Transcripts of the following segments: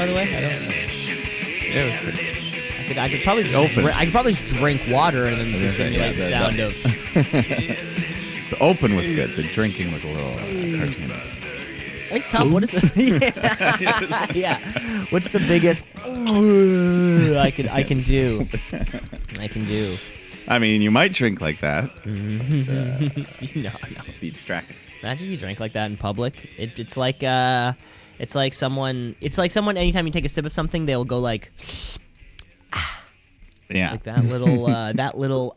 by the way? I don't. Yeah, it was good. I could, I could probably Open. I could probably drink water and then was gonna simulate yeah, the the- sound the- of. The open was good. The drinking was a little uh, cartoon. It's tough. What is it? yeah. yeah. What's the biggest I can I can do? I can do. I mean, you might drink like that. No, no. Be distracted. Imagine you drink like that in public. It, it's like uh, it's like someone. It's like someone. Anytime you take a sip of something, they'll go like Yeah, like that little uh, that little.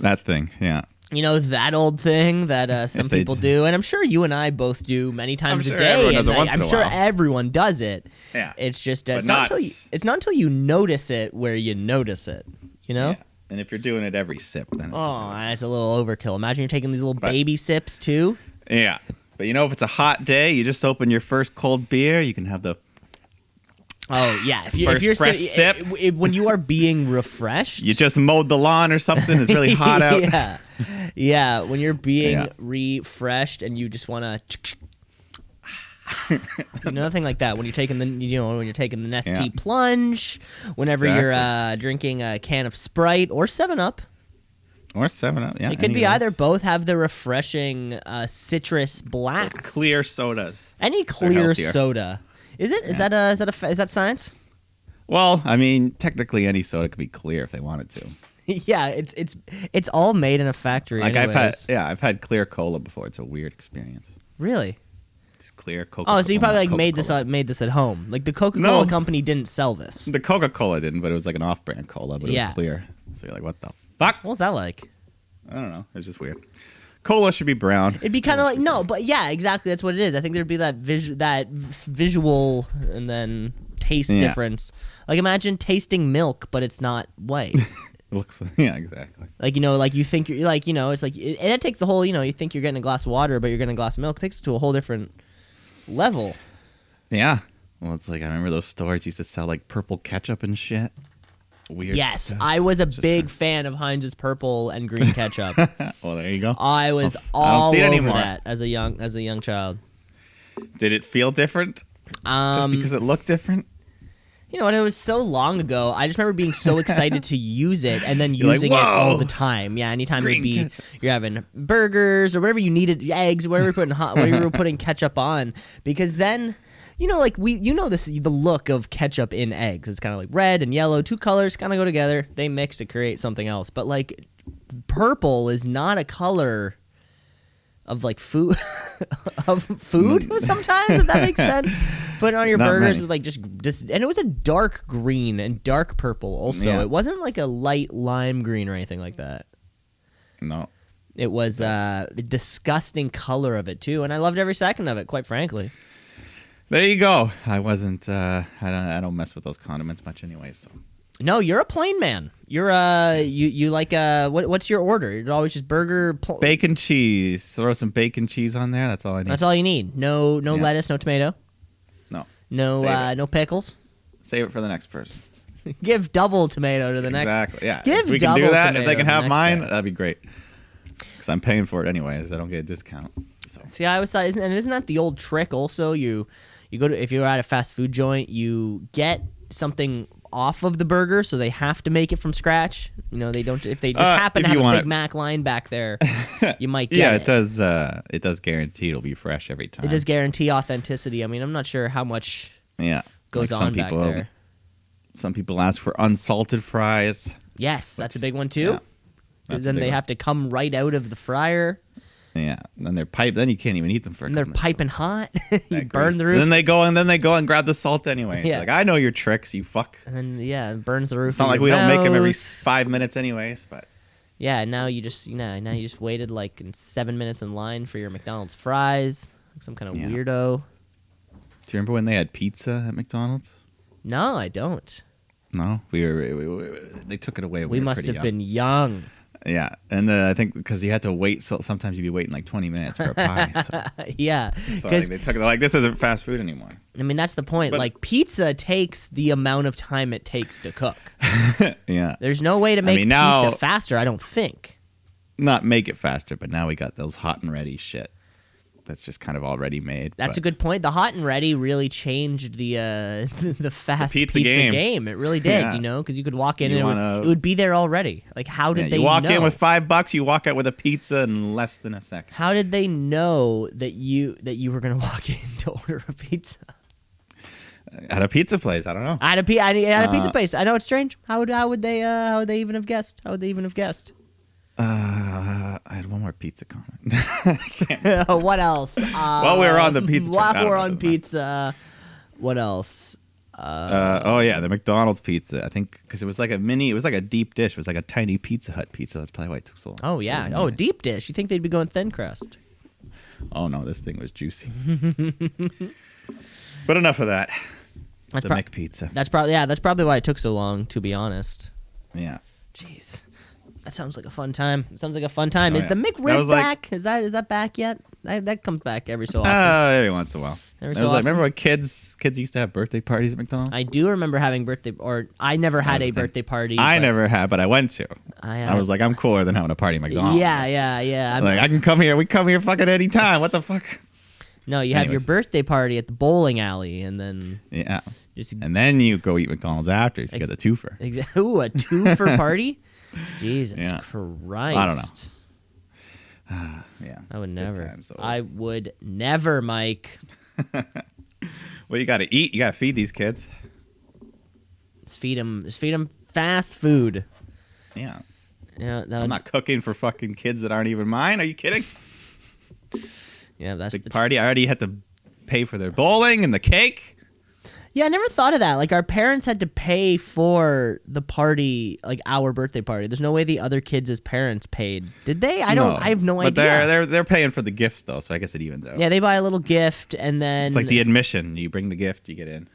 that thing. Yeah. You know that old thing that uh, some people d- do, and I'm sure you and I both do many times sure a day. everyone does and it I- once I'm in a sure while. everyone does it. Yeah. It's just uh, it's not until you it's not until you notice it where you notice it. You know. Yeah. And if you're doing it every sip, then it's Oh, that's a little overkill. Imagine you're taking these little But- baby sips too. yeah. But you know, if it's a hot day, you just open your first cold beer. You can have the Oh yeah, if, you, if First you're fresh sip. i- i- when you are being refreshed, you just mowed the lawn or something. It's really hot out. yeah, yeah. When you're being Yeah. refreshed and you just want to. Nothing like that. When you're taking the, you know, when you're taking the Nestea Yeah. plunge, whenever you're uh, drinking a can of Sprite or Seven Up, Or Seven Up. Yeah, it could be of either. Both have the refreshing uh, citrus Those blast. clear sodas. Any clear soda. Is it? Is Yeah. that a? Is that a? Is that science? Well, I mean, technically, any soda could be clear if they wanted to. yeah, it's it's it's all made in a factory. Like I've had, yeah, I've had clear cola before. It's a weird experience. really. Just clear Coca. Oh, so you probably like made this uh, made this at home. Like the Coca Cola No. company didn't sell this. The Coca Cola didn't, but it was like an off-brand cola, but it Yeah. was clear. So you're like, what the fuck? What was that like? I don't know. It's just weird. Cola should be brown. It'd be kind of like no, but yeah, exactly. That's what it is. I think there'd be that vis- that visual and then taste Yeah. difference. Like imagine tasting milk, but it's not white. It looks. Yeah, exactly. like you know, like you think you're like you know, it's like it, and it takes the whole you know, you think you're getting a glass of water, but you're getting a glass of milk. It takes it to a whole different level. Yeah. Well, it's like I remember those stores used to sell like purple ketchup and shit. Weird. yes, stuff. I was a Just big fan of Heinz's purple and green ketchup. well, there you go. I was I I don't all it over that as a young as a young child. Did it feel different just Um, because it looked different? You know what? It was so long ago. I just remember being so excited to use it and then You're like, using it all the time. Yeah, anytime green it'd be ketchup." you're having burgers or whatever you needed, eggs, whatever you're putting hot, whatever you're putting ketchup on. Because then, you know, like we, you know, this the look of ketchup in eggs. It's kind of like red and yellow, two colors kind of go together. They mix to create something else. But like, purple is not a color of like food of food sometimes if that makes sense put on your Not burgers many. with like just just and it was a dark green and dark purple also Yeah. it wasn't like a light lime green or anything like that No. it was uh, a disgusting color of it too and i loved every second of it quite frankly There you go. I wasn't. Uh, I don't. I don't mess with those condiments much anyway. So no you're a plain man you're uh you you like uh what, what's your order it's always just burger pl- bacon cheese. Throw some bacon cheese on there. That's all I need. that's all you need no no Yeah. lettuce no tomato no. no Save uh it. no pickles Save it for the next person. give double tomato to the next exactly. Yeah. give if we can do that, if they can have mine, guy. that'd be great. Because I'm paying for it anyways. I don't get a discount. So See, I always thought, isn't and isn't that the old trick? Also, you you go to if you're at a fast food joint, you get something off of the burger, so they have to make it from scratch. You know, they don't. If they just Uh, happen to have a Big it. Mac line back there, you might get yeah, it. it does. Uh, it does guarantee it'll be fresh every time. It does guarantee authenticity. I mean, I'm not sure how much Yeah. goes Like on some back people, there. Some people ask for unsalted fries. Yes, that's a big one too. yeah, then they one. have to come right out of the fryer, Yeah. And then they're pipe. Then you can't even eat them for. a and they're piping hot. you burn the roof, Then they go and then they go and grab the salt anyway. It's Yeah. like I know your tricks, you fuck. and then yeah, it burns the roof. It's not like we don't make them every five minutes anyways. But Yeah, now you just you know now you just waited like in seven minutes in line for your McDonald's fries, like some kind of Yeah. weirdo. do you remember when they had pizza at McDonald's? No, I don't. No, we were. We, we, we- they took it away. We must have young. been young. Yeah, and uh, I think because you had to wait, so sometimes you'd be waiting like twenty minutes for a pie. So, yeah, so I think they took it like this isn't fast food anymore. I mean that's the point. But- like pizza takes the amount of time it takes to cook. yeah, There's no way to make mean, now- pizza faster. I don't think. not make it faster, but now we got those hot and ready shit. That's just kind of already made. That's a good point. The hot and ready really changed the uh, the fast pizza game. It really did, Yeah. you know, because you could walk in You and it would, wanna- it would be there already. Like, how did Yeah, they you walk know? in with five bucks, you walk out with a pizza in less than a second. how did they know that you that you were gonna walk in to order a pizza At a pizza place, I don't know. at a, at a at a pizza Uh, place? I know it's strange. How would how would they uh, how would they even have guessed? How would they even have guessed? Uh, I had one more pizza comment. what else? Uh, While we're on the pizza While train, we're on pizza, what else? uh, oh yeah, the McDonald's pizza. I think because it was like a mini, it was like a deep dish. It was like a tiny Pizza Hut pizza. That's probably why it took so long. Oh yeah. Oh, deep dish. You think they'd be going thin crust? Oh no, this thing was juicy. but enough of that. That's, the prob- McPizza. that's probably yeah. That's probably why it took so long. To be honest. Yeah. Jeez, that sounds like a fun time. It sounds like a fun time. Oh, is yeah. the McRib was like- back? Is that is that back yet? That, that comes back every so often. Uh, every once in a while. Every so was like, remember when kids kids used to have birthday parties at McDonald's? I do remember having birthday, or I never had a birthday party. I never had, but I went to. I, I was like, I'm cooler than having a party at McDonald's. yeah, yeah, yeah. I'm, Like I can come here. We come here fucking any time. What the fuck? no, you have your birthday party at the bowling alley, and then Yeah. just And then you go eat McDonald's after. So you get the twofer. exa- ooh, a two for party. Jesus Yeah. Christ! Yeah. I would never. I would never, Mike. Well, you got to eat. You got to feed these kids. Just feed them. Just feed them fast food. Yeah. Yeah, that I'm not cooking for fucking kids that aren't even mine. Are you kidding? yeah, that's Big the party. I already had to pay for their bowling and the cake. Yeah, I never thought of that. Like our parents had to pay for the party, like our birthday party. There's no way the other kids as parents paid. Did they? I don't. No. I have no but idea. they're they're they're paying for the gifts though, so I guess it evens out. yeah, they buy a little gift and then It's like the admission. You bring the gift, you get in.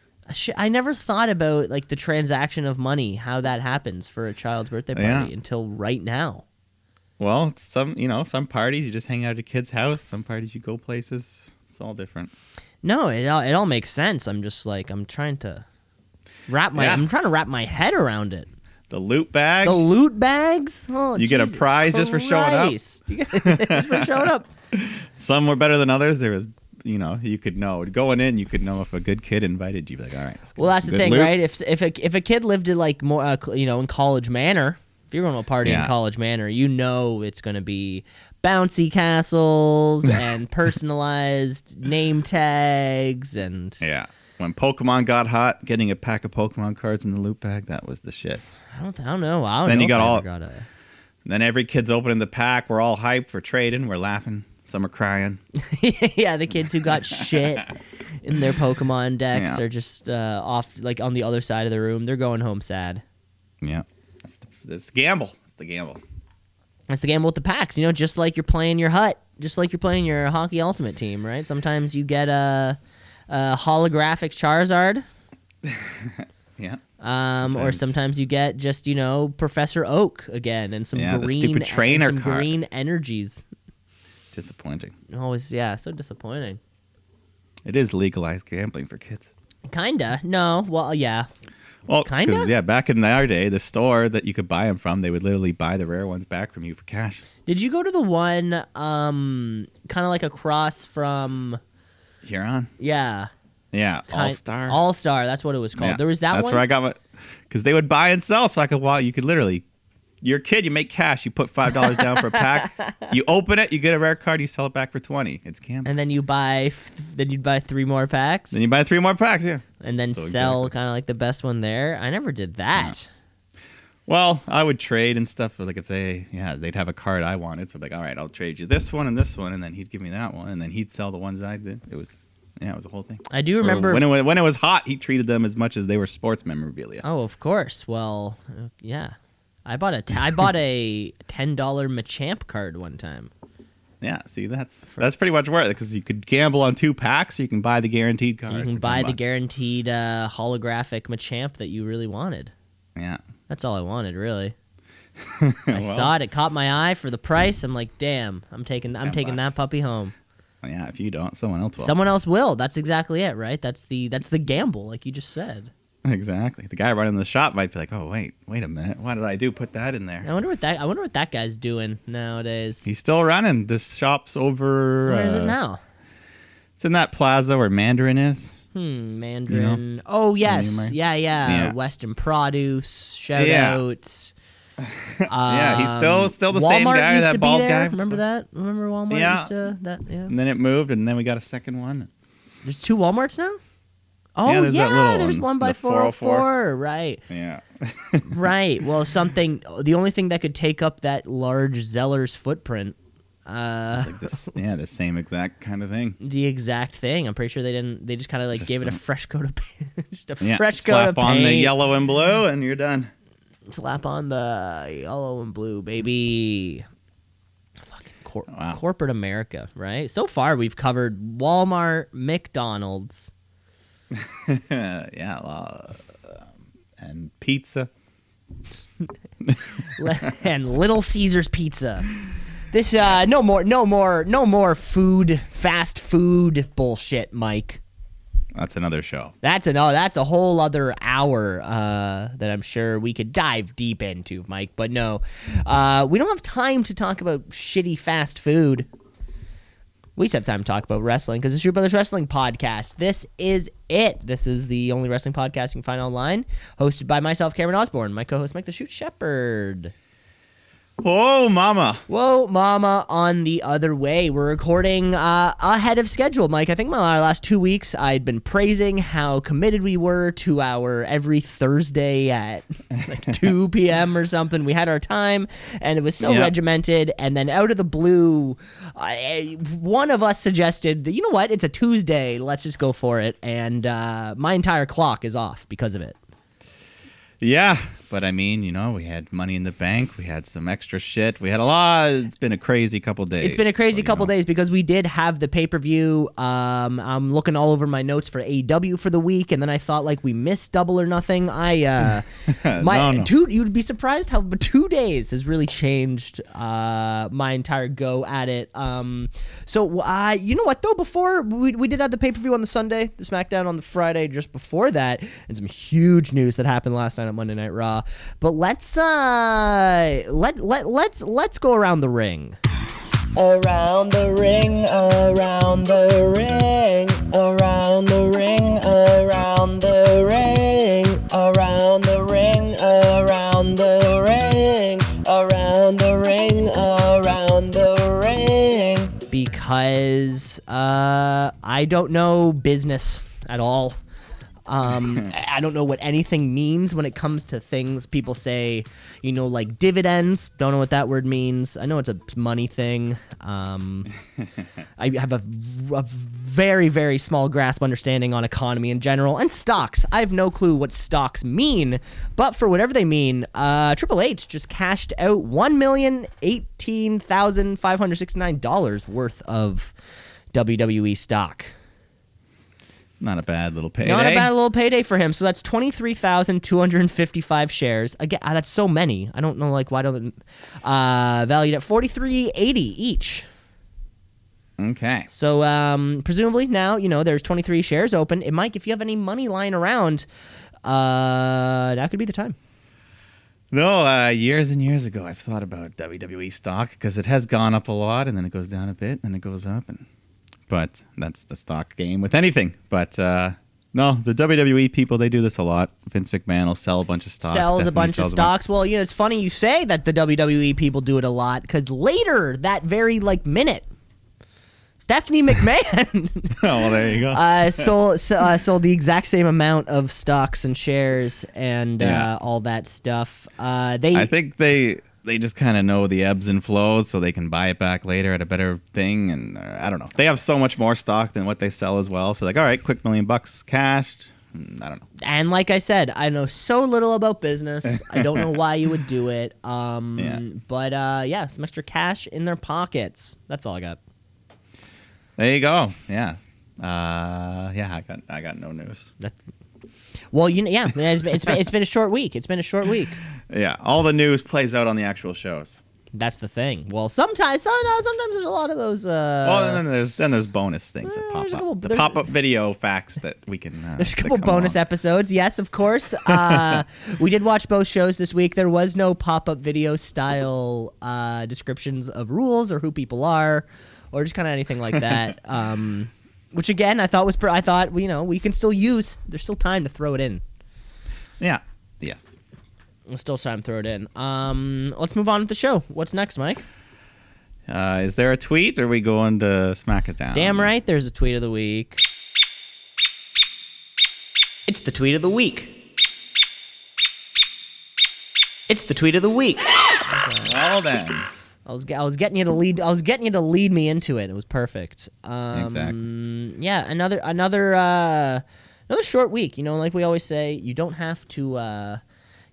I never thought about like the transaction of money, how that happens for a child's birthday party Yeah. until right now. Well, it's some you know some parties you just hang out at a kid's house. Some parties you go places. It's all different. No, it all it all makes sense. I'm just like I'm trying to wrap my Yeah. I'm trying to wrap my head around it. The loot bag. The loot bags. Oh, You get a Jesus prize just for showing up? Christ. You get- just for showing up. Some were better than others. There was, you know, you could know going in. You could know if a good kid invited you. Like, all right. let's get Well, that's the thing, loot. right? If if a if a kid lived in like more, uh, you know, in College Manor, if you're going to a party in College Manor, you know it's going to be bouncy castles and personalized name tags and Yeah. When Pokemon got hot, getting a pack of Pokemon cards in the loot bag, that was the shit. I don't know. I don't know. I don't Then know you if got I all- hyped for trading we're laughing some are crying yeah, the kids who got shit in their Pokemon decks Yeah. are just uh, off like on the other side of the room. They're going home sad. Yeah. That's the, that's the gamble. That's the gamble. That's the gamble with the packs, you know, just like you're playing your hut, just like you're playing your hockey ultimate team, right? Sometimes you get a, a holographic Charizard, Yeah. um, or Sometimes. sometimes you get just you know Professor Oak again and some Yeah, green stupid and trainer some card. green energies. Disappointing. Always, yeah, so disappointing. It is legalized gambling for kids. Kinda, no, well, yeah, Well, Kinda? yeah, back in our day, the store that you could buy them from, they would literally buy the rare ones back from you for cash. Did you go to the one, um, kind of like across from, Huron. yeah, Yeah, All Star. All Star. That's what it was called. There was that That's one. where I got my. Because they would buy and sell, so I could. Well, you could literally. You're a kid. You make cash. You put five dollars down for a pack. You open it. You get a rare card. You sell it back for twenty. It's gambling. and then you buy, then you'd buy three more packs, Then you buy three more packs. Yeah. And then So sell exactly. kind of like the best one there. I never did that. Well, I would trade and stuff. Like if they, yeah, they'd have a card I wanted, so I'd be like, all right, I'll trade you this one and this one, and then he'd give me that one, and then he'd sell the ones I did. It was, yeah, it was a whole thing. I do remember. when it was, when it was hot, he treated them as much as they were sports memorabilia. oh, of course. Well, uh, yeah. I bought a t- I bought a ten dollar Machamp card one time. Yeah, see, that's that's pretty much worth it because you could gamble on two packs, or you can buy the guaranteed card. you can buy the guaranteed uh, holographic Machamp that you really wanted. Yeah, That's all I wanted, really. I Well, saw it. It caught my eye for the price. I'm like, damn. I'm taking. I'm taking bucks. that puppy home. Yeah, if you don't, someone else will. Someone else will. That's exactly it, right? That's the that's the gamble, like you just said. Exactly. The guy running the shop might be like, "Oh, wait, wait a minute. What did I do? Put that in there." I wonder what that. I wonder what that guy's doing nowadays. He's still running. This shop's over. Where is it uh, now? It's in that plaza where Mandarin is. Hmm, Mandarin. Oh yes, yeah, yeah, Yeah. Western Produce. Shout Yeah. out. Yeah, he's still- Um, still the same guy, that bald guy. Remember that? Remember Walmart Yeah. used to that? Yeah. And then it moved, and then we got a second one. There's two WalMarts now. Oh Yeah, yeah, there's that there's one, one by the 404. 404. Right, Yeah. right. Well, something. The only thing that could take up that large Zeller's footprint. Uh, like this, yeah, the same exact kind of thing. the exact thing. I'm pretty sure they didn't. They just kind of like Just gave it a fresh coat of paint. just a Yeah, fresh coat of slap on the yellow and blue, and you're done. Slap on the yellow and blue, baby. Fucking cor- Wow. corporate America, right? So far, we've covered Walmart, McDonald's. yeah, uh, and pizza. and Little Caesars Pizza. This uh no more no more no more food fast food bullshit, Mike. That's another show. That's an oh that's a whole other hour uh that I'm sure we could dive deep into, Mike. But no. Uh we don't have time to talk about shitty fast food. We just have time to talk about wrestling because it's your brother's wrestling podcast. This is it. This is the only wrestling podcast you can find online, hosted by myself, Cameron Osborne, my co-host Mike the Shoot Shepherd. Oh, mama. Whoa, mama, on the other way. We're recording uh, ahead of schedule, Mike. I think my last two weeks I'd been praising how committed we were to our every Thursday at like 2 p.m. or something. We had our time, and it was so Yeah. regimented. And then out of the blue, I, one of us suggested that, you know what, it's a Tuesday. Let's just go for it. And uh, my entire clock is off because of it. Yeah, but I mean, you know, we had money in the bank. We had some extra shit. We had a lot. It's been a crazy couple days. It's been a crazy so, couple know. days because we did have the pay per view. Um, I'm looking all over my notes for AEW for the week, and then I thought like we missed double or nothing. I uh, my No, no. two. You'd be surprised how two days has really changed uh, my entire go at it. Um, so uh, you know what though? Before we we did have the pay per view on the Sunday, the SmackDown on the Friday just before that, and some huge news that happened last night on Monday Night Raw. But let's uh let let let's let's go around the ring. Around the ring, around the ring, around the ring, around the ring, around the ring, around the ring, around the ring, around the ring. Because uh, I don't know business at all. Um, I don't know what anything means when it comes to things people say, you know, like dividends. Don't know what that word means. I know it's a money thing. Um, I have a, a very, very small grasp understanding on economy in general and stocks. I have no clue what stocks mean, but for whatever they mean, uh, Triple H just cashed out one million eighteen thousand five hundred sixty nine dollars worth of WWE stock. Not a bad little payday. Not a bad little payday for him. So that's twenty three thousand two hundred and fifty five shares. Again, ah, that's so many. I don't know, like why don't uh, valued at forty three eighty each. Okay. So um, presumably now you know there's twenty three shares open. And Mike, if you have any money lying around, uh, that could be the time. No, uh, years and years ago, I've thought about WWE stock because it has gone up a lot, and then it goes down a bit, and then it goes up, and but that's the stock game with anything. But uh, no, the WWE people they do this a lot. Vince McMahon will sell a bunch of stocks. sells a bunch of sells stocks. Well, you know, it's funny you say that the WWE people do it a lot because later that very like minute, Stephanie McMahon. oh, well, there you go. uh, sold s- uh, sold the exact same amount of stocks and shares and Yeah. uh, all that stuff. Uh, they I think they they just kind of know the ebbs and flows, so they can buy it back later at a better thing. And uh, I don't know. They have so much more stock than what they sell as well. So like, all right, quick million bucks cashed. Mm, I don't know. and like I said, I know so little about business. I don't know why you would do it. Um, Yeah. but uh, yeah, some extra cash in their pockets. That's all I got. There you go. Yeah. Uh, yeah, I got I got no news. That's, well, you know, yeah, it's been, it's been it's been a short week. It's been a short week. Yeah, all the news plays out on the actual shows. That's the thing. Well, sometimes, so, no, sometimes there's a lot of those. Uh, well, then there's then there's bonus things that pop there's a up. couple- the pop up video facts that we can. Uh, There's a couple bonus along. episodes. Yes, of course. Uh, we did watch both shows this week. There was no pop up video style uh, descriptions of rules or who people are or just kind of anything like that. Um, which again I thought was pr- I thought you know we can still use. There's still time to throw it in. Yeah. Yes. There's still time to throw it in. Um, let's move on with the show. What's next, Mike? Uh, is there a tweet or are we going to smack it down? Damn right, there's a tweet of the week. It's the tweet of the week. It's the tweet of the week. Well then. I was, I was getting you to lead. I was getting you to lead me into it. It was perfect. Um, Exactly. Yeah, another another uh, another short week. You know, like we always say, you don't have to. Uh,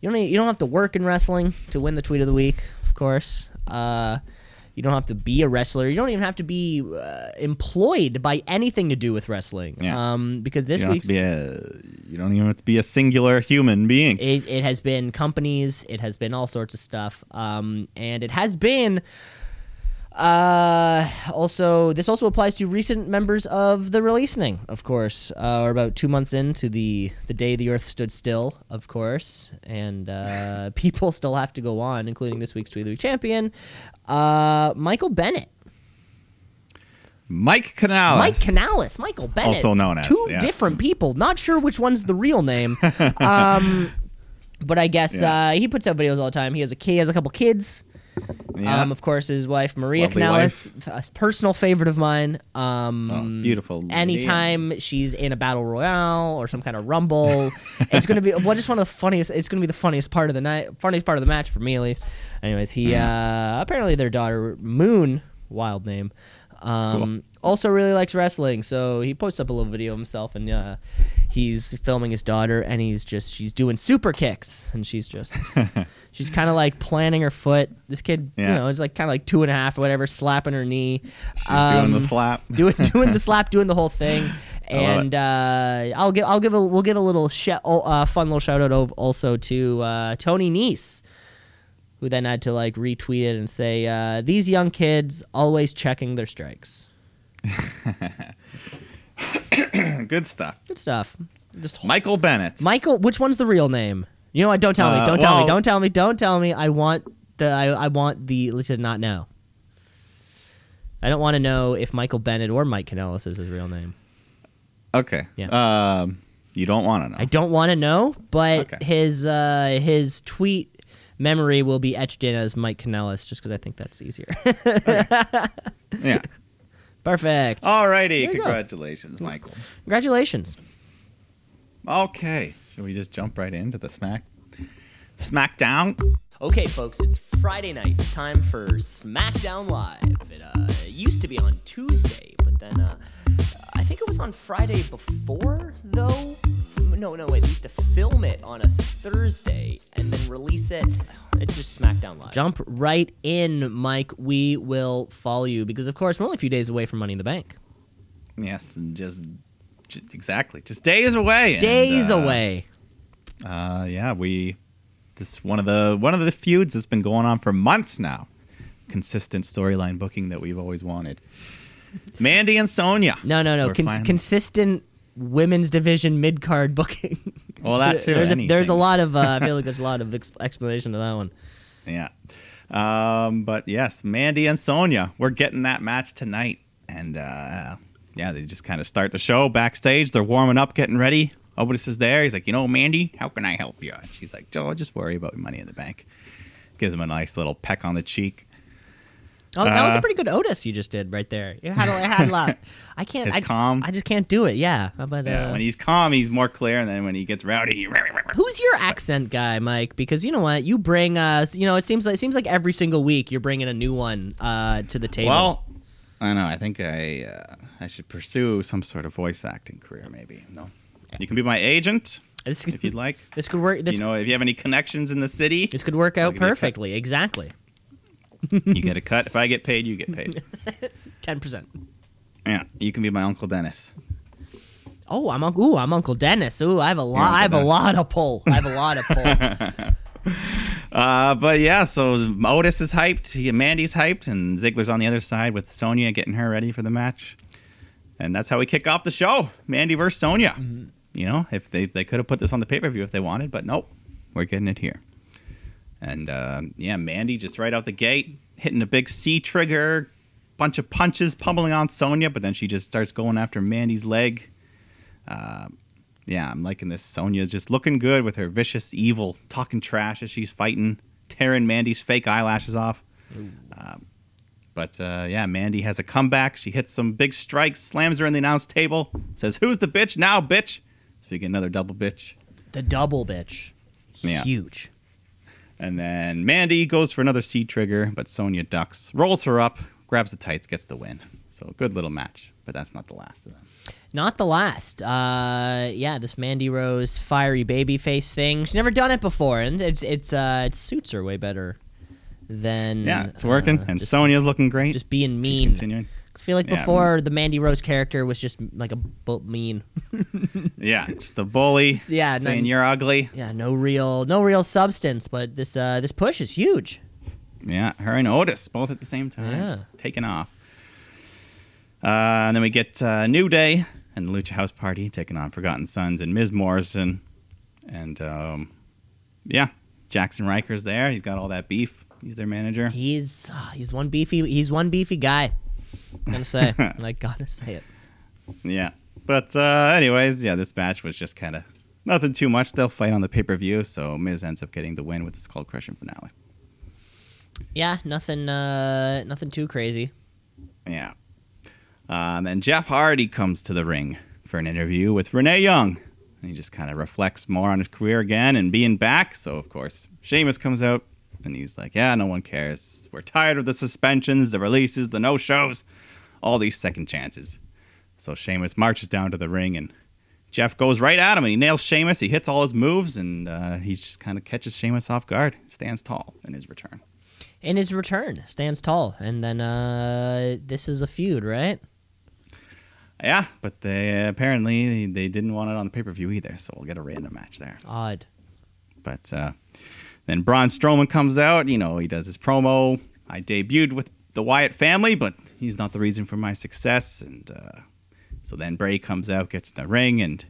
you don't. You don't have to work in wrestling to win the tweet of the week. Of course. Uh, you don't have to be a wrestler. You don't even have to be uh, employed by anything to do with wrestling. Yeah. Um, because this you don't have week's to be. You don't even have to be a singular human being. it, it has been companies it has been all sorts of stuff um, and it has been uh, also this also applies to recent members of the releasing of course uh, we're about two months into the the day the earth stood still of course and uh, people still have to go on including this week's tweet of the week champion uh, michael bennett Mike Kanellis. Mike Kanellis, Michael Bennett, Also known as, two yes. different people. Not sure which one's the real name. um, but I guess Yeah. uh, he puts out videos all the time. He has a kid, he has a couple kids. Yeah. Um, of course, his wife Maria Lovely Kanellis, a personal favorite of mine. Um, Oh, beautiful lady. Anytime she's in a battle royale or some kind of rumble, it's gonna be well, just one of the funniest. It's gonna be the funniest part of the night, funniest part of the match for me at least. Anyways, he uh, apparently their daughter Moon, wild name, um, also really likes wrestling. So he posts up a little video of himself and uh, he's filming his daughter and he's just she's doing super kicks and she's just she's kind of like planting her foot. This kid, you know, is like kind of like two and a half or whatever, slapping her knee. She's doing the Um, slap. doing doing the slap, doing the whole thing. And uh, I'll give I'll give a we'll give a little sh- uh, fun little shout out of also to uh, Tony Nese, who then had to like retweet it and say uh, these young kids always checking their strikes. Good stuff. Good stuff. Just Michael Bennett. Michael, which one's the real name? You know what? Don't tell me. Uh, Don't tell me. Don't tell me. Don't tell me. I want the. I, I want the to not know. I don't want to know if Michael Bennett or Mike Kanellis is his real name. Okay. Yeah. Um, you don't want to know. I don't want to know, but Okay. his uh, his tweet memory will be etched in as Mike Kanellis, just because I think that's easier. yeah. Perfect. Alrighty. you go. Congratulations, Michael. Congratulations. Okay. Should we just jump right into the smack? Smackdown. Okay, folks, it's Friday night. It's time for SmackDown Live. It uh, used to be on Tuesday, but then uh, I think it was on Friday before, though. No, no, wait. We used to film it on a Thursday and then release it. It's just SmackDown Live. Jump right in, Mike. We will follow you because, of course, we're only a few days away from Money in the Bank. Yes. and Just, just exactly. Just days away. and, Days uh, away. Uh, yeah. We. This one of the one of the feuds that's been going on for months now. Consistent storyline booking that we've always wanted. Mandy and Sonya. No, no, no. We're Cons- finally- consistent women's division mid card booking. Well, that too, There's a, there's a lot of. Uh, I feel like there's a lot of ex- explanation to that one. Yeah. Um, but yes, Mandy and Sonya, we're getting that match tonight. And uh, yeah, they just kind of start the show backstage. They're warming up, getting ready. Otis is there. He's like, you know, Mandy, how can I help you? And she's like, Joe, just worry about money in the bank. Gives him a nice little peck on the cheek. Oh, that was Uh, a pretty good Otis you just did right there. You had, a- I had a lot. I can't. His I, calm. I just can't do it. Yeah, but uh, when he's calm, he's more clear. And then when he gets rowdy, who's your accent guy, Mike? Because you know what, you bring us. You know, it seems like it seems like every single week you're bringing a new one uh, to the table. well, I know. I think I uh, I should pursue some sort of voice acting career, maybe. No, you can be my agent this, if you'd like. this could work. This you know, if you have any connections in the city, this could work out give you a cut. perfectly. Exactly, you get a cut. If I get paid, you get paid. ten percent. Yeah, you can be my uncle Dennis. Oh, I'm Uncle. Ooh, I'm Uncle Dennis. Ooh, I have a lot. I have a lot of pull. I have a lot of pull. Uh, but yeah, so Otis is hyped. He, Mandy's hyped, and Ziggler's on the other side with Sonya getting her ready for the match. And that's how we kick off the show: Mandy versus Sonya. You know, if they they could have put this on the pay per view if they wanted, but nope, we're getting it here. And uh, yeah, Mandy just right out the gate hitting a big C trigger, bunch of punches pummeling on Sonya, but then she just starts going after Mandy's leg. Uh, yeah, I'm liking this. Sonya's just looking good with her vicious, evil, talking trash as she's fighting, tearing Mandy's fake eyelashes off. Um, but uh, yeah, Mandy has a comeback. She hits some big strikes, slams her in the announce table, says, Who's the bitch now, bitch? So we get another double bitch. The double bitch. Yeah. Huge. And then Mandy goes for another C trigger, but Sonya ducks, rolls her up, grabs the tights, gets the win. So good little match, but that's not the last of them. Not the last. Uh, yeah, this Mandy Rose fiery baby face thing. She's never done it before, and it's it's uh, it suits her way better than Yeah, it's working, uh, and Sonya's looking great. just being mean. She's continuing. I feel like Yeah, before the Mandy Rose character was just like a bu- mean. Yeah, just a bully. Yeah, saying you're ugly. Yeah, no real no real substance, but this uh, this push is huge. Yeah, her and Otis both at the same time, Yeah. just taking off. Uh, and then we get uh, New Day and the Lucha House Party taking on Forgotten Sons and Miz Morrison, and um, yeah, Jaxson Ryker's there. He's got all that beef. He's their manager. He's uh, he's one beefy he's one beefy guy. I'm gonna say I gotta say it. Yeah, but uh, anyways, yeah, this match was just kind of nothing too much. They'll fight on the pay per view, so Miz ends up getting the win with the Skull Crushing finale. Yeah, nothing uh, nothing too crazy. Yeah. Um, and Jeff Hardy comes to the ring for an interview with Renee Young. And he just kind of reflects more on his career again and being back. So, of course, Sheamus comes out and he's like, Yeah, no one cares. We're tired of the suspensions, the releases, the no shows, all these second chances. So, Sheamus marches down to the ring and Jeff goes right at him and he nails Sheamus. He hits all his moves and uh, he just kind of catches Sheamus off guard, stands tall in his return. In his return, stands tall, and then uh, this is a feud, right? Yeah, but they apparently they didn't want it on the pay per view either, so we'll get a random match there. Odd. But uh, then Braun Strowman comes out. You know, he does his promo. I debuted with the Wyatt family, but he's not the reason for my success. And uh, so then Bray comes out, gets in the ring, and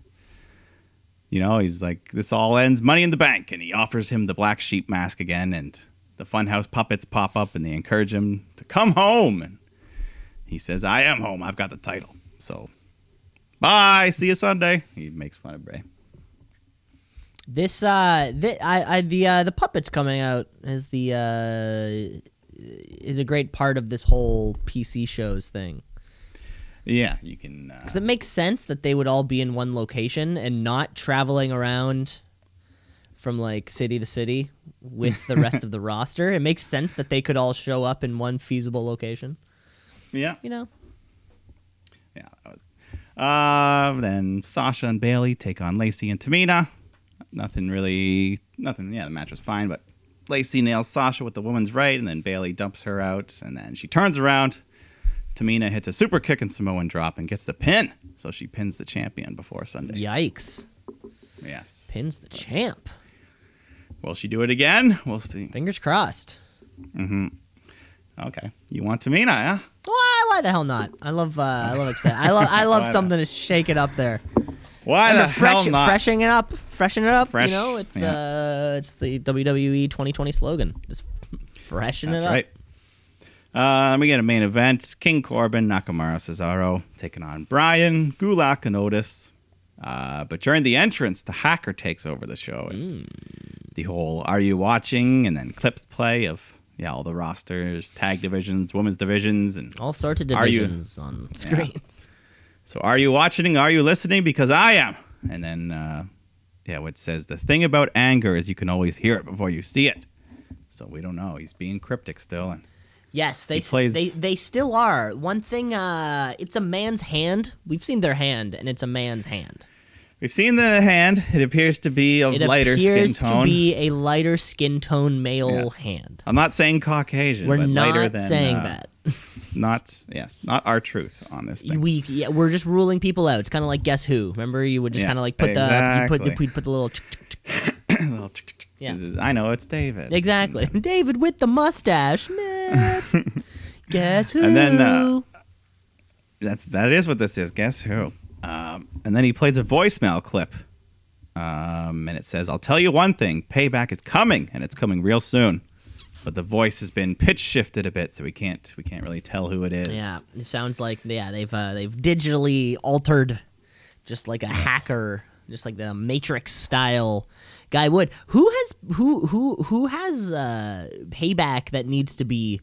you know he's like, "This all ends Money in the Bank," and he offers him the black sheep mask again, and the Funhouse puppets pop up, and they encourage him to come home, and he says, "I am home. I've got the title." So, bye. See you Sunday. He makes fun of Bray. This uh, I, I the uh, the puppets coming out is the uh, is a great part of this whole PC shows thing Yeah, you can. Uh, because it makes sense that they would all be in one location and not traveling around from like city to city with the rest of the roster. It makes sense that they could all show up in one feasible location. yeah, You know, Yeah, that was. Uh, then Sasha and Bayley take on Lacey and Tamina. Nothing really, nothing. Yeah, the match was fine, but Lacey nails Sasha with the woman's right, and then Bayley dumps her out, and then she turns around. Tamina hits a super kick and Samoan drop and gets the pin, so she pins the champion before Sunday. yikes! Yes. Pins the champ. Will she do it again? We'll see. Fingers crossed. Okay, you want Tamina, yeah? Why? Why the hell not? I love. Uh, I love excited. I love. I love something to shake it up there. Why the fresh, hell not? freshen it up, freshen it up. Fresh, you know, it's yeah. uh, it's the WWE 2020 slogan. Just freshen That's it up. right. Uh, we get a main event: King Corbin, Nakamura, Cesaro taking on Bryan, Gulak, and Otis. Uh, but during the entrance, the hacker takes over the show. And The whole "Are you watching?" and then clips play of yeah all the rosters, tag divisions, women's divisions, and All sorts of Are you- divisions on screens. So are you watching? Are you listening? Because I am. And then uh, yeah, what says the thing about anger is you can always hear it before you see it. So we don't know. He's being cryptic still, and Yes, they plays- they they still are. One thing, uh, it's a man's hand. We've seen their hand, and it's a man's hand. We've seen the hand. It appears to be of It lighter skin appears tone. to be a lighter skin tone male Yes. hand. I'm not saying Caucasian. We're but lighter not than, saying uh, that. Not yes, not R-Truth on this thing. We yeah, we're just ruling people out. It's kind of like Guess Who. Remember, you would just Yeah, kind of like put the you put the, exactly. you'd put the little. Little. Yeah. I know it's David. exactly. David with the mustache. Guess who? And then, uh, That's that is what this is. Guess who? Um, and then he plays a voicemail clip, um, and it says, "I'll tell you one thing: payback is coming, and it's coming real soon." But the voice has been pitch shifted a bit, so we can't we can't really tell who it is. Yeah, it sounds like yeah they've uh, they've digitally altered, just like a hacker, just like the Matrix style guy would. Who has who who who has uh, payback that needs to be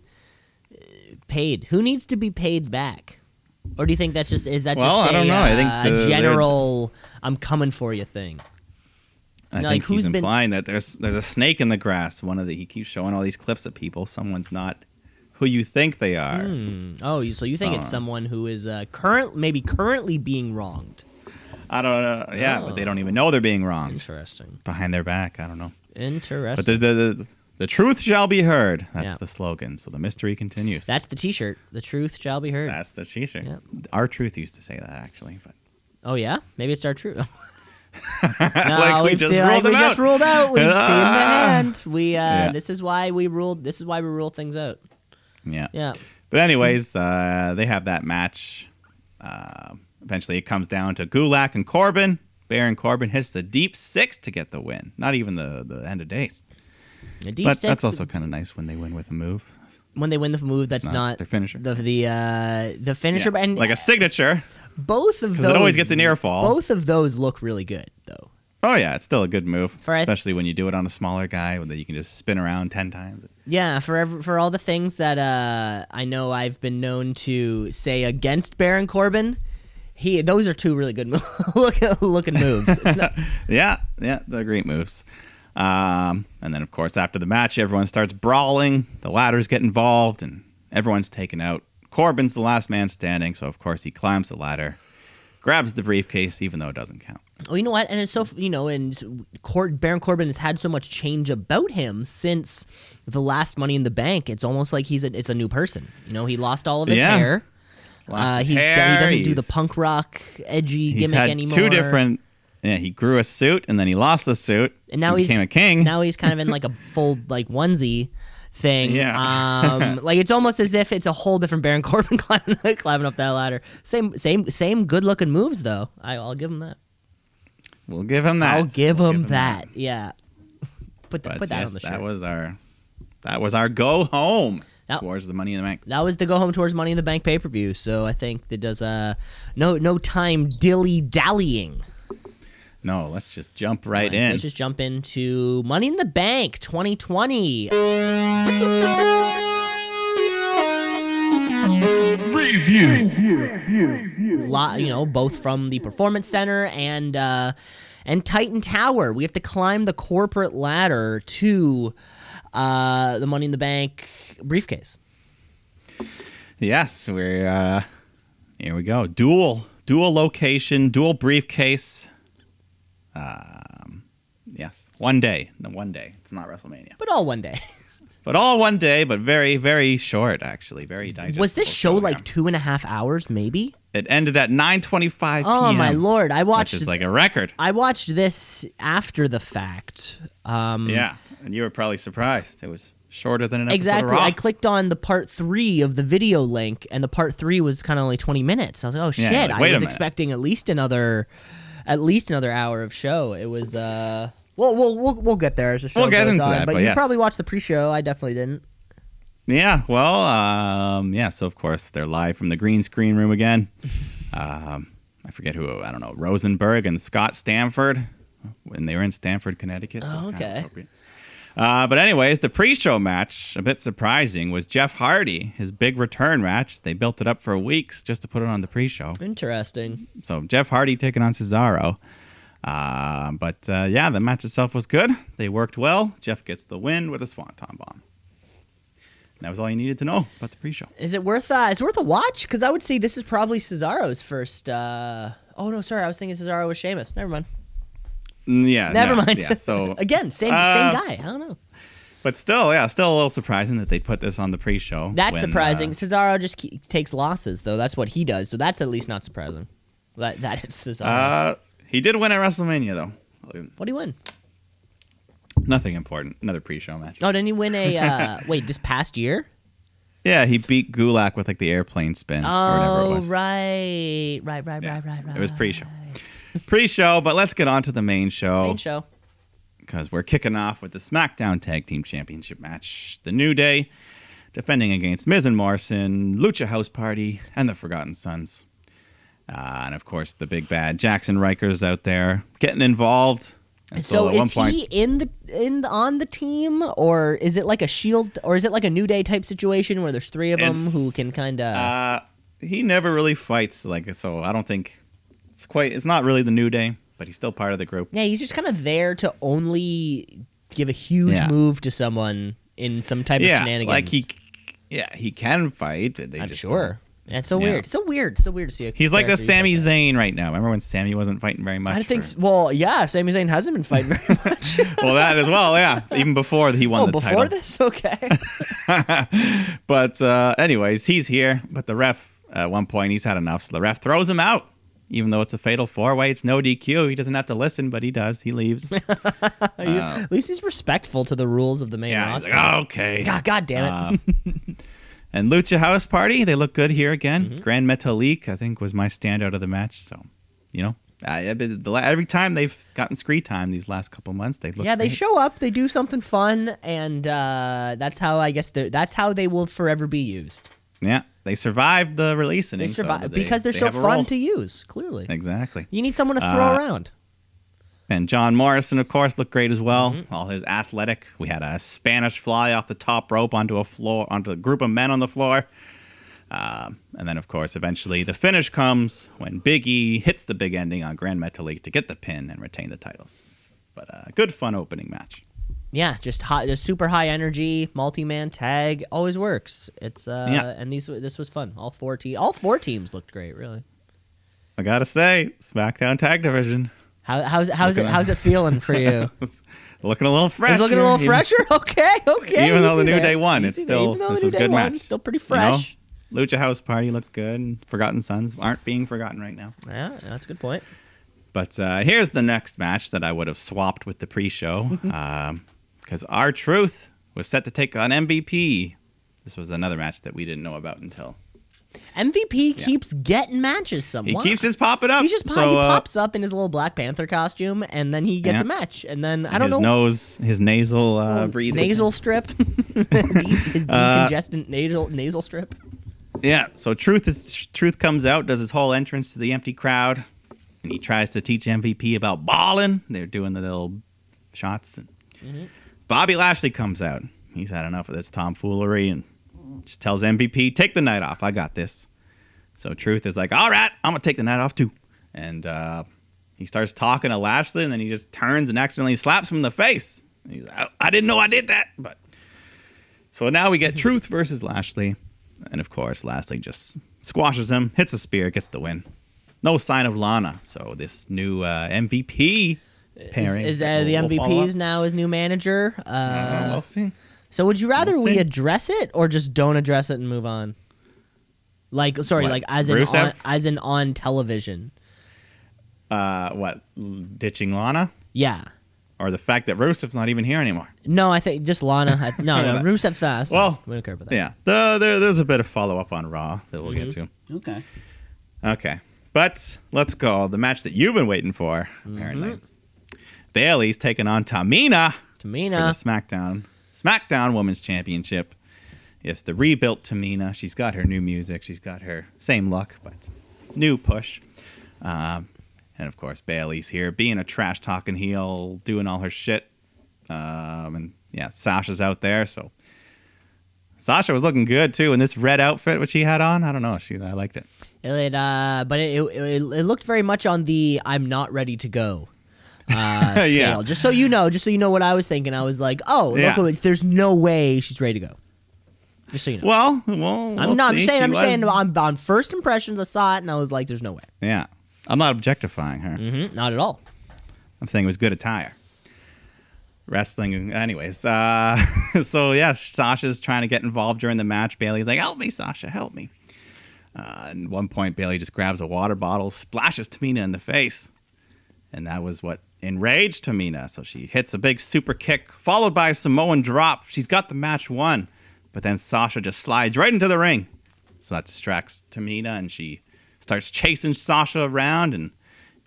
uh, paid? Who needs to be paid back? Or do you think that's just is that Well, just I don't a, know. I think uh, the- a general I'm coming for you thing? I Like, think who's he's been- implying that there's there's a snake in the grass. One of the he keeps showing all these clips of people. Someone's not who you think they are. Hmm. Oh, so you think it's Uh. someone who is uh, current maybe currently being wronged? I don't know. Yeah, but they Oh. don't even know they're being wronged Interesting. behind their back. I don't know. Interesting. But the, the, the, the truth shall be heard. That's Yeah. the slogan. So the mystery continues. That's the T-shirt. The truth shall be heard. That's the t-shirt. R-Truth used to say that actually, but oh yeah, maybe it's R-Truth. like we just ruled like them we out. just ruled out. We've seen the hand. We uh, Yeah. this is why we ruled. This is why we rule things out. yeah. Yeah. But anyways, uh, they have that match. Uh, eventually, it comes down to Gulak and Corbin. Baron Corbin hits the deep six to get the win. Not even the, the end of days. A deep but six, that's also kind of nice when they win with a move. when they win the move. That's not not, their finisher. The the uh, the finisher. Yeah, And like a signature. Both of those. It always gets an ear fall. Both of those look really good though. Oh yeah, it's still a good move, For especially when you do it on a smaller guy that you can just spin around ten times. Yeah, for ev- for all the things that uh, I know I've been known to say against Baron Corbin, he those are two really good mo- look, looking moves. Not, Yeah, yeah, they're great moves. Um, and then of course after the match, everyone starts brawling. The ladders get involved, and everyone's taken out. Corbin's the last man standing, so of course he climbs the ladder, grabs the briefcase, even though it doesn't count. oh, you know what? And it's so you know, and Cor- Baron Corbin has had so much change about him since the last Money in the Bank. It's almost like he's a it's a new person. You know, he lost all of his Yeah. hair. Uh, his he's, hair, he doesn't do the punk rock edgy He's gimmick had anymore. two different. Yeah, he grew a suit and then he lost the suit. and now he he's became a king. Now he's kind of in like a full like onesie thing. Yeah. Um, like it's almost as if it's a whole different Baron Corbin climbing, climbing up that ladder. Same same same good looking moves though. I, I'll give him that. we'll give him that. I'll give We'll him that. Yeah. Put that put that yes, on the shirt. that was our that was our go home That- towards the Money in the Bank. that was the go home towards Money in the Bank pay per view. So I think that does uh no no time dilly dallying. No, let's just jump right in. Let's just jump into Money in the Bank 2020. Review. Lot, you know, both from the Performance Center and uh, and Titan Tower. We have to climb the corporate ladder to uh, the Money in the Bank briefcase. Yes, we're uh here we go. Dual dual location, dual briefcase. Um yes. One day. No one day. It's not WrestleMania. But all one day. But all one day, but very, very short actually. Very digestible. Was this show program. like two and a half hours, maybe? it ended at nine twenty five Oh PM, Oh, my lord! I watched. Which is like a record. I watched this after the fact. Um, Yeah. And you were probably surprised. It was shorter than an Exactly. I clicked on the part three of the video link, and the part three was kind of only twenty minutes. I was like, "Oh Yeah, shit!" like, I was minute. expecting at least another, at least another hour of show. It was. uh Well, we'll we'll, we'll get there as the show We'll get goes into on. that, but but you yes. probably watched the pre-show. I definitely didn't. Yeah, well, um, yeah. So of course they're live from the green screen room again. Um, I forget who. I don't know. Rosenberg and Scott Stanford when they were in Stamford, Connecticut. So Oh, it's kinda okay. Uh, but anyways, the pre-show match, a bit surprising, was Jeff Hardy, his big return match. They built it up for weeks just to put it on the pre-show. Interesting. So Jeff Hardy taking on Cesaro. Uh, but uh, yeah, the match itself was good. They worked well. Jeff gets the win with a swanton bomb. And that was all you needed to know about the pre-show. Is it worth? Uh, is it worth a watch? Because I would say this is probably Cesaro's first. uh Oh no, sorry, I was thinking Cesaro was Sheamus. Never mind. Mm, Yeah, Never no, mind. Yeah, so again, same Uh, same guy. I don't know. but still, yeah, still a little surprising that they put this on the pre-show. That's when, surprising. uh, Cesaro just ke- takes losses, though. That's what he does. So that's at least not surprising. That that is Cesaro. Uh, he did win at WrestleMania though. what do you win? Nothing important. Another pre-show match. Oh, didn't he win a? Uh, wait, this past year? Yeah, he beat Gulak with like the airplane spin or whatever it Oh, was. right, right, right, Yeah, right, right, right. It was pre-show. Pre-show, but let's get on to the main show. Main show. because we're kicking off with the SmackDown Tag Team Championship match. The New Day defending against Miz and Morrison, Lucha House Party, and the Forgotten Sons. Uh, and of course, the big bad Jaxson Ryker's out there getting involved. And So, is point, he in the in the, on the team, or is it like a shield, or is it like a New Day type situation where there's three of them who can kind of? uh, he never really fights like so. I don't think it's quite. It's not really the New Day, but he's still part of the group. yeah, he's just kind of there to only give a huge Yeah. move to someone in some type of shenanigans. like he. Yeah, he can fight. They I'm just sure. Yeah, it's so Yeah. weird. So weird. So weird to see. A He's like the Sami that. Zayn right now. Remember when Sami wasn't fighting very much? I think. for- Well, yeah, Sami Zayn hasn't been fighting very much. well, that as well. Yeah, even before he won oh, the before title. this, okay. But uh, anyways, he's here. But the ref at one point he's had enough, so the ref throws him out. Even though it's a fatal four way, it's no DQ. He doesn't have to listen, but he does. He leaves. At least he's respectful to the rules of the main yeah, roster. like, oh, okay. God, God damn it. And Lucha House Party, they look good here again. Mm-hmm. Gran Metalik, I think, was my standout of the match. So, you know, I, the every time they've gotten screen time these last couple months, they've looked yeah, they great. show up, they do something fun, and uh, that's how I guess that's how they will forever be used. Yeah, they survived the release They inning. so they- because they're they so fun to use. Clearly, Exactly. you need someone to throw Uh, around. And John Morrison, of course, looked great as well. Mm-hmm. All his athletic. We had a Spanish fly off the top rope onto a floor, onto a group of men on the floor. Um, and then, of course, eventually the finish comes when Big E hits the big ending on Gran Metalik to get the pin and retain the titles. But uh, good, fun opening match. Yeah, just high, just super high energy, multi-man tag always works. It's uh, Yeah. and these this was fun. All four te- all four teams looked great. Really. I gotta say, SmackDown Tag Division How, how's how's it Looking how's it feeling for you? looking a little fresh. It's looking a little even- fresher. Okay, okay. Even though the New. Day won, it's still this was a good won, match. Still pretty You know? fresh. Lucha House Party looked good. And Forgotten Sons aren't being forgotten right now. Yeah, that's a good point. But uh, here's the next match that I would have swapped with the pre-show, because R-Truth was set to take on MVP. This was another match that we didn't know about until MVP keeps getting matches. Some he keeps just popping up. he just pop, so, he uh, popped up in his little Black Panther costume, and then he gets Yeah. a match, and then I don't his know nose, his nasal uh, breathing. nasal strip, his Uh, decongestant nasal nasal strip. Yeah. So Truth is Truth comes out, does his whole entrance to the empty crowd, and he tries to teach MVP about balling. They're doing the little shots. And Bobby Lashley comes out. He's had enough of this tomfoolery and just tells MVP, "Take the night off. I got this." So Truth is like, "All right, I'm gonna take the night off too," and uh, he starts talking to Lashley, and then he just turns and accidentally slaps him in the face. And He's like, I, I didn't know I did that, but so now we get Truth versus Lashley. And of course, Lashley just squashes him, hits a spear, gets the win. No sign of Lana. So this new uh, MVP pairing. is uh, that the we'll- we'll MVP is up. now his new manager? Uh, Uh, we'll see. so would you rather we'll we address it or just don't address it and move on? Like, sorry, What, like as in on, as in on television. Uh, what? Ditching Lana? Yeah. Or the fact that Rusev's not even here anymore? No, I think just Lana. I- no, no, Rusev's fast. Well, we don't care about that. Yeah. The, there, there's a bit of follow up on Raw that we'll get to. Okay. Okay. But let's go. The match that you've been waiting for, apparently. Mm-hmm. Bayley's taking on Tamina. for the SmackDown SmackDown Women's Championship. Yes, the rebuilt Tamina. She's got her new music. She's got her same look, but new push. Um, and of course, Bayley's here, being a trash talking heel, doing all her shit. Um, and yeah, Sasha's out there, so Sasha was looking good too in this red outfit which she had on. I don't know, she I liked it. It, uh, but it, it, it looked very much on the "I'm not ready to go" uh, scale. Yeah. Just so you know, just so you know what I was thinking. I was like, "Oh, Yeah. look, there's no way she's ready to go." Just so you know. Well, well, we'll I'm not. I'm saying. She I'm was- saying. On, on first impressions, I saw it and I was like, "There's no way." Yeah, I'm not objectifying her. hmm Not at all. I'm saying it was good attire. Wrestling, anyways. Uh, so yeah, Sasha's trying to get involved during the match. Bayley's like, "Help me, Sasha, help me." Uh, and at one point, Bayley just grabs a water bottle, splashes Tamina in the face, and that was what enraged Tamina. So she hits a big super kick, followed by a Samoan drop. She's got the match won, but then Sasha just slides right into the ring. So that distracts Tamina, and she starts chasing Sasha around and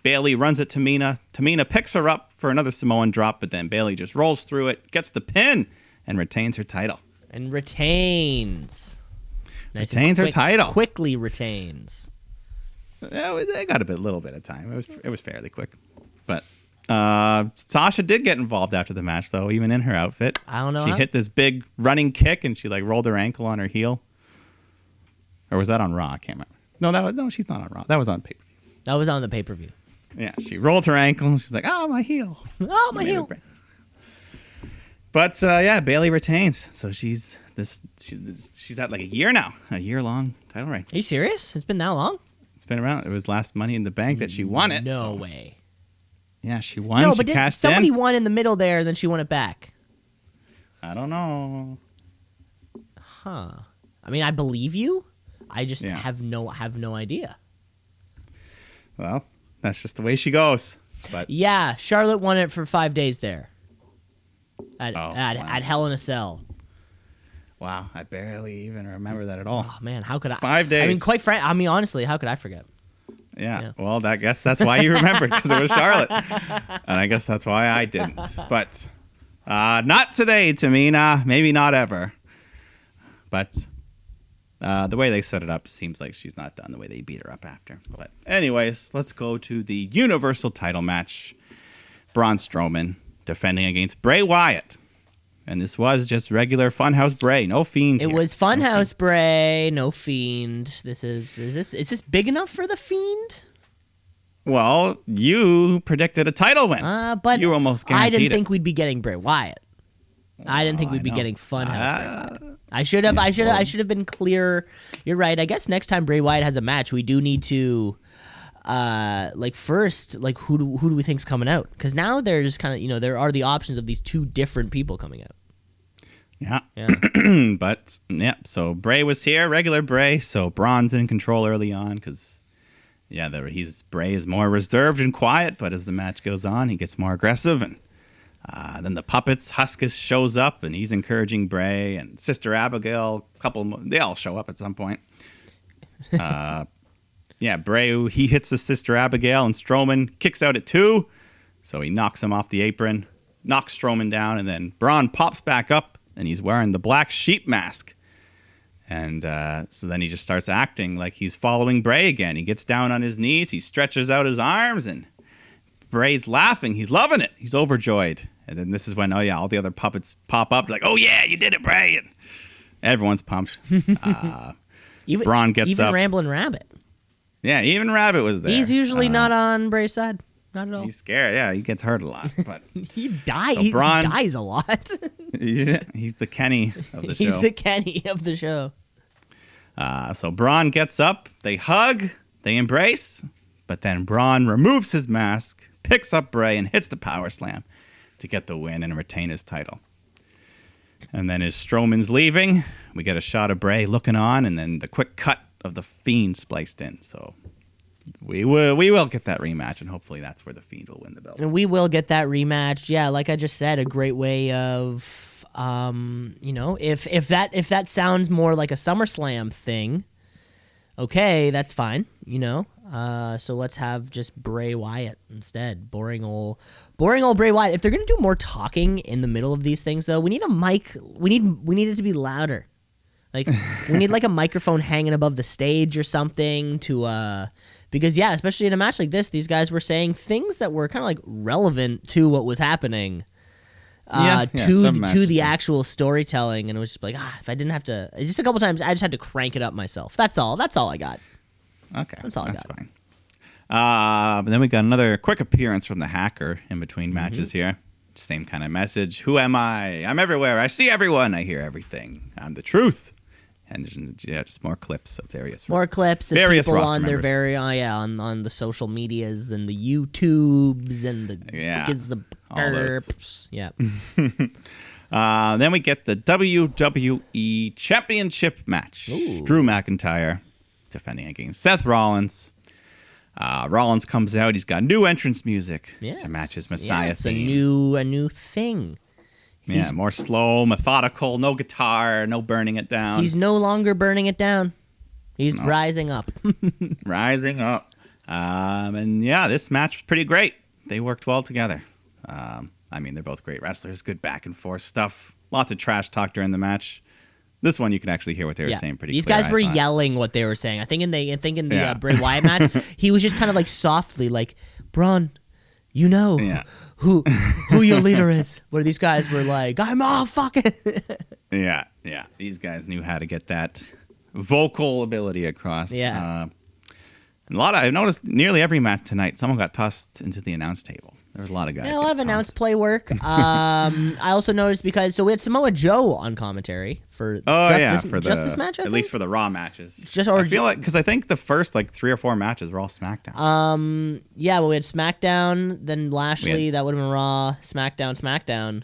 Bayley runs at Tamina. Tamina picks her up for another Samoan drop, but then Bayley just rolls through it, gets the pin, and retains her title. And retains. Nice and Retains her quick- title. Quickly retains. Yeah, they got a bit, little bit of time. It was it was fairly quick, uh, Sasha did get involved after the match, though. Even in her outfit, I don't know She how. hit this big running kick, and she like rolled her ankle on her heel. Or was that on Raw? I can't remember. No, that was no. She's not on Raw. That was on paper. That was on the pay per view. Yeah, she rolled her ankle. and She's like, "Oh, my heel." Oh, my heel. But uh, yeah, Bayley retains, so she's this. She's this, she's at like a year now, a year long title reign. Are you serious? It's been that long? It's been around. It was last Money in the Bank that she won it. No so- way. Yeah, she won. no, she but did, cashed somebody in. won in the middle there, then she won it back. I don't know. Huh. I mean, I believe you. I just Yeah. have no have no idea. Well, that's just the way she goes. But Yeah, Charlotte won it for five days there. At Oh, at, wow. at Hell in a Cell. wow, I barely even remember that at all. Oh man, how could I? Five days. I mean, days. quite frank. I mean, honestly, how could I forget? Yeah. Yeah. Well, I guess that's why you remembered because it was Charlotte, and I guess that's why I didn't. But uh, not today, Tamina. Maybe not ever. But uh, the way they set it up seems like she's not done the way they beat her up after. But anyways, let's go to the Universal Title match. Braun Strowman defending against Bray Wyatt. And this was just regular Funhouse Bray, no fiend. It here. was Funhouse Bray, no Fiend. This is is this is this big enough for the Fiend? Well, you predicted a title win. Uh, but you almost I didn't it. think we'd be getting Bray Wyatt. I didn't think we'd be know. getting Funhouse. Bray Uh, Wyatt. I should have. I should. have I should have been clear. You're right. I guess next time Bray Wyatt has a match, we do need to, uh, like first, like who do who do we think's coming out? Because now there's just kind of you know there are the options of these two different people coming out. yeah. Yeah. but yeah, so Bray was here, regular Bray. So Braun's in control early on because, yeah, there, he's Bray is more reserved and quiet. But as the match goes on, he gets more aggressive, and uh, then the puppets Huskus shows up and he's encouraging Bray and Sister Abigail. Couple, they all show up at some point. Uh, yeah, Bray he hits the Sister Abigail and Strowman kicks out at two, so he knocks him off the apron, knocks Strowman down, and then Braun pops back up and he's wearing the black sheep mask. And uh, so then he just starts acting like he's following Bray again. He gets down on his knees, he stretches out his arms, and Bray's laughing. He's loving it. He's overjoyed. And then this is when, oh yeah, all the other puppets pop up, like, oh yeah, you did it, Bray. And everyone's pumped. uh, Even Braun gets even up. Ramblin' Rabbit. Yeah, even Rabbit was there. He's usually Uh, not on Bray's side. Not at all. He's scared. Yeah, he gets hurt a lot. But He dies. So Braun- he dies a lot. yeah, he's the Kenny of the show. He's the Kenny of the show. Uh, so Braun gets up, they hug, they embrace, but then Braun removes his mask, picks up Bray, and hits the power slam to get the win and retain his title. And then as Strowman's leaving, we get a shot of Bray looking on, and then the quick cut of the Fiend spliced in. So we will we will get that rematch, and hopefully that's where the Fiend will win the belt. And we will get that rematch. Yeah, like I just said, a great way of um, you know, if if that if that sounds more like a SummerSlam thing, okay, that's fine, you know. Uh, so let's have just Bray Wyatt instead. Boring old boring old Bray Wyatt. If they're to do more talking in the middle of these things though, we need a mic. We need we need it to be louder. Like we need like a microphone hanging above the stage or something to uh because yeah, especially in a match like this, these guys were saying things that were kind of like relevant to what was happening. Uh, Yeah, yeah, to some to the actual storytelling, and it was just like, ah, if I didn't have to, just a couple times, I just had to crank it up myself. That's all. That's all I got. Okay, That's all I that's got. fine. Uh, but then we got another quick appearance from the hacker in between matches here. Same kind of message. Who am I? I'm everywhere. I see everyone. I hear everything. I'm the truth. And there's yeah, just more clips of various. More clips of Various people on their very, uh, yeah, on, on the social medias and the YouTubes and the Yeah, gives the all those. burps. Yeah. Uh, then we get the WWE Championship match. Ooh. Drew McIntyre defending against Seth Rollins. Uh, Rollins comes out. He's got new entrance music Yes. to match his Messiah Yes, a new a new thing. Yeah, more slow, methodical. No guitar. No burning it down. He's no longer burning it down. He's No. rising up. rising up. Um, and yeah, this match was pretty great. They worked well together. Um, I mean, they're both great wrestlers. Good back and forth stuff. Lots of trash talk during the match. This one you can actually hear what they were saying pretty. These clear, guys were yelling what they were saying. I think in the I think in the Yeah. uh, Bray Wyatt match, he was just kind of like softly like, "Braun, you know Yeah. Who who your leader is." Where these guys were like, "I'm all fucking." Yeah, yeah. These guys knew how to get that vocal ability across. Yeah. Uh, a lot of I noticed nearly every match tonight, someone got tossed into the announce table. There was a lot of guys. Yeah, a lot of announced play work. Um, I also noticed because so we had Samoa Joe on commentary for Oh just yeah, this, for the just this match. I at think? least for the Raw matches. Just- or I feel like because I think the first like three or four matches were all SmackDown. Um, yeah, well, we had SmackDown, then Lashley. Had- that would have been Raw. SmackDown, SmackDown.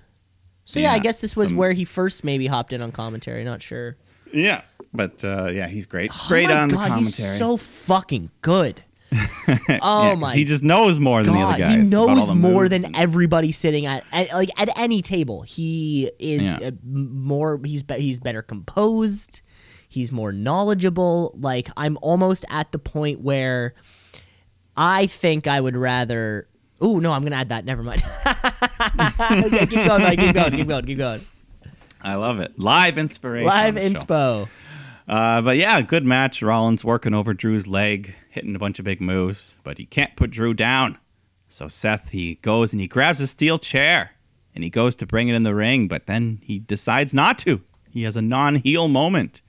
So yeah, I guess this was some- where he first maybe hopped in on commentary. Not sure. yeah, but uh, yeah, he's great. Oh Great on God, the commentary. He's so fucking good. Yeah, oh 'cause my He just knows more than the other guys. he knows more than and- everybody sitting at, at like at any table. He is Yeah. more. He's be, he's better composed. He's more knowledgeable. Like I'm almost at the point where I think I would rather. Oh no, I'm gonna add that. Never mind. okay, keep going, Mike, keep going, keep going, keep going. I love it. Live inspiration. Live on the show. inspo. Uh, but yeah, good match. Rollins working over Drew's leg, hitting a bunch of big moves, but he can't put Drew down. So Seth, he goes and he grabs a steel chair and he goes to bring it in the ring, but then he decides not to. He has a non heel moment.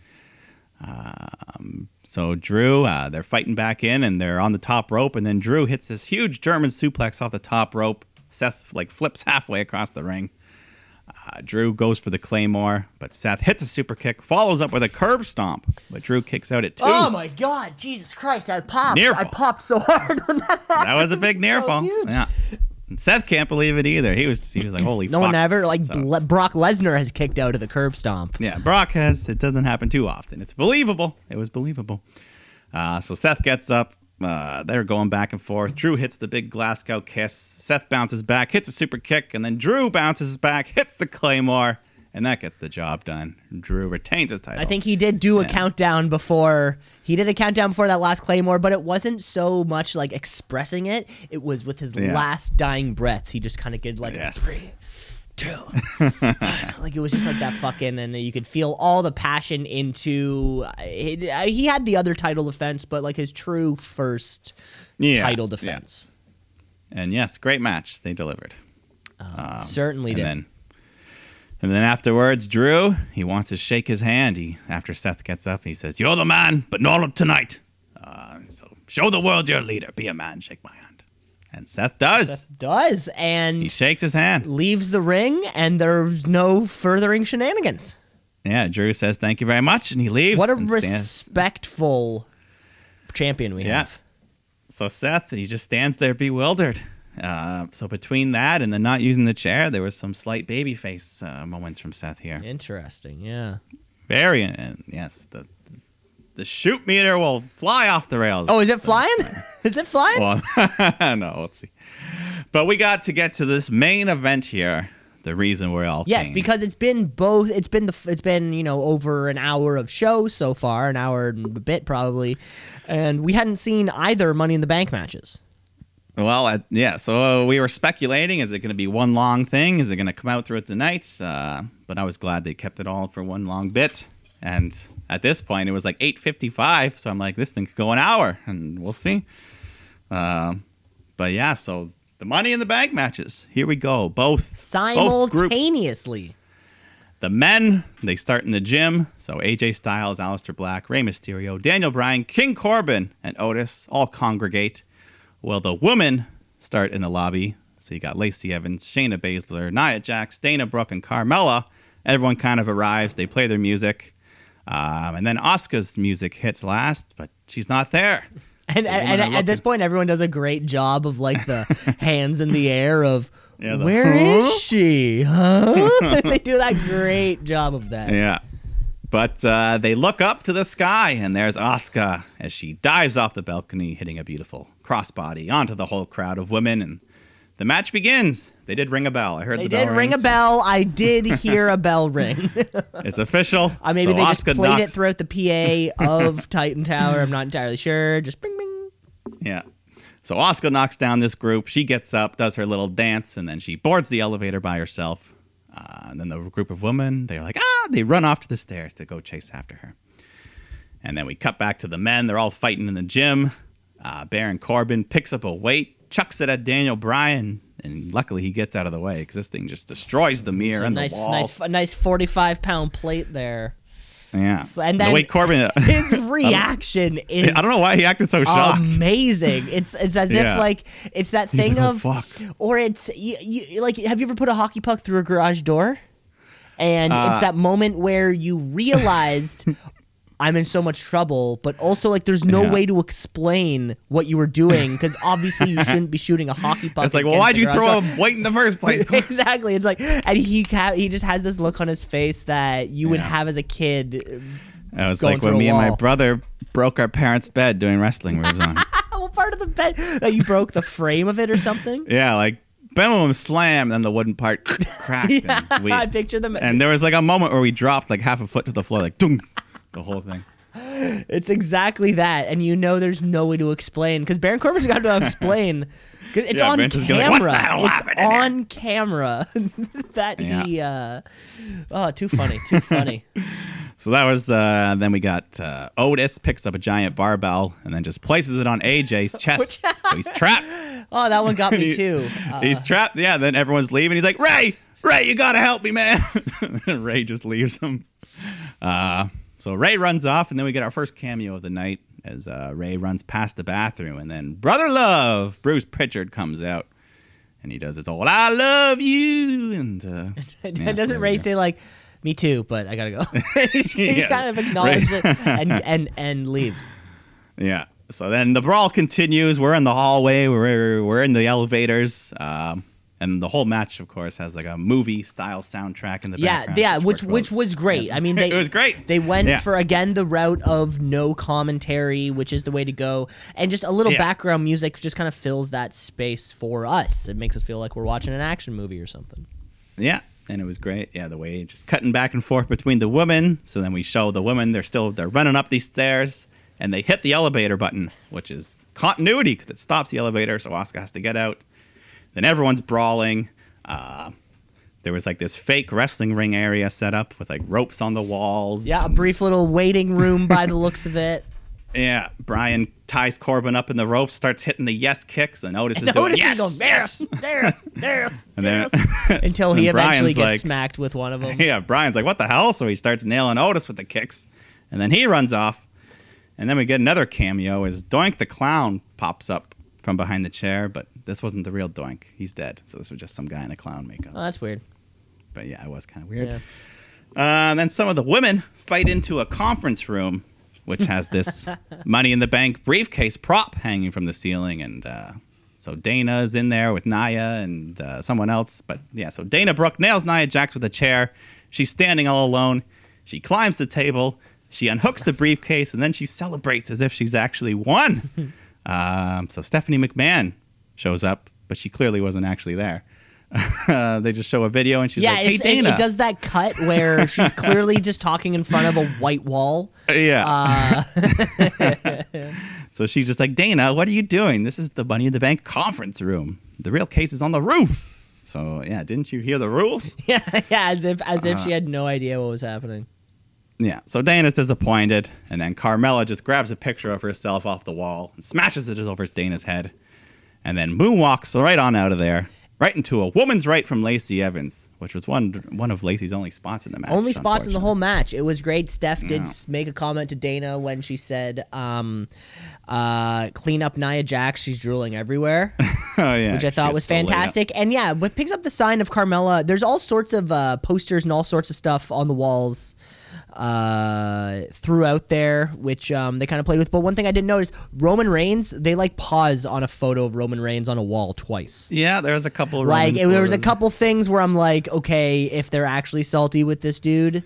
Um, so Drew, uh, they're fighting back in and they're on the top rope, and then Drew hits this huge German suplex off the top rope. Seth like flips halfway across the ring. Uh, Drew goes for the claymore, but Seth hits a super kick, follows up with a curb stomp, but Drew kicks out at two. Oh my God, Jesus Christ! I popped. Near I fall. popped so hard when that happened. that was a big near That was fall. huge. Yeah. And Seth can't believe it either. He was he was like, "Holy No fuck!" one ever like So- Le- Brock Lesnar has kicked out of the curb stomp. Yeah, Brock has. It doesn't happen too often. It's believable. It was believable. Uh, so Seth gets up. Uh, they're going back and forth. Drew hits the big Glasgow kiss. Seth bounces back, hits a super kick, and then Drew bounces back, hits the claymore, and that gets the job done. Drew retains his title. I think he did do a countdown before. He did a countdown before that last claymore, but it wasn't so much like expressing it. It was with his Yeah. last dying breaths. He just kind of did like a Yes. three, two, one. like it was just like that fucking, and you could feel all the passion into. It, uh, he had the other title defense, but like his true first Yeah, title yeah. defense. And yes, great match. They delivered. Uh, certainly Um, and did. then and then afterwards, Drew, he wants to shake his hand. He after Seth gets up, he says, "You're the man, but not tonight. Uh, so show the world you're a leader. Be a man. Shake my hand." And Seth does. Does and He shakes his hand. leaves the ring, and there's no furthering shenanigans. Yeah, Drew says, "Thank you very much," and he leaves. What a respectful champion we Yeah. have. So Seth, he just stands there bewildered. Uh, so between that and the not using the chair, there was some slight babyface uh, moments from Seth here. Interesting, yeah. Very, and yes, the the shoot meter will fly off the rails. Oh, is it flying? is it flying? Well, no, let's see. But we got to get to this main event here. The reason we're all yes, came. because it's been both. It's been the. It's been you know over an hour of show so far, an hour and a bit probably, and we hadn't seen either Money in the Bank matches. well, uh, yeah. So uh, we were speculating: is it going to be one long thing? Is it going to come out throughout the night? Uh, but I was glad they kept it all for one long bit. And at this point, it was like eight fifty-five. So I'm like, this thing could go an hour, and we'll see. Um, but yeah, so the Money in the Bank matches. Here we go. Both both. Simultaneously. The men, they start in the gym. So AJ Styles, Aleister Black, Rey Mysterio, Daniel Bryan, King Corbin, and Otis all congregate. Well, the women start in the lobby. So you got Lacey Evans, Shayna Baszler, Nia Jax, Dana Brooke, and Carmella. Everyone kind of arrives. They play their music. Um, and then Asuka's music hits last, but she's not there. And, and, and at this point, everyone does a great job of like the hands in the air of Yeah, the- where is she? Huh? they do that great job of that. Yeah. But uh, they look up to the sky, and there's Asuka as she dives off the balcony, hitting a beautiful crossbody onto the whole crowd of women. And the match begins. They did ring a bell. I heard They the bell did ring a bell. I did hear a bell ring. It's official. Uh, maybe So they just Asuka played it throughout the PA of Titan Tower. I'm not entirely sure. Just bing bing. Yeah. So Asuka knocks down this group. She gets up, does her little dance, and then she boards the elevator by herself. Uh, and then the group of women, they're like, ah, they run off to the stairs to go chase after her. And then we cut back to the men. They're all fighting in the gym. Uh, Baron Corbin picks up a weight, chucks it at Daniel Bryan, and luckily he gets out of the way because this thing just destroys the mirror and nice, the wall. nice, nice forty-five pound plate there. yeah. And the then way Corbin, His reaction is I don't know why he acted so shocked. amazing. It's it's as Yeah. if like it's that He's thing like, "Oh, of fuck." or it's you, you, like have you ever put a hockey puck through a garage door? And Uh, it's that moment where you realized I'm in so much trouble, but also like there's no Yeah. way to explain what you were doing because obviously you shouldn't be shooting a hockey puck. it's like, well, why'd you throw a weight in the first place? exactly. It's like, and he ca- he just has this look on his face that you would have as a kid. Uh, it was going like when me and my brother broke our parents' bed doing wrestling moves on. what part of the bed that you broke the frame of it or something? yeah, like boom, slam, then the wooden part cracked. Yeah, and, we, I picture them. and there was like a moment where we dropped like half a foot to the floor, like doom, the whole thing. It's exactly that, and you know there's no way to explain because Baron Corbin's got to explain. 'Cause it's Yeah, on Vince is gonna be like, camera. "What it's happened in there?" on camera that he. Uh, oh, too funny, too funny. So that was. Uh, then we got uh, Otis picks up a giant barbell and then just places it on AJ's chest, so he's trapped. Oh, that one got me He- too. Uh, he's trapped. Yeah. Then everyone's leaving. He's like, Rey, Rey, you gotta help me, man. Rey just leaves him. Uh, so Rey runs off, and then we get our first cameo of the night as uh, Rey runs past the bathroom, and then Brother Love, Bruce Pritchard, comes out, and he does his old "I love you," and uh, yeah, doesn't Rey say like, "Me too," but I gotta go. he Yeah. kind of acknowledges Rey- it and and and leaves. Yeah. So then the brawl continues. We're in the hallway. We're we're in the elevators. Um, and the whole match, of course, has like a movie style soundtrack in the Yeah, background. yeah, which well. which was great. I mean, they It was great. They went Yeah. for again the route of no commentary, which is the way to go, and just a little Yeah. background music just kind of fills that space for us. It makes us feel like we're watching an action movie or something. Yeah, and it was great. Yeah, the way just cutting back and forth between the women. So then we show the women. They're still they're running up these stairs, and they hit the elevator button, which is continuity because it stops the elevator. So Asuka has to get out. Then everyone's brawling. Uh, there was like this fake wrestling ring area set up with like ropes on the walls. Yeah, a brief little waiting room by the looks of it. Yeah, Bryan ties Corbin up in the ropes, starts hitting the yes kicks, and Otis is And doing Otis is yes, going, yes. there's, And then- until he eventually Bryan's gets like- smacked with one of them. Yeah, Bryan's like, what the hell? So he starts nailing Otis with the kicks, and then he runs off, and then we get another cameo as Doink the clown pops up from behind the chair, but this wasn't the real Doink. He's dead, so this was just some guy in a clown makeup. Oh, that's weird. But yeah, it was kind of weird. Yeah. Uh, and then some of the women fight into a conference room, which has this Money in the Bank briefcase prop hanging from the ceiling. And uh, so Dana's in there with Nia and uh, someone else. But yeah, so Dana Brooke nails Nia Jax with a chair. She's standing all alone. She climbs the table. She unhooks the briefcase and then she celebrates as if she's actually won. um, so Stephanie McMahon shows up, but she clearly wasn't actually there. Uh, they just show a video and she's yeah, like, "Hey it's, it- Dana." It, does that cut where she's clearly just talking in front of a white wall. Yeah. Uh, so she's just like, Dana, what are you doing? This is the Money in the Bank conference room. The real case is on the roof. So yeah, didn't you hear the rules? yeah, yeah, as if as if she had no idea what was happening. Yeah. So Dana's disappointed, and then Carmella just grabs a picture of herself off the wall and smashes it over Dana's head, and then moonwalks right on out of there, right into a woman's right from Lacey Evans, which was one one of Lacey's only spots in the match. Only spots in the whole match. It was great. Steph did Yeah. make a comment to Dana when she said, um, uh, "Clean up Nia Jax. She's drooling everywhere." oh yeah, which I thought was still laid up. fantastic. And yeah, what picks up the sign of Carmella, there's all sorts of uh, posters and all sorts of stuff on the walls uh, throughout there, which um, they kind of played with. But one thing I didn't notice, Roman Reigns, they like pause on a photo of Roman Reigns on a wall twice. Yeah, there was a couple. of Like there was a couple things where I'm like, okay, if they're actually salty with this dude,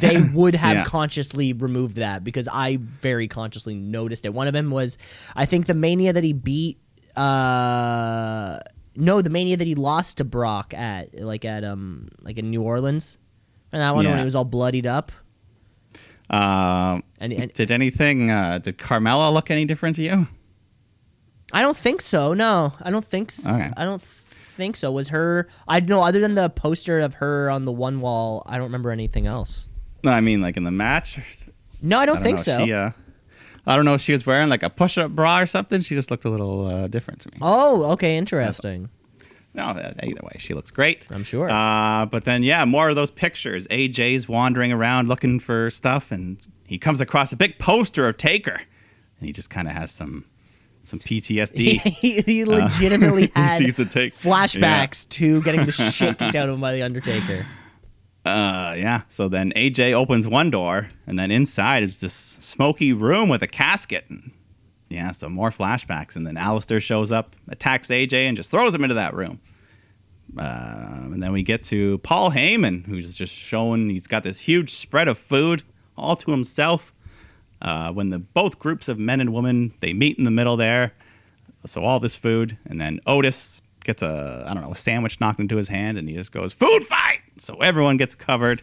they would have Yeah. consciously removed that because I very consciously noticed it. One of them was, I think the Mania that he beat. Uh, no, the Mania that he lost to Brock at, like at um, like in New Orleans, and that one when he was all bloodied up. And did anything? Uh, did Carmella look any different to you? I don't think so. No, I don't think. So. Okay. I don't think so. Was her? I know. Other than the poster of her on the one wall, I don't remember anything else. No, I mean like in the match. No, I don't, I think know. so. She, uh, I don't know if she was wearing like a push-up bra or something. She just looked a little uh, different to me. oh, okay, interesting. No, uh, either way, she looks great. I'm sure. Uh, but then, yeah, more of those pictures. AJ's wandering around looking for stuff, and he comes across a big poster of Taker, and he just kind of has some some PTSD. he, he legitimately he had sees the take flashbacks to getting the shit kicked out of him by the Undertaker. Uh, yeah. So then AJ opens one door, and then inside is this smoky room with a casket. And yeah, so more flashbacks, and then Aleister shows up, attacks AJ, and just throws him into that room. Uh, and then we get to Paul Heyman, who's just showing he's got this huge spread of food all to himself. Uh, when the both groups of men and women they meet in the middle there, so all this food, and then Otis gets a I don't know a sandwich knocked into his hand, and he just goes food fight. So everyone gets covered.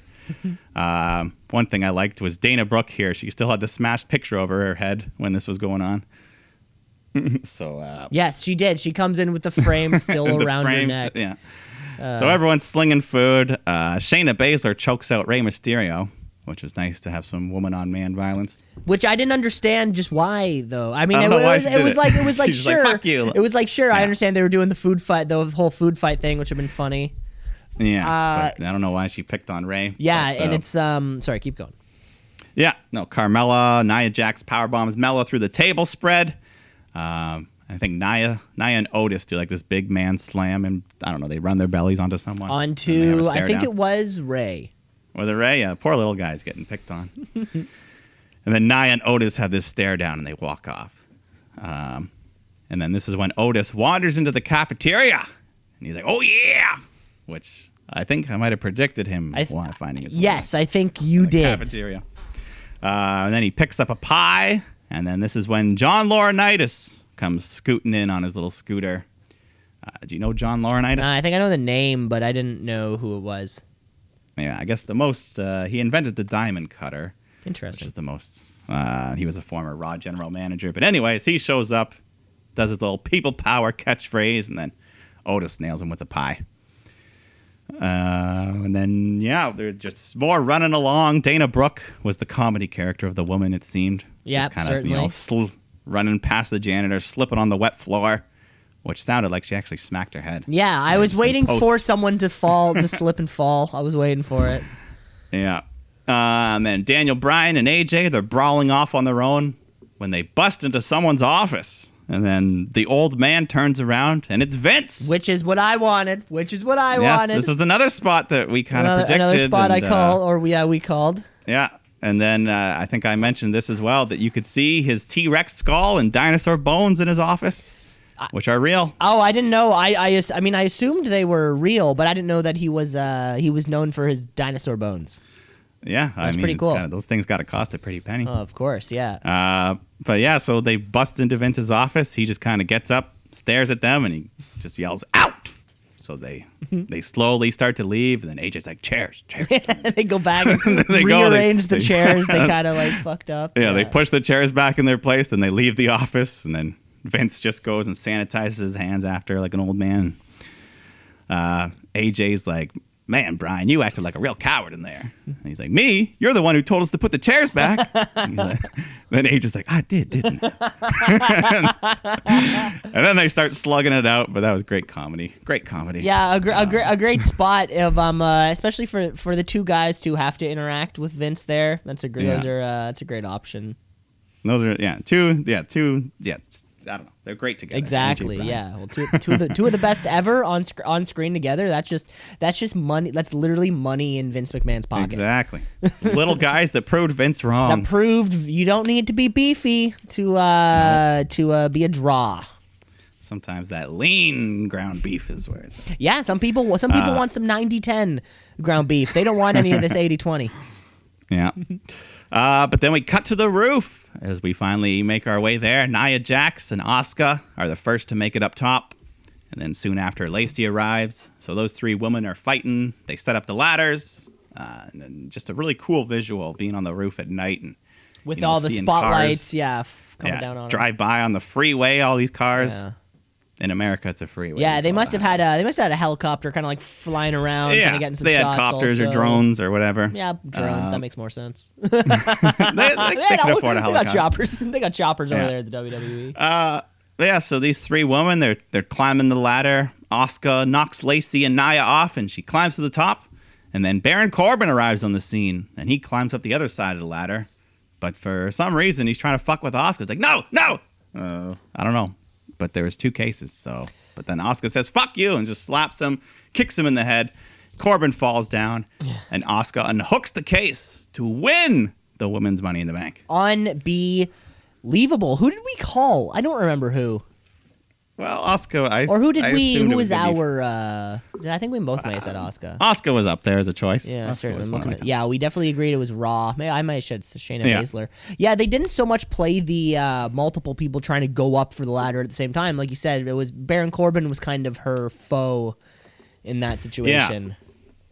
Um, one thing I liked was Dana Brooke here. She still had the smashed picture over her head when this was going on. so uh, Yes, she did. She comes in with the frame still the around her neck. Uh, yeah. so everyone's slinging food. Uh, Shayna Baszler chokes out Rey Mysterio, which was nice to have some woman on man violence. Which I didn't understand just why though. I mean, I it, don't know why was, it was it. like it was like She's like, sure. "Fuck you." It was like sure. I understand they were doing the food fight, the whole food fight thing, which would have been funny. Yeah, Uh, I don't know why she picked on Rey. Yeah, but, and uh, it's um. Sorry, keep going. Yeah, no, Carmella, Nia Jax power bombs Mella through the table spread. Um, I think Nia, Nia and Otis do like this big man slam, and I don't know, they run their bellies onto someone. Onto I think down. it was Rey. Was it Rey? Yeah, poor little guy's getting picked on. and then Nia and Otis have this stare down, and they walk off. Um, and then this is when Otis wanders into the cafeteria, and he's like, "Oh yeah," which I think I might have predicted him I th- finding his Yes, I think you the did. cafeteria. Uh, and then he picks up a pie, and then this is when John Laurinaitis comes scooting in on his little scooter. Uh, do you know John Laurinaitis? Uh, I think I know the name, but I didn't know who it was. yeah, I guess the most uh, he invented the diamond cutter, Interesting. which is the most. Uh, he was a former Raw general manager, but anyways, he shows up, does his little people power catchphrase, and then Otis nails him with a pie. Uh, and then yeah, there's just more running along. Dana Brooke was the comedy character of the woman. It seemed, Yep, just kind of you know sl- running past the janitor, slipping on the wet floor, which sounded like she actually smacked her head. Yeah, I was waiting for someone to fall, to slip and fall. I was waiting for it. Yeah. Uh, and then Daniel Bryan and AJ, they're brawling off on their own when they bust into someone's office. And then the old man turns around and it's Vince. Which is what I wanted. Which is what I yes, wanted. this was another spot that we kind of predicted. another spot and, I uh, call, or yeah, we called. yeah. And then uh, I think I mentioned this as well that you could see his T Rex skull and dinosaur bones in his office, which are real. Oh, I didn't know. I, I, I mean, I assumed they were real, but I didn't know that he was, uh, he was known for his dinosaur bones. Yeah. I That's mean, pretty cool. kinda- those things got to cost a pretty penny. Oh, of course, yeah. Uh, but yeah, so they bust into Vince's office. He just kind of gets up, stares at them, and he just yells "out." So they they slowly start to leave, and then AJ's like, "Chairs, chairs." they go back and They go, they- rearrange the they- chairs. They kind of like fucked up. yeah, they push the chairs back in their place, and they leave the office, and then Vince just goes and sanitizes his hands after like an old man. Uh, AJ's like, "Man, Bryan, you acted like a real coward in there." And he's like, "Me? You're the one who told us to put the chairs back." And he's like- then AJ's like, "I did, didn't I?" and then they start slugging it out, but that was great comedy. Great comedy. Yeah, a, gr- a, gr- a great spot of um, uh, especially for for the two guys to have to interact with Vince there. That's a great. Yeah. Those are uh, that's a great option. Those are yeah, two yeah, two yeah, I don't know. They're great together. Exactly. Bryan. Yeah. Well, two, two of the two of the best ever on sc- on screen together. That's just that's just money. That's literally money in Vince McMahon's pocket. Exactly. Little guys that proved Vince wrong. That proved you don't need to be beefy to uh to uh, be a draw. Sometimes that lean ground beef is where it's Yeah, some people some people Uh, want some 90-10 ground beef. They don't want any of this 80-20. Yeah. uh, but then we cut to the roof as we finally make our way there. Nia Jax and Asuka are the first to make it up top. And then soon after, Lacey arrives. So those three women are fighting. They set up the ladders. Uh, and then just a really cool visual being on the roof at night and With you know, all the spotlights, cars. yeah, coming yeah, down on drive by on the freeway. All these cars Yeah. In America, it's a freeway. Yeah, they must have had a they must have had a helicopter kind of like flying around, Yeah, kind of getting some they had shots copters or drones or whatever. Yeah, drones. Uh, that makes more sense. they, they, they Yeah, can afford a helicopter. They got choppers. They got choppers over there at the. WWE. Uh, yeah, so these three women, they're they're climbing the ladder. Asuka knocks Lacey and Nia off, and she climbs to the top. And then Baron Corbin arrives on the scene, and he climbs up the other side of the ladder. But for some reason, he's trying to fuck with Asuka. He's like, no, no. Uh, I don't know. But there was two cases, so. But then Asuka says, fuck you, and just slaps him, kicks him in the head. Corbin falls down, and Asuka unhooks the case to win the women's Money in the Bank. Unbelievable. Who did we call? I don't remember who. Well, Asuka, I Or who did I we? Who was, be- our? Uh, I think we both may have said Asuka. Asuka was up there as a choice. Yeah, certainly. was one of at- my yeah, we definitely agreed it was Raw. May I might have said Shayna Yeah. Baszler. Yeah, they didn't so much play the uh, multiple people trying to go up for the ladder at the same time. Like you said, it was Baron Corbin was kind of her foe in that situation.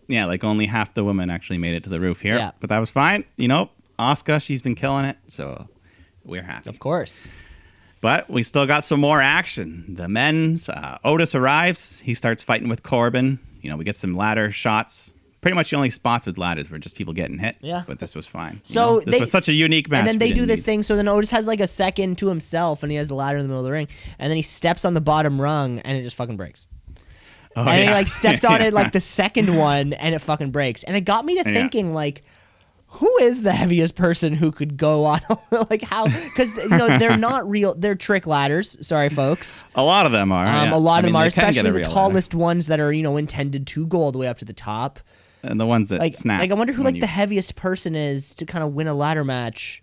Yeah, like only half the women actually made it to the roof here. Yeah. But that was fine. You know, Asuka, she's been killing it, so we're happy. Of course. But we still got some more action. The men's uh, Otis arrives. He starts fighting with Corbin. You know, we get some ladder shots. Pretty much the only spots with ladders were just people getting hit. Yeah. But this was fine. You So know, this they- was such a unique match. And then they do this need- thing. So then Otis has like a second to himself, and he has the ladder in the middle of the ring, and then he steps on the bottom rung, and it just fucking breaks. Oh, and he like steps on Yeah. it like the second one, and it fucking breaks. And it got me to Yeah. thinking like. Who is the heaviest person who could go on like how? Because you know they're not real. They're trick ladders. Sorry, folks. A lot of them are. Um, yeah. A lot I of mean, them are, they can get especially the real ladder. tallest ones that are you know intended to go all the way up to the top. And the ones that Like, snap. like I wonder who like you- the heaviest person is to kind of win a ladder match.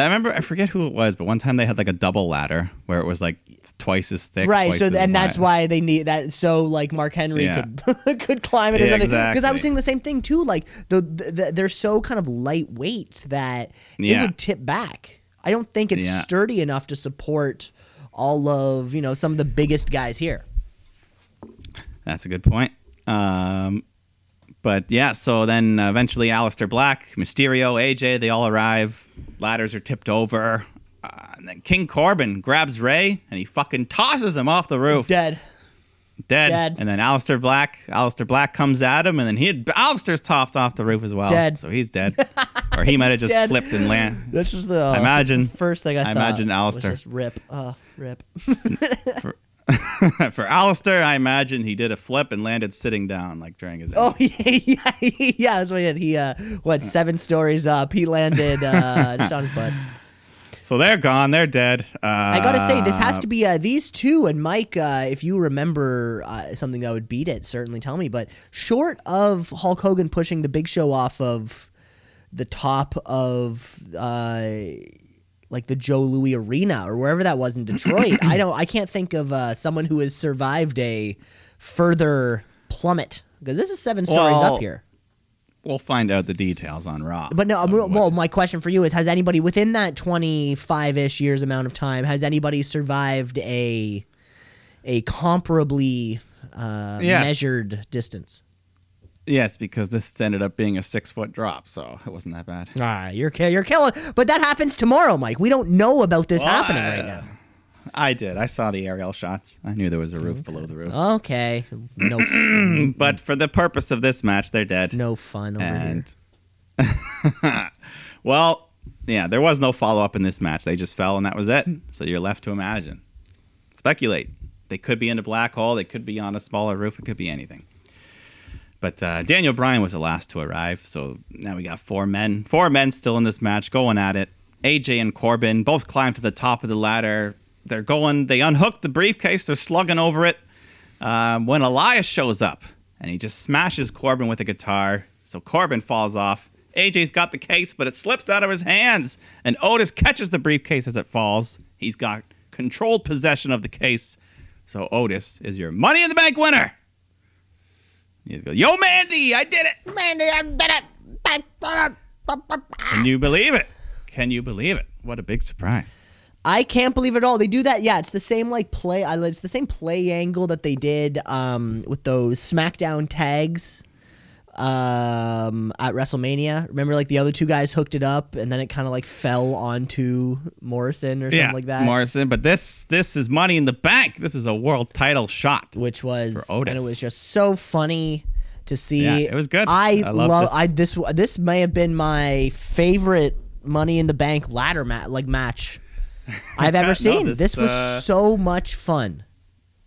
I remember, I forget who it was, but one time they had like a double ladder where it was like twice as thick. right so and that's why they need that so like mark henry Yeah. could could climb it or Yeah, something because i was thinking the same thing too like the, the, they're so kind of lightweight that it Yeah. would tip back i don't think it's sturdy enough to support all of you know some of the biggest guys here That's a good point. Um, but yeah, so then uh, eventually Aleister Black, Mysterio, AJ, they all arrive. Ladders are tipped over. Uh, and then King Corbin grabs Rey and he fucking tosses him off the roof. dead Dead. Dead. And then Aleister Black, Aleister Black comes at him and then he had, Aleister's topped off the roof as well. Dead. So he's dead. or he might have just Dead. flipped and land. that's just the I imagine- first thing i, I thought imagine Aleister. just rip uh rip For Aleister, I imagine he did a flip and landed sitting down like during his Oh yeah, yeah, yeah. That's what he did. He uh, what seven stories up? He landed uh, just on his butt. So they're gone. They're dead. Uh, I gotta say, this has to be uh, these two and Mike. Uh, if you remember uh, something that would beat it, certainly tell me. But short of Hulk Hogan pushing the Big Show off of the top of uh, like the Joe Louis Arena or wherever that was in Detroit, I don't. I can't think of uh, someone who has survived a further plummet because this is seven stories Well, up here. We'll find out the details on Raw. But no, well, my question for you is: Has anybody within that twenty-five-ish years amount of time has anybody survived a a comparably uh, Yes. measured distance? Yes, because this ended up being a six foot drop, so it wasn't that bad. Ah, you're ki- you're killing. But that happens tomorrow, Mike. We don't know about this Well, happening right now. I did. I saw the aerial shots. I knew there was a roof below the roof. Okay, no, But for the purpose of this match, they're dead. no fun and well, yeah, there was no follow up in this match. They just fell, and that was it. So you're left to imagine, speculate. They could be in a black hole. They could be on a smaller roof. It could be anything. But uh, Daniel Bryan was the last to arrive, so now we got four men. Four men still in this match, going at it. AJ and Corbin both climb to the top of the ladder. They're going. They unhook the briefcase. They're slugging over it. Um, when Elias shows up and he just smashes Corbin with a guitar, so Corbin falls off. AJ's got the case, but it slips out of his hands, and Otis catches the briefcase as it falls. He's got controlled possession of the case, so Otis is your Money in the Bank winner. He just goes, "Yo, Mandy, I did it! Mandy, I did it. Can you believe it? Can you believe it? What a big surprise!" I can't believe it at all. They do that. Yeah, it's the same like play. It's the same play angle that they did um, with those SmackDown tags um, at WrestleMania. Remember, like the other two guys hooked it up, and then it kind of like fell onto Morrison or something like that. Morrison. But this this is Money in the Bank. This is a world title shot. which was For Otis. and it was just so funny to see. Yeah, it was good. I, I love love. this. I this this may have been my favorite Money in the Bank ladder match like match I've ever No, seen. this, this was uh, so much fun.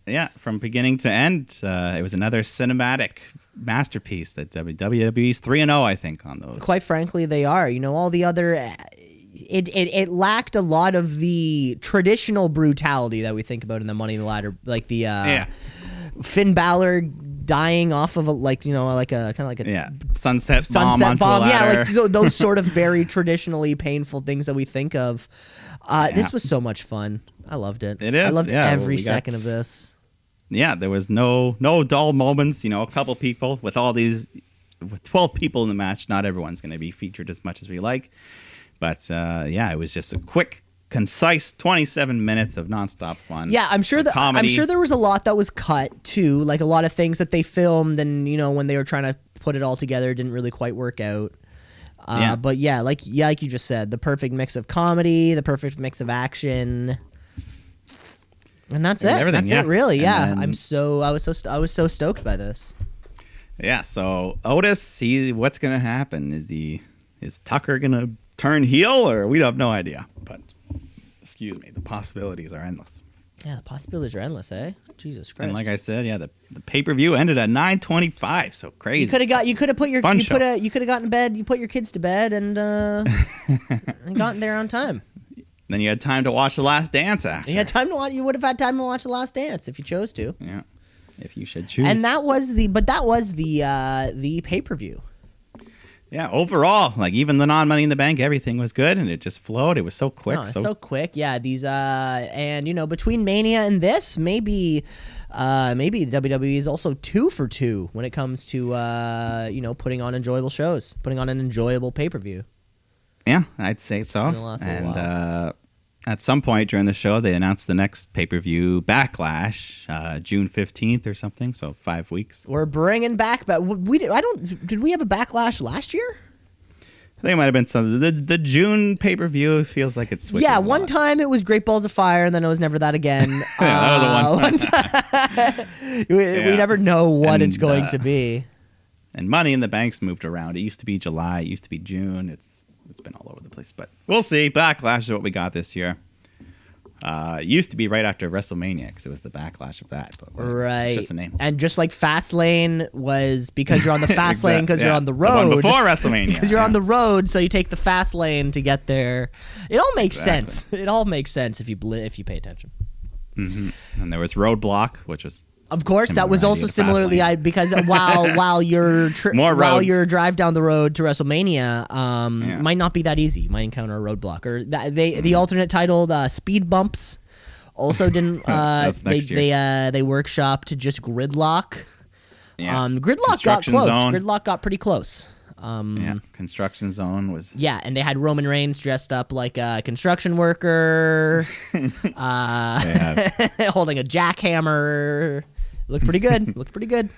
Yeah, from beginning to end, uh, it was another cinematic masterpiece that WWE's three and zero, I think, on those. Quite frankly, they are. You know, all the other. It, it, it lacked a lot of the traditional brutality that we think about in the Money in the Ladder, like the uh, yeah, Finn Balor dying off of a like you know like a kind of like a yeah. Sunset, bomb sunset bomb, a yeah, like those sort of very traditionally painful things that we think of. Uh, Yeah. This was so much fun. I loved it. It is. I loved yeah, well, every got- second of this. Yeah, there was no no dull moments. You know, a couple people with all these with twelve people in the match. Not everyone's going to be featured as much as we like, but uh, yeah, it was just a quick, concise twenty-seven minutes of nonstop fun. Yeah, I'm sure that I'm sure there was a lot that was cut too, like a lot of things that they filmed, and you know when they were trying to put it all together, didn't really quite work out. Uh, Yeah. But yeah, like yeah, like you just said, the perfect mix of comedy, the perfect mix of action, and that's It it. everything, that's yeah. it, really. Yeah, then- I'm so I was so st- I was so stoked by this. Yeah, so Otis, he what's gonna happen? Is he is Tucker gonna turn heel or we have no idea. But excuse me, the possibilities are endless. Yeah, the possibilities are endless, eh? Jesus Christ! And like I said, yeah, the, the pay per view ended at nine twenty five, so crazy. you could have got you could have put your Fun you show. put a you could have gotten to bed you put your kids to bed and uh and gotten there on time. Then you had time to watch The Last Dance after. You had time to watch. You would have had time to watch The Last Dance if you chose to. yeah, if you should choose. And that was the, but that was the uh the pay per view. yeah, overall, like even the non Money in the Bank, everything was good and it just flowed. It was so quick. So, so quick. Yeah, these uh, and you know between Mania and this, maybe. Uh, maybe the WWE is also two for two when it comes to uh, you know putting on enjoyable shows, putting on an enjoyable pay per view. Yeah, I'd say so. It'll last a little And uh, at some point during the show, they announced the next pay per view Backlash, uh, June fifteenth or something. So five weeks. We're bringing back, but we I don't. Did we have a backlash last year? I think it might have been some the the June pay per view feels like it's yeah, one lot. time it was Great Balls of Fire, and then it was never that again. Yeah, that was the one. one time. we, we never know what it's going uh, to be. And Money in the Bank's moved around. It used to be July. It used to be June. It's it's been all over the place, but we'll see. Backlash is what we got this year. Uh, it used to be right after WrestleMania because it was the backlash of that. But. Right. it's just a name. And just like Fastlane was because you're on the fast lane Exact- because you're on the road. before WrestleMania. because you're yeah. on the road, so you take the fast lane to get there. It all makes Exactly. sense. It all makes sense if you bl- if you pay attention. Mhm. And there was Roadblock, which was Of course, that was also similarly I because while while your tri- More while roads. your drive down the road to WrestleMania um, Yeah. might not be that easy. You might encounter a roadblock or that, they the alternate titled uh, Speed Bumps also didn't uh, That's they next they uh, they workshopped just Gridlock. yeah. Um, Gridlock got Construction close. Zone. Gridlock got pretty close. Um, yeah, Construction Zone was Yeah, and they had Roman Reigns dressed up like a construction worker, uh, holding a jackhammer. Looked pretty good. Looked pretty good.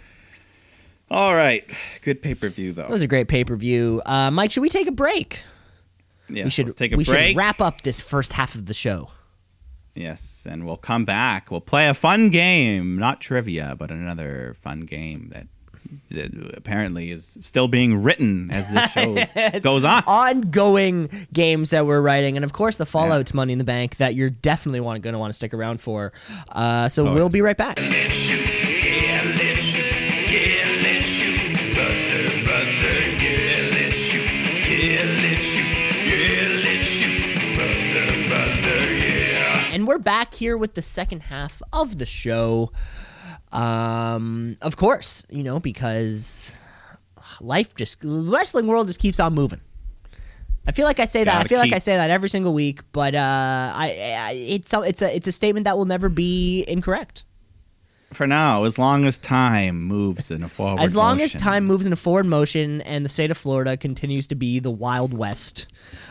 all right. Good pay per view though. It was a great pay per view. Uh, Mike, should we take a break? Yes, we should let's take a we break. should wrap up this first half of the show. Yes, and we'll come back. We'll play a fun game, not trivia, but another fun game that, that apparently is still being written as this show goes on. Ongoing games that we're writing, and of course the fallout Fallout's Money in the Bank that you're definitely want, going to want to stick around for. Uh, so Oh, we'll be right back. And we're back here with the second half of the show. Um, of course, you know, because life just the wrestling world just keeps on moving. I feel like I say that. I feel like I say that every single week, but uh, I, I it's some- it's a it's a statement that will never be incorrect. For now, as long as time moves in a forward As long as motion. time moves in a forward motion and the state of Florida continues to be the Wild West,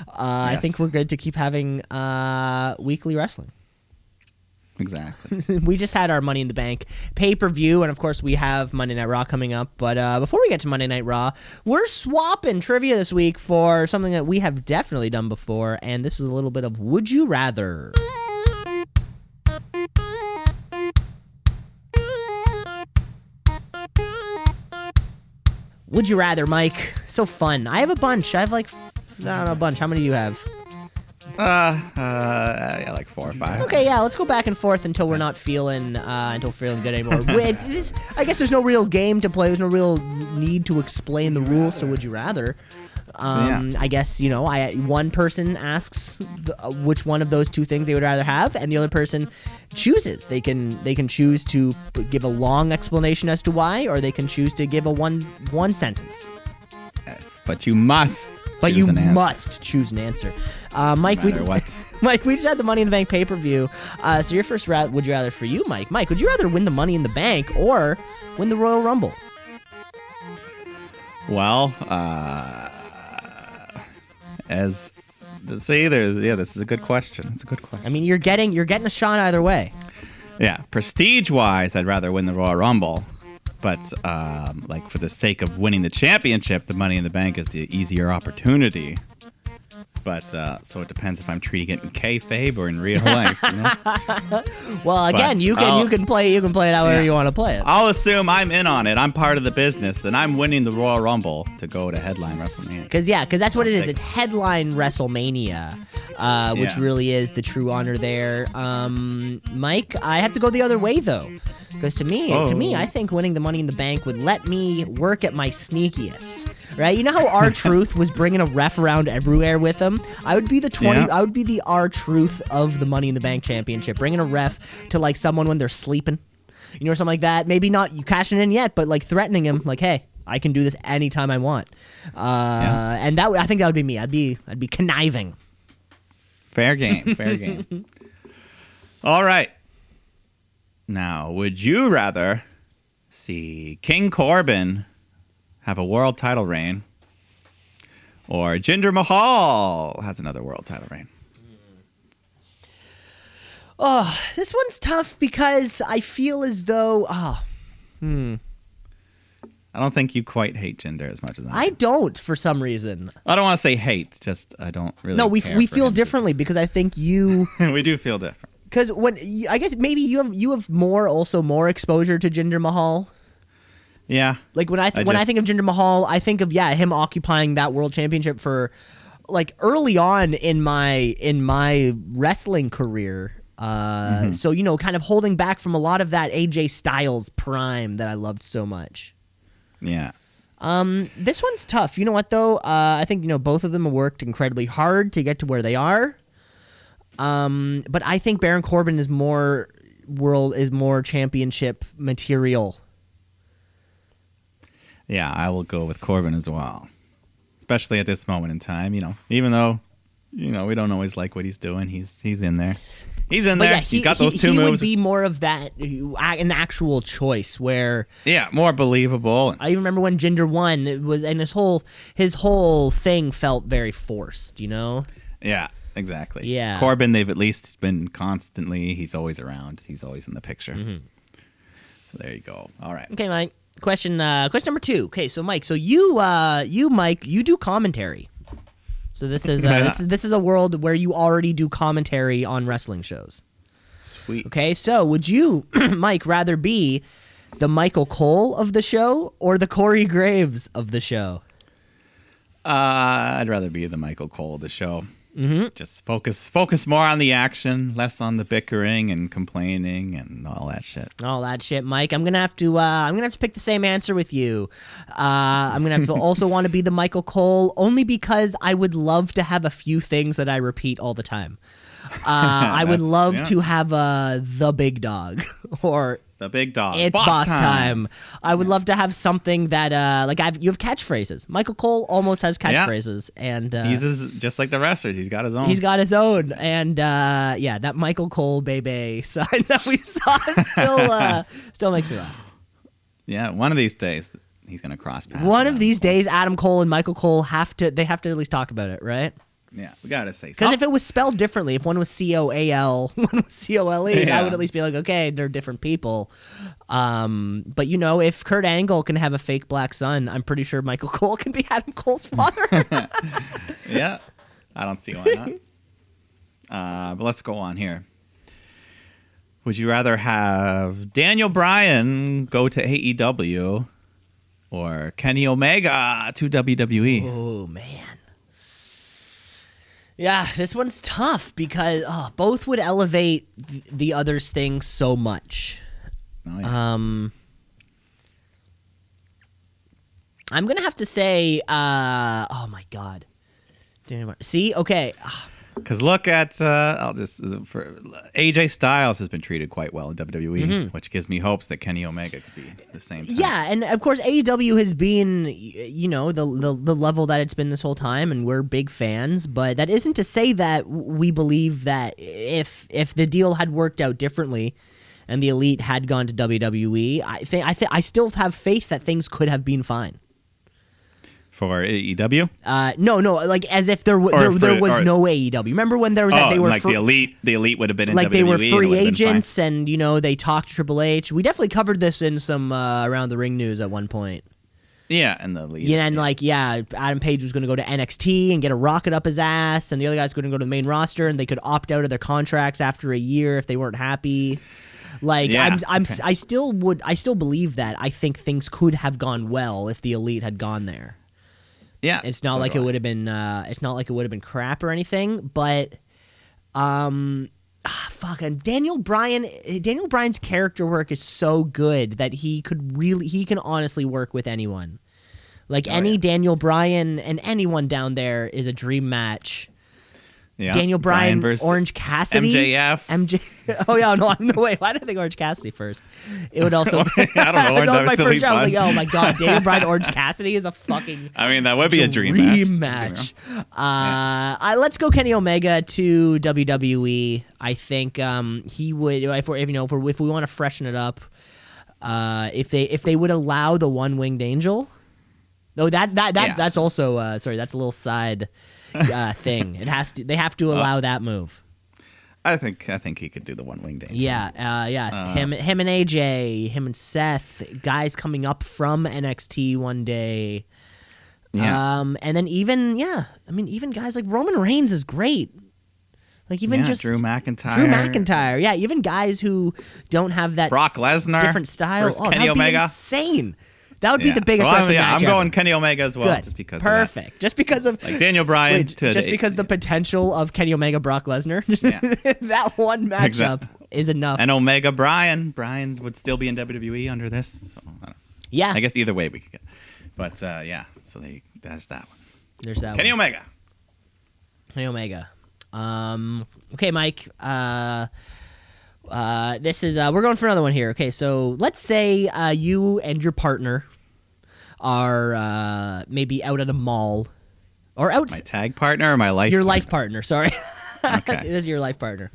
uh, I think we're good to keep having uh, weekly wrestling. Exactly. we just had our Money in the Bank pay per view, and of course we have Monday Night Raw coming up. But uh, before we get to Monday Night Raw, we're swapping trivia this week for something that we have definitely done before, and this is a little bit of Would You Rather. Would you rather, Mike? So fun. I have a bunch. I have like, I don't know, a bunch. How many do you have? Uh, uh, yeah, like four or five. Okay, yeah, let's go back and forth until we're not feeling uh, until we're feeling good anymore. Wait, this, I guess there's no real game to play. There's no real need to explain the rules. So would you rather? Um, I guess you know. I one person asks the, uh, which one of those two things they would rather have, and the other person chooses. They can they can choose to give a long explanation as to why, or they can choose to give a one one sentence. Yes, but you must. But choose you an must choose an answer. Uh, Mike, No we what. Mike, we just had the Money in the Bank pay per view. Uh, so your first ra- would you rather for you, Mike? Mike, would you rather win the Money in the Bank or win the Royal Rumble? Well, uh, as see, there's yeah, this is a good question. It's a good question. I mean, you're getting you're getting a shot either way. Yeah, prestige wise, I'd rather win the Royal Rumble. But um, like for the sake of winning the championship, the Money in the Bank is the easier opportunity. But uh, so it depends if I'm treating it in kayfabe or in real life. You know? Well, again, But you can I'll- you can play you can play it however Yeah. you want to play it. I'll assume I'm in on it. I'm part of the business, and I'm winning the Royal Rumble to go to headline WrestleMania. Because yeah, because that's what it is. It's headline WrestleMania, uh, which Yeah. really is the true honor there. Um, Mike, I have to go the other way though, because to me, to me, Oh. I think winning the Money in the Bank would let me work at my sneakiest. Right? You know how our Truth was bringing a ref around everywhere with him. I would be the twenty. Yeah. I would be the R-Truth of the Money in the Bank Championship, bringing a ref to like someone when they're sleeping. You know, or something like that. Maybe not you cashing in yet, but like threatening him, like, hey, I can do this anytime I want. Uh, And that would, I think that would be me. I'd be, I'd be conniving. Fair game. Fair game. All right. Now, would you rather see King Corbin have a world title reign or Jinder Mahal has another world title reign? Oh, this one's tough because I feel as though, oh, I don't think you quite hate Jinder as much as I. I don't for some reason. I don't want to say hate, just I don't really. No, we care we for feel him. differently because I think you, we do feel different. because when I guess maybe you have you have more also more exposure to Jinder Mahal. Yeah. Like when I th- I when I just- think of Jinder Mahal, I think of yeah him occupying that world championship for like early on in my in my wrestling career. Uh, Mm-hmm. So you know, kind of holding back from a lot of that AJ Styles prime that I loved so much. Yeah. Um, this one's tough. You know what though? Uh, I think you know both of them have worked incredibly hard to get to where they are. Um, but I think Baron Corbin is more world is more championship material. Yeah, I will go with Corbin as well. Especially at this moment in time, you know, even though, you know, we don't always like what he's doing, he's he's in there. He's in there. yeah, he's got those he, two he moves. would be more of that uh, an actual choice where yeah, more believable. I even remember when Jinder won it was and his whole his whole thing felt very forced, you know? Yeah, exactly. Yeah. Corbin, they've at least been constantly. He's always around. He's always in the picture. Mm-hmm. So there you go. All right. Okay, Mike. Question uh question number 2. Okay, so Mike, so you uh you Mike, you do commentary. So this is uh, this is this is a world where you already do commentary on wrestling shows. Sweet. Okay, so would you, Mike, rather be the Michael Cole of the show or the Corey Graves of the show? Uh, I'd rather be the Michael Cole of the show. Mm-hmm. Just focus focus more on the action, less on the bickering and complaining and all that shit. All that shit, Mike. I'm gonna have to. Uh, I'm gonna have to pick the same answer with you. Uh, I'm gonna have to also want to be the Michael Cole, only because I would love to have a few things that I repeat all the time. Uh, I would love yeah. to have uh, the big dog or The big dog. it's boss, time. I would love to have something that uh, like I've, you have catchphrases. Michael Cole almost has Yeah. catchphrases, and uh, He's his, just like the wrestlers. He's got his own. He's got his own, and uh, yeah, that Michael Cole baby sign that we saw still uh, still makes me laugh. yeah, one of these days he's gonna cross paths. One of him. these days, Adam Cole and Michael Cole have to they have to at least talk about it, right? Yeah, we gotta say Because if it was spelled differently, if one was C O A L, one was C O L E, I Yeah. would at least be like, okay, they're different people. Um, but you know, if Kurt Angle can have a fake black son, I'm pretty sure Michael Cole can be Adam Cole's father. yeah, I don't see why not. uh, but let's go on here. Would you rather have Daniel Bryan go to AEW or Kenny Omega to? WWE? oh man. Yeah, this one's tough because oh, both would elevate th- the other's thing so much. Oh, yeah. Um, I'm gonna have to say, uh, oh my god, see, okay, Ah, Because look at uh, I'll just for AJ Styles has been treated quite well in WWE, which gives me hopes that Kenny Omega could be the same. Mm-hmm. yeah, and of course AEW has been, you know, the, the the level that it's been this whole time, and we're big fans. But that isn't to say that we believe that if if the deal had worked out differently. And the elite had gone to WWE. I think I think I still have faith that things could have been fine. For AEW. Uh, no, no, like as if there w- there, for- there was or- no AEW. Remember when there was that Oh, they were like fr- the elite. The elite would have been in like WWE. they were free would've been fine. agents, and you know they talked to Triple H. We definitely covered this in some uh, around the ring news at one point. Yeah, and the elite. Yeah, and like yeah, Adam Page was going to go to NXT and get a rocket up his ass, and the other guys going to go to the main roster, and they could opt out of their contracts after a year if they weren't happy. Like Yeah, I'm, I'm, okay. I still would, I still believe that. I think things could have gone well if the elite had gone there. Yeah. It's not so like it would have been. Uh, it's not like it would have been crap or anything. But, um, ah, fuck. And Daniel Bryan. Daniel Bryan's character work is so good that he could really. He can honestly work with anyone. Like Oh, any yeah. Daniel Bryan and anyone down there is a dream match. Yeah. Daniel Bryan, versus Orange Cassidy, MJF. MJ. Oh yeah, no, no way. Why did I think Orange Cassidy first? It would also. I don't know. that was my still first job. I was like, oh my god, Daniel Bryan, Orange Cassidy is a fucking I mean, that would be a dream, match. match. Uh, I, let's go Kenny Omega to WWE. I think um, he would if we're if, you know if, we're, if we want to freshen it up. Uh, if they if they would allow the one winged angel, no that that that's Yeah. that's also uh, sorry that's a little side uh, thing. It has to they have to allow that move. I think I think he could do the one winged angel. Yeah, uh, yeah. him, him and AJ, him and Seth, guys coming up from NXT one day. Yeah. Um, and then even yeah, I mean even guys like Roman Reigns is great. Like even Yeah, just Drew McIntyre. Drew McIntyre, yeah, even guys who don't have that Brock Lesnar different style. oh, Kenny Omega. insane. That would be the biggest So I'm, yeah, I'm ever. going Kenny Omega as well, Good, just because. Perfect. Just because of Like Daniel Bryan Wait, just because the potential of Kenny Omega Brock Lesnar, Yeah. that one matchup Exact- is enough. and Omega Bryan. Bryan's would still be in WWE under this. So, I, yeah, I guess either way we could get. But uh, yeah, so they, that's that one. there's that. Kenny one. Omega. Kenny Omega. Um, okay, Mike. Uh, uh, this is uh, we're going for another one here. Okay, so let's say uh, you and your partner are uh, maybe out at a mall or out My tag partner or my life? your partner? life partner. Sorry, Okay. this is your life partner.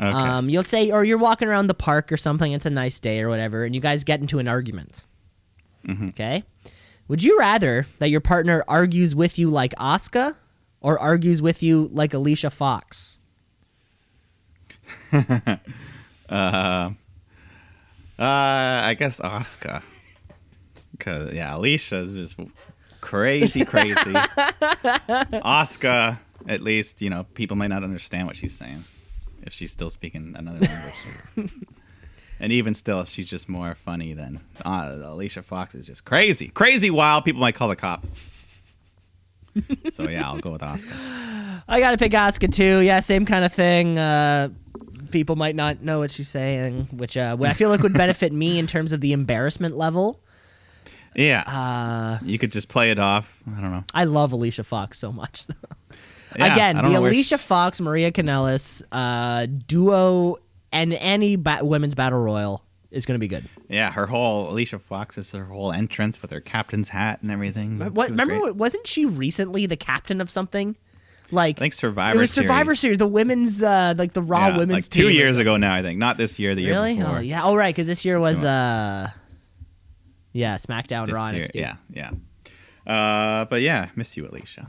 Okay. Um, you'll say, or you're walking around the park or something. It's a nice day or whatever, and you guys get into an argument. Mm-hmm. Okay. Would you rather that your partner argues with you like Asuka, or argues with you like Alicia Fox? Uh, I guess Asuka. Cause yeah, Alicia's just crazy, crazy. Asuka, at least you know people might not understand what she's saying if she's still speaking another language. and even still, she's just more funny than uh, Alicia Fox is just crazy, crazy wild. People might call the cops. so yeah, I'll go with Asuka. I gotta pick Asuka too. Yeah, same kind of thing. Uh, people might not know what she's saying, which uh, I feel like would benefit me in terms of the embarrassment level. Yeah, Uh, you could just play it off. I don't know. I love Alicia Fox so much. Yeah, Again, the Alicia she- Fox Maria Kanellis uh, duo and any ba- women's battle royal is going to be good. Yeah, her whole Alicia Fox is her whole entrance with her captain's hat and everything. What? Remember? great. Wasn't she recently the captain of something? Like I think Survivor It was Survivor Series. Series, the women's, uh, like the Raw Yeah, women's like two years ago now. I think not this year. The year Really? before. Oh yeah. Oh right, because this year was uh, yeah, SmackDown, This Raw, year- NXT. yeah, yeah. Uh, but yeah, miss you, Alicia.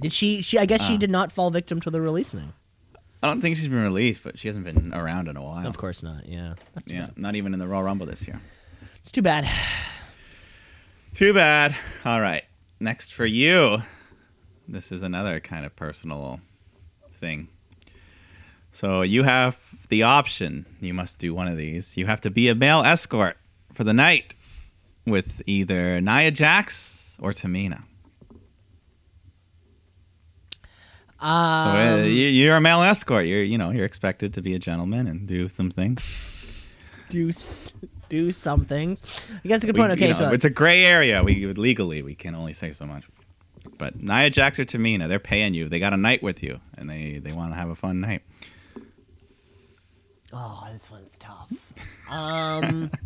Did she? She I guess Uh. she did not fall victim to the releasing. I don't think she's been released, but she hasn't been around in a while. Of course not. Yeah. Yeah, bad. not even in the Royal Rumble this year. It's too bad. Too bad. All right. Next for you. This is another kind of personal thing. So you have the option. You must do one of these. You have to be a male escort for the night with either Nia Jax or Tamina. So uh, Um, you- you're a male escort. You're you know you're expected to be a gentleman and do some things. do do some things. I guess a good We- point. Okay, you know, so it's a gray area. We legally we can only say so much. But Nia Jax or Tamina, they're paying you. They got a night with you, and they they want to have a fun night. oh, this one's tough. Um.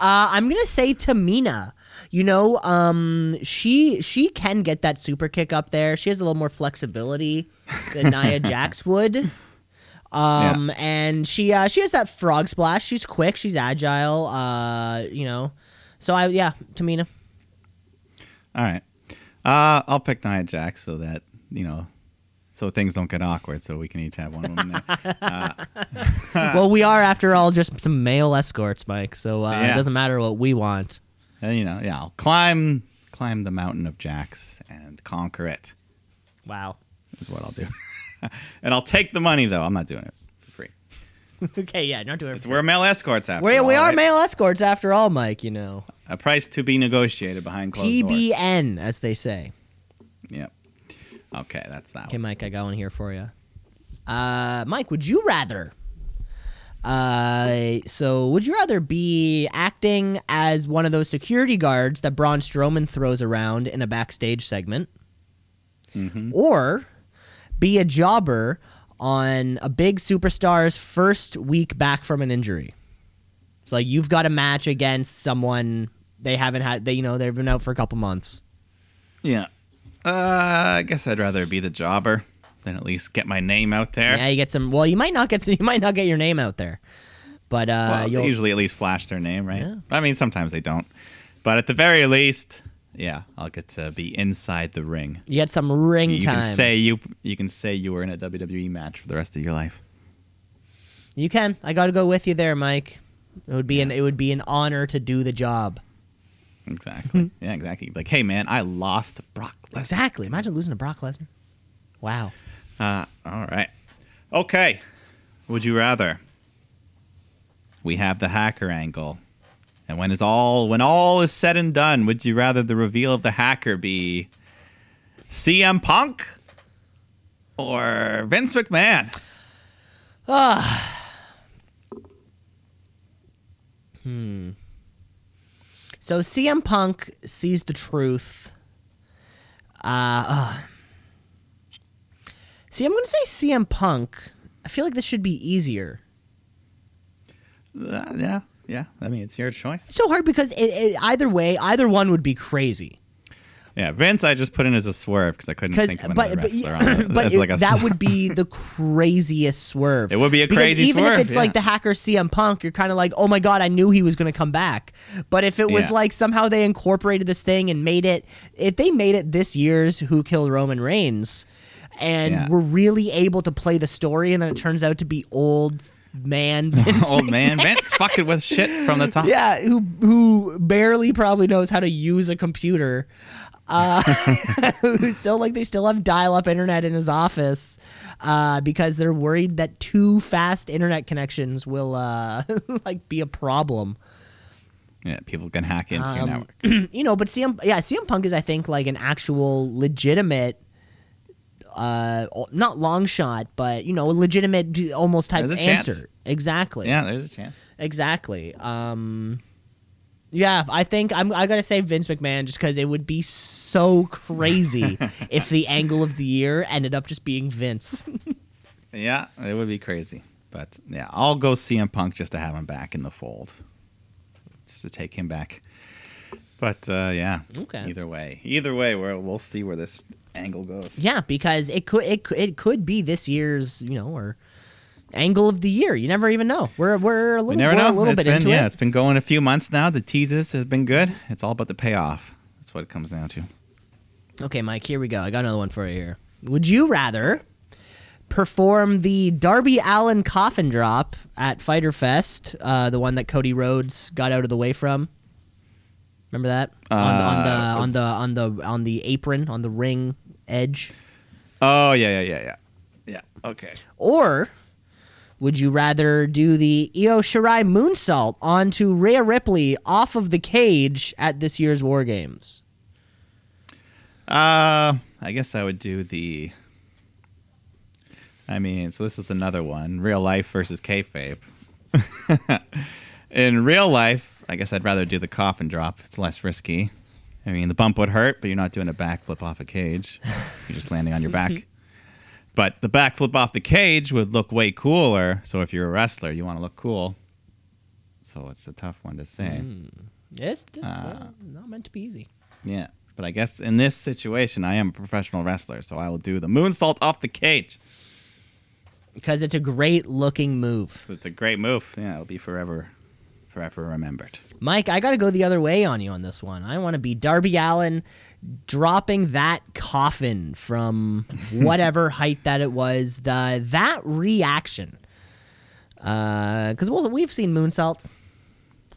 Uh, I'm gonna say Tamina. You know, um, she she can get that super kick up there. She has a little more flexibility than Nia Jax would. Um, and she uh, she has that frog splash. She's quick. She's agile. Uh, you know, so I yeah, Tamina. All right, uh, I'll pick Nia Jax so that you know, so things don't get awkward. So we can each have one woman there. well, we are after all just some male escorts, Mike. So uh, it doesn't matter what we want. and you know, yeah, I'll climb climb the mountain of Jax and conquer it. Wow. Is what I'll do. and I'll take the money though. I'm not doing it. okay, yeah, not doing it. It's we're male escorts after We, all, we are right? male escorts after all, Mike. You know, A price to be negotiated behind closed doors. TBN, as they say. Yep. Okay, that's that Okay, one. Mike, I got one here for you. Uh, Mike, would you rather? Uh, so would you rather be acting as one of those security guards that Braun Strowman throws around in a backstage segment, Mhm. or be a jobber on a big superstar's first week back from an injury? It's like you've got a match against someone they haven't had. They you know they've been out for a couple months. Yeah. Uh, I guess I'd rather be the jobber than at least get my name out there. Yeah, you get some. Well, you might not get. You might not get your name out there, but uh, well, you'll. they usually at least flash their name, right? Yeah. I mean, sometimes they don't. But at the very least, yeah, I'll get to be inside the ring. You get some ring you time. can say you you can say you were in a WWE match for the rest of your life. You can. I got to go with you there, Mike. It would be an it would be an honor to do the job. Exactly. yeah, exactly. Like, hey man, I lost to Brock Lesnar. Exactly. Imagine losing to Brock Lesnar. Wow. Uh, all right. Okay. Would you rather? We have the hacker angle. And when is all when all is said and done, would you rather the reveal of the hacker be CM Punk or Vince McMahon? Ah. Hmm. So CM Punk sees the truth. Uh, uh. See, I'm going to say CM Punk. I feel like this should be easier. Uh, yeah, yeah. I mean, it's your choice. It's so hard because it, it, either way, either one would be crazy. Yeah, Vince, I just put in as a swerve because I couldn't think of but, another but, wrestler. on it. but As like a- that would be the craziest swerve. It would be a Because crazy even swerve, if it's like yeah. the hacker CM Punk, you're kind of like, oh my god, I knew he was going to come back. But if it was Yeah. like somehow they incorporated this thing and made it, if they made it this year's Who Killed Roman Reigns, and Yeah. were really able to play the story, and then it turns out to be old man Vince old man Vince fucking with shit from the top. yeah, who who barely probably knows how to use a computer. Uh, who still like they still have dial-up internet in his office uh, because they're worried that too fast internet connections will uh, like be a problem. Yeah, people can hack into your Um, network. you know, but CM yeah, CM Punk is I think like an actual legitimate uh not long shot, but you know, legitimate almost type There's a chance. answer. Exactly. Yeah, there's a chance. Exactly. Um, yeah, I think I'm. I gotta say Vince McMahon just because it would be so crazy if the angle of the year ended up just being Vince. Yeah, it would be crazy. But yeah, I'll go CM Punk just to have him back in the fold. Just to take him back. But uh, yeah, Okay. either way. Either way, we're, we'll see where this angle goes. yeah, because it could it could, it could be this year's you know or angle of the year. You never even know. We're we're a little never we're know. a little It's bit been, into yeah, it. it's been going a few months now. The teases have been good. It's all about the payoff. That's That's what it comes down to. Okay, Mike, here we go. I got another one for you here. Would you rather perform the Darby Allin coffin drop at Fyter Fest, uh, the one that Cody Rhodes got out of the way from? Remember that on, on the Uh, on the on the on the apron on the ring edge, Oh yeah, yeah, yeah, yeah. Yeah. Okay. or would you rather do the Io Shirai moonsault onto Rhea Ripley off of the cage at this year's War Games? Uh, I guess I would do the. I mean, so this is another one: real life versus kayfabe. In real life, I guess I'd rather do the coffin drop. It's less risky. I mean, the bump would hurt, but you're not doing a backflip off a cage. You're just landing on your back. Mm-hmm. But the backflip off the cage would look way cooler. So if you're a wrestler, you want to look cool. So it's a tough one to say. Mm. It's just uh, uh, not meant to be easy. Yeah. But I guess in this situation, I am a professional wrestler, so I will do the moonsault off the cage. because it's a great looking move. It's a great move. Yeah, it'll be forever, forever remembered. Mike, I got to go the other way on you on this one. I want to be Darby Allin dropping that coffin from whatever height that it was. The that reaction, because well, we've seen moonsaults,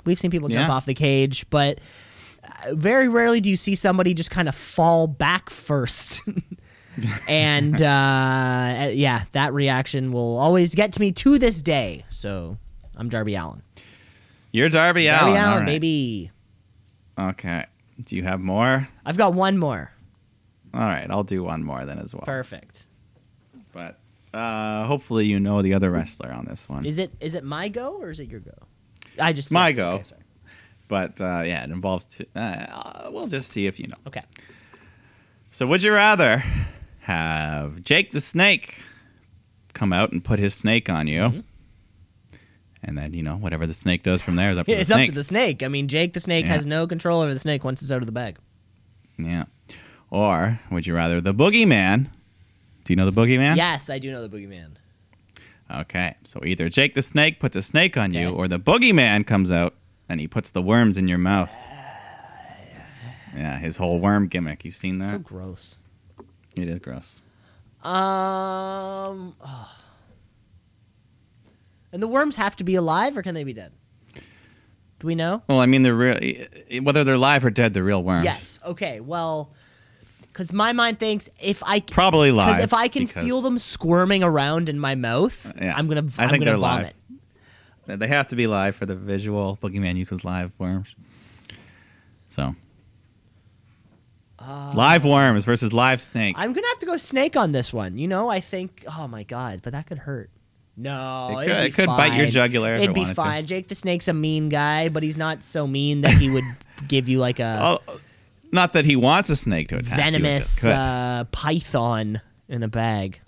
we've seen people jump Yeah. off the cage, but uh, very rarely do you see somebody just kind of fall back first. and uh, yeah, that reaction will always get to me to this day. So I'm Darby Allin. You're Darby, Darby Allin, Allin, all right. baby. Okay. Do you have more? I've got one more. All right, I'll do one more then as well. Perfect. But uh, hopefully you know the other wrestler on this one. Is it is it my go or is it your go? I just My yes, go. Okay, but uh, yeah, it involves. Two, uh, we'll just see if you know. okay. So, would you rather have Jake the Snake come out and put his snake on you, Mm-hmm. And then you know whatever the snake does from there is up to the snake. it's the up to the snake. I mean, Jake the snake Yeah. has no control over the snake once it's out of the bag. Yeah. Or would you rather the Boogeyman? Do you know the Boogeyman? Yes, I do know the boogeyman. Okay. So either Jake the Snake puts a snake on you, or the Boogeyman comes out and he puts the worms in your mouth. Yeah, his whole worm gimmick. You've seen that? So gross. it is gross. Um. oh. And the worms have to be alive, or can they be dead? Do we know? Well, I mean, they're real. Whether they're live or dead, they're real worms. Yes. Okay. Well, because my mind thinks if I Probably live. because if I can because feel them squirming around in my mouth, Yeah. I'm gonna I I'm think gonna they're vomit. live. They have to be live for the visual. Boogeyman uses live worms. So. live worms versus live snake. Uh, I'm gonna have to go snake on this one. You know, I think. Oh my god, but that could hurt. No, It could- it could bite your jugular It'd it be wanted to. fine. Jake the Snake's a mean guy, but he's not so mean that he would give you like a oh, not that he wants a snake to attack you. venomous uh, python in a bag.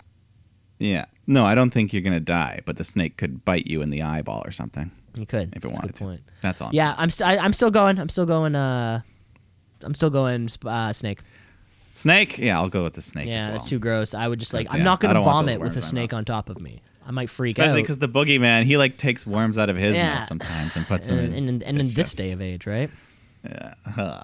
yeah. No, I don't think you're gonna die, but the snake could bite you in the eyeball or something You could. if it That's wanted to. point. That's all. I'm Yeah, saying. I'm st- I, I'm still going. I'm still going. Uh, I'm still going uh, snake. Snake. Yeah, I'll go with the snake Yeah, as well. that's too gross. I would just like. I'm yeah, not gonna don't want those vomit with a worms in my snake on top of me. I might freak Especially out. Especially because the boogeyman, he like takes worms out of his Yeah. mouth sometimes and puts them in. and, and in this day of age, right? Yeah.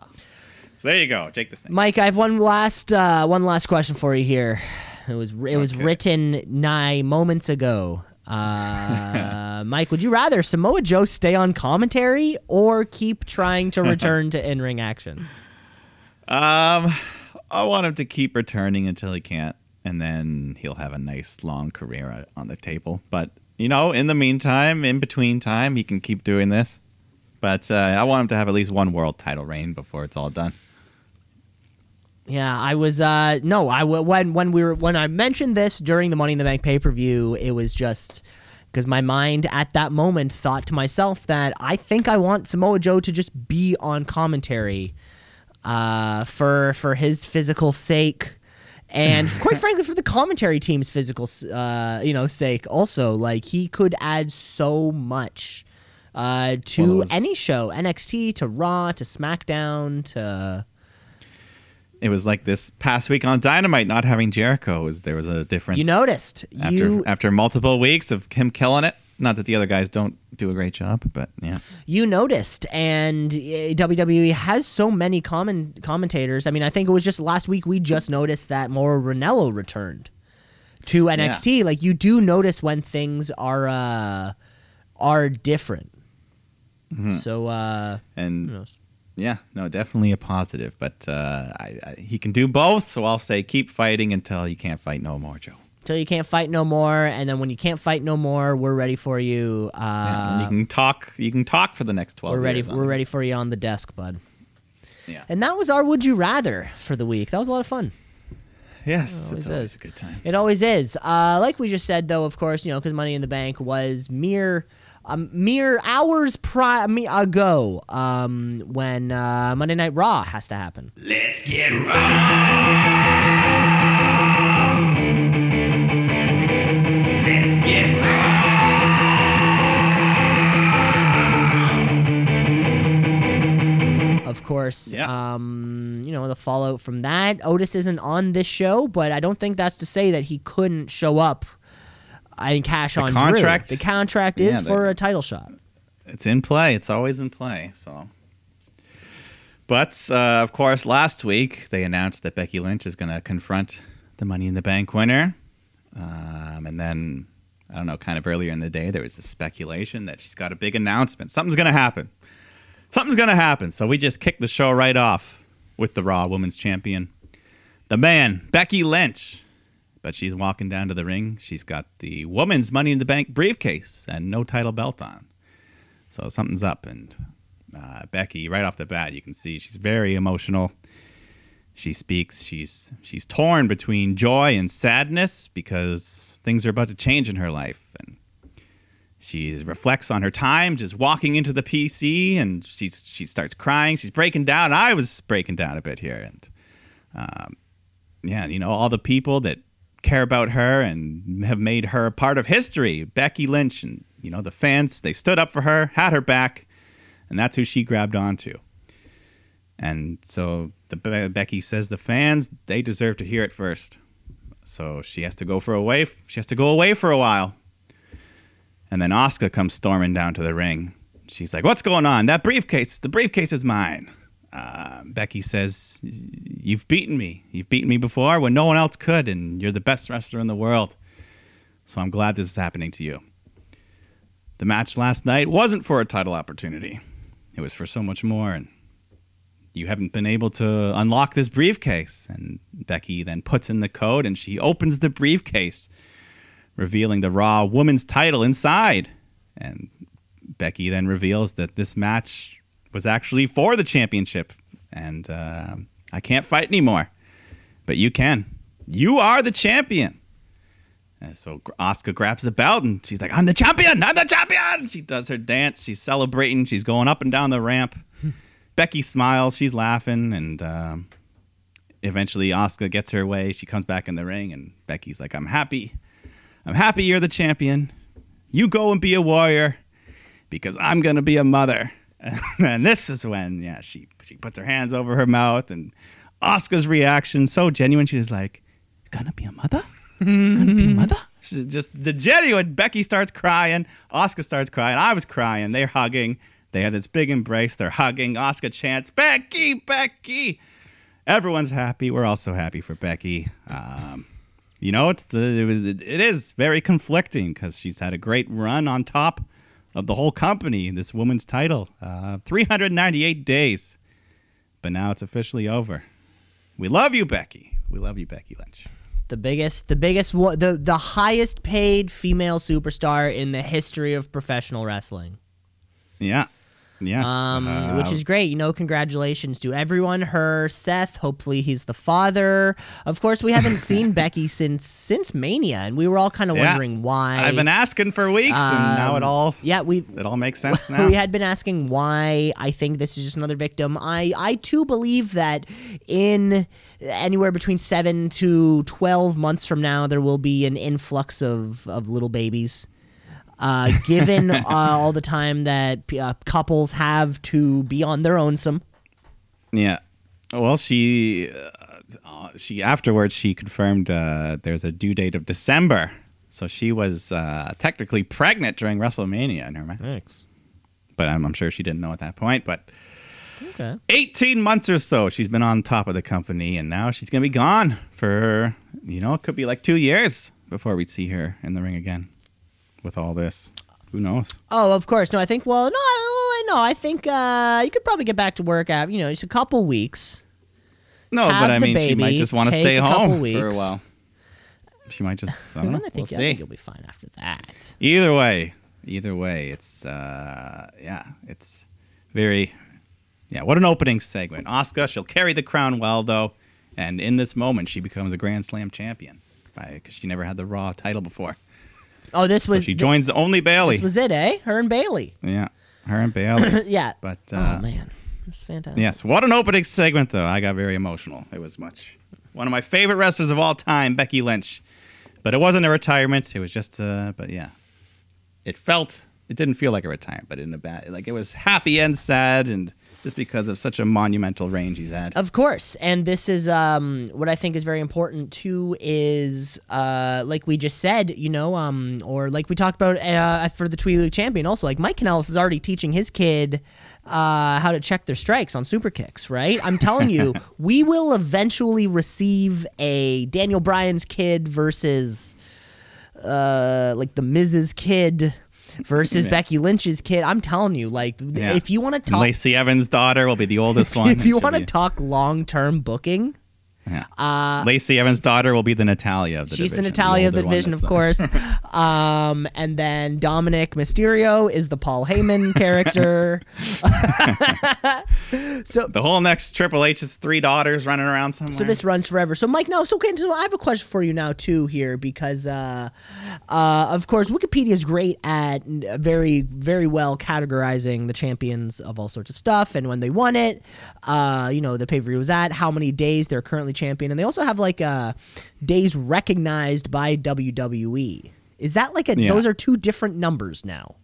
So there you go, Jake the Snake. Mike, I have one last uh, one last question for you here. It was it was Okay. written nigh moments ago. Uh, Mike, would you rather Samoa Joe stay on commentary or keep trying to return to in ring action? Um, I want him to keep returning until he can't, and then he'll have a nice long career on the table. But you know, in the meantime, in between time, he can keep doing this. But uh, I want him to have at least one world title reign before it's all done. Yeah, I was uh no, I when when we were when I mentioned this during the Money in the Bank pay-per-view, it was just because my mind at that moment thought to myself that I think I want Samoa Joe to just be on commentary uh for for his physical sake and quite frankly for the commentary team's physical uh you know sake also like he could add so much uh to Well, any show NXT to Raw to SmackDown to It was like this past week on Dynamite, not having Jericho was there was a difference. you noticed after you after multiple weeks of him killing it, Not that the other guys don't do a great job, but yeah. you noticed, and uh, WWE has so many common commentators. I mean, I think it was just last week we just noticed that Mauro Ranallo returned to NXT. Like you do notice when things are uh, are different. So uh, And yeah, no, definitely a positive. But uh, I, I, he can do both, so I'll say keep fighting until you can't fight no more, Joe. Till you can't fight no more, and then when you can't fight no more, we're ready for you. Uh, Yeah, and you can talk. You can talk for the next twelve. we're ready. years We're ready for you on the desk, bud. Yeah. And that was our Would You Rather for the week. That was a lot of fun. Yes, always it's always is. a good time. It always is. Uh, like we just said, though, of course, you know, because Money in the Bank was mere, um, mere hours pri- me- ago um, when uh, Monday Night Raw has to happen. Let's get raw. Course, Yeah. um, you know, the fallout from that. Otis isn't on this show, but I don't think that's to say that he couldn't show up and cash The on contract- Drew. The contract is Yeah, the- for a title shot. It's in play. It's always in play. So, but uh, of course, last week they announced that Becky Lynch is going to confront the Money in the Bank winner, um, and then I don't know, kind of earlier in the day there was a speculation that she's got a big announcement. Something's going to happen. Something's going to happen. So we just kick the show right off with the Raw Women's Champion, the man Becky Lynch. But she's walking down to the ring. She's got the woman's Money in the Bank briefcase and no title belt on. So something's up, and uh, Becky, right off the bat, you can see she's very emotional. She speaks. She's she's torn between joy and sadness because things are about to change in her life, and she reflects on her time just walking into the PC, and she's she starts crying. She's breaking down. I was breaking down a bit here, and um, yeah, you know all the people that care about her and have made her part of history. Becky Lynch and you know the fans, they stood up for her, had her back, and that's who she grabbed onto. And so the Becky says the fans they deserve to hear it first. So she has to go for away. She has to go away for a while. And then Asuka comes storming down to the ring. She's like, "What's going on? That briefcase. The briefcase is mine." Uh, Becky says, "You've beaten me. You've beaten me before when no one else could, and you're the best wrestler in the world. So I'm glad this is happening to you." The match last night wasn't for a title opportunity. It was for so much more, and you haven't been able to unlock this briefcase. And Becky then puts in the code, and she opens the briefcase, revealing the Raw Women's title inside. And Becky then reveals that this match was actually for the championship, and uh, I can't fight anymore, but you can. You are the champion. And so Asuka grabs the belt and she's like, "I'm the champion! I'm the champion!" She does her dance. She's celebrating. She's going up and down the ramp. Becky smiles. She's laughing, and um, eventually Asuka gets her way. She comes back in the ring, and Becky's like, "I'm happy. I'm happy you're the champion. You go and be a warrior, because I'm gonna be a mother." and this is when, yeah, she she puts her hands over her mouth, and Asuka's reaction so genuine. She's like, "Gonna be a mother." gonna be a mother. She's just the genuine. Becky starts crying. Asuka starts crying. I was crying. They're hugging. They have this big embrace. They're hugging. Asuka chants, "Becky, Becky." Everyone's happy. We're also happy for Becky. Um, you know, it's the, it, was, it is very conflicting because she's had a great run on top of the whole company. This woman's title, uh, 398 days, but now it's officially over. We love you, Becky. We love you, Becky Lynch. The biggest, the biggest, the the highest paid female superstar in the history of professional wrestling. Yeah. Yes. um, uh, which is great. You know, congratulations to everyone. Her, Seth. Hopefully, he's the father. Of course, we haven't seen Becky since since Mania, and we were all kind of Yeah. wondering why. I've been asking for weeks, and now it Um, all yeah, we it all makes sense now. we had been asking why. I think this is just another victim. I I too believe that in anywhere between seven to twelve months from now, there will be an influx of of little babies. Uh, given uh, all the time that uh, couples have to be on their own, some Yeah. Well, she uh, uh, she afterwards she confirmed uh, there's a due date of December. So she was uh, technically pregnant during WrestleMania in her match, Thanks. but I'm, I'm sure she didn't know at that point. But Okay. 18 months or so she's been on top of the company, and now she's gonna be gone for you know it could be like two years before we see her in the ring again. With all this, who knows? Oh, of course. No, I think. Well, no, I- no. I think uh, you could probably get back to work after you know just a couple weeks. No, but I mean, she might just want to stay home for a while. She might just. I don't know. I think, we'll I think you'll be fine after that. Either way, either way, it's uh, yeah, it's very yeah. What an opening segment. Asuka, she'll carry the crown well though, and in this moment, she becomes a Grand Slam champion because she never had the Raw title before. Oh, this So was she joins the, only Bayley. this was it, eh? Her and Bayley. yeah, her and Bayley. yeah. But uh, oh man, it's fantastic. yes, what an opening segment though. I got very emotional. It was much one of my favorite wrestlers of all time, Becky Lynch. But it wasn't a retirement. It was just uh, but yeah, it felt it didn't feel like a retirement, but in a bad like it was happy and sad and just because of such a monumental range he's had. Of course, and this is um, what I think is very important too. Is uh, like we just said, you know, um, or like we talked about uh, for the Tweety League champion. Also, like Mike Kanellis is already teaching his kid uh, how to check their strikes on super kicks. Right? I'm telling you, we will eventually receive a Daniel Bryan's kid versus uh, like the Miz's kid. Versus. Becky Lynch's kid. I'm telling you, like, Yeah. if you want to talk, Lacey Evans' daughter will be the oldest one. if you want to be- talk long term booking, yeah. uh, Lacey Evans' daughter will be the Natalya of the she's the division, Natalya of the division, of course. um, and then Dominik Mysterio is the Paul Heyman character. so, The whole next Triple H's three daughters running around somewhere. so this runs forever. So, Mike, now, so, okay, so I have a question for you now too here because, uh, uh, of course, Wikipedia is great at very, very well categorizing the champions of all sorts of stuff and when they won it. Uh, you know, the pay per view was at, how many days they're currently champion, and they also have like uh, days recognized by WWE. Is that like a? Yeah. Those are two different numbers now.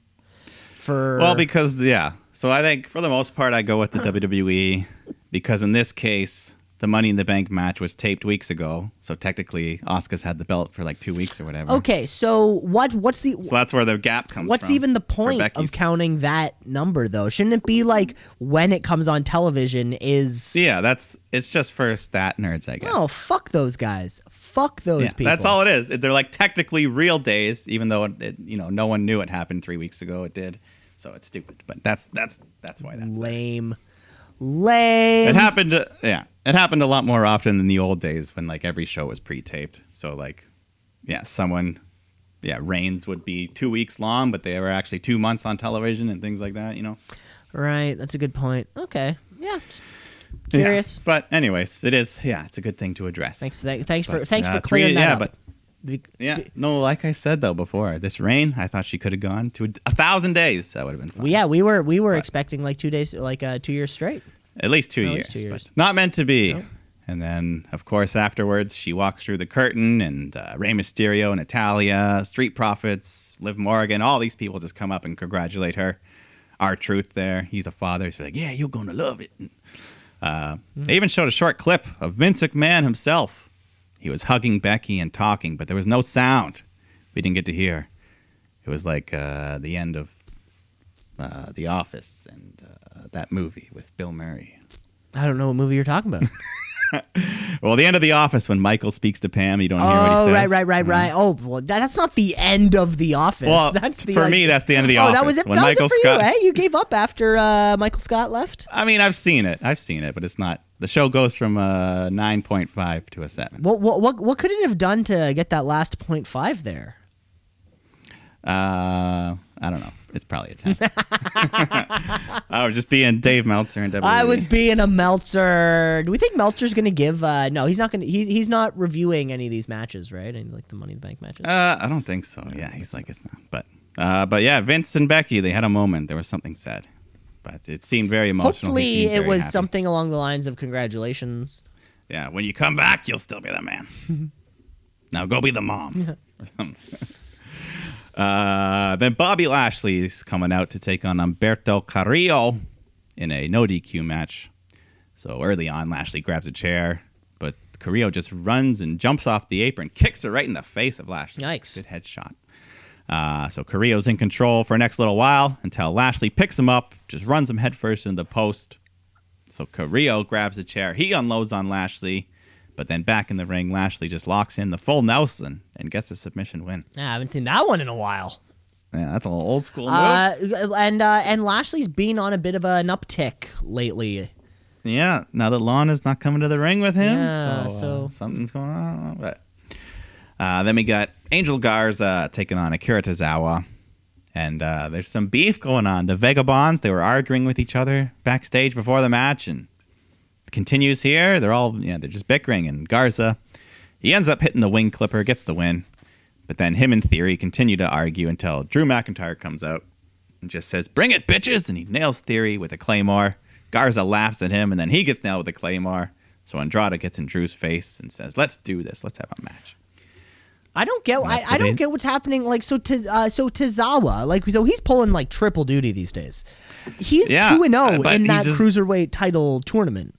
For Well, because yeah. So I think for the most part, I go with the WWE because in this case, the Money in the Bank match was taped weeks ago. So technically, Asuka's had the belt for like two weeks or whatever. okay, so what? What's the? So that's where the gap comes What's even the point of counting that number though? Shouldn't it be like when it comes on television is Yeah, that's it's just for stat nerds, I guess. Oh, fuck those guys. Fuck those yeah, people. that's all it is. They're like technically real days, even though it, it, you know no one knew it happened three weeks ago. It did, so it's stupid. But that's that's that's why that's there. Lame. It happened. uh, Yeah, it happened a lot more often than the old days when like every show was pre-taped. So like, yeah, someone, yeah, Reigns would be two weeks long, but they were actually two months on television and things like that. You know. Right, that's a good point. Okay. Yeah. Just Yeah. curious. But anyways, it is. Yeah, it's a good thing to address. Thanks th- thanks for But, thanks uh, for clearing three- that yeah, up. but Be- yeah, no, like I said though before, this reign, I thought she could have gone to a, a thousand days. That would have been fine. yeah, we were we were But- expecting like 2 days like uh 2 years straight. At least two, At years, two years. but not meant to be. Nope. And then, of course, afterwards, she walks through the curtain, and uh, Rey Mysterio, Natalya, Street Profits, Liv Morgan, all these people just come up and congratulate her. R-Truth there, he's a father. He's like, "Yeah, you're gonna love it." Uh, They even showed a short clip of Vince McMahon himself. He was hugging Becky and talking, but there was no sound. We didn't get to hear. It was like uh, the end of uh, The Office and uh, that movie with Bill Murray. I don't know what movie you're talking about. Well, the end of The Office when Michael speaks to Pam, you don't hear what he says. oh, says. right, right, right, right. Oh, well, that's not the end of The Office. Well, that's the, for like- me, that's the end of The oh, Office. that was it. When that Michael was it for Scott. you, eh? You gave up after uh, Michael Scott left. I mean, I've seen it. I've seen it, but it's not. The show goes from a nine point five to a seven. What what what, what could it have done to get that last point five there? Uh, I don't know. It's probably a ten. I was just being Dave Meltzer and WWE. I was being a Meltzer. Do we think Meltzer's going to give? Uh, no, he's not going to. He, he's not reviewing any of these matches, right? Any like the Money in the Bank matches. Uh, I don't think so. Yeah, he's like it's not. But, uh, but yeah, Vince and Becky, they had a moment. There was something said, but it seemed very emotional. Hopefully, it was happy. something along the lines of congratulations. Yeah, when you come back, you'll still be the man. now go be the mom. uh, then Bobby Lashley's coming out to take on Humberto Carrillo in a no DQ match. So early on, Lashley grabs a chair, but Carrillo just runs and jumps off the apron, kicks her right in the face of Lashley. Yikes. Good headshot. Uh, so Carrillo's in control for the next little while until Lashley picks him up, just runs him headfirst into the post. So Carrillo grabs a chair. He unloads on Lashley, but then back in the ring, Lashley just locks in the full Nelson and gets a submission win. Yeah, I haven't seen that one in a while. Yeah, that's a little old school move. Uh, and uh, and Lashley's been on a bit of an uptick lately. yeah, now that Lon is not coming to the ring with him, Yeah, so, uh, so- something's going on. But uh, then we got Angel Garza taking on Akira Tozawa. And uh, there's some beef going on. The Vagabonds, they were arguing with each other backstage before the match, and continues here. They're all, yeah, they're just bickering. And Garza, he ends up hitting the wing clipper, gets the win. But then him and Theory continue to argue until Drew McIntyre comes out and just says, "Bring it, bitches!" And he nails Theory with a claymore. Garza laughs at him, and then he gets nailed with a claymore. So Andrade gets in Drew's face and says, "Let's do this. Let's have a match." I don't get. I, I don't get what's happening. Like so, Tiz, uh, so Tozawa, like so, he's pulling like triple duty these days. He's Yeah, two and zero in that just- cruiserweight title tournament.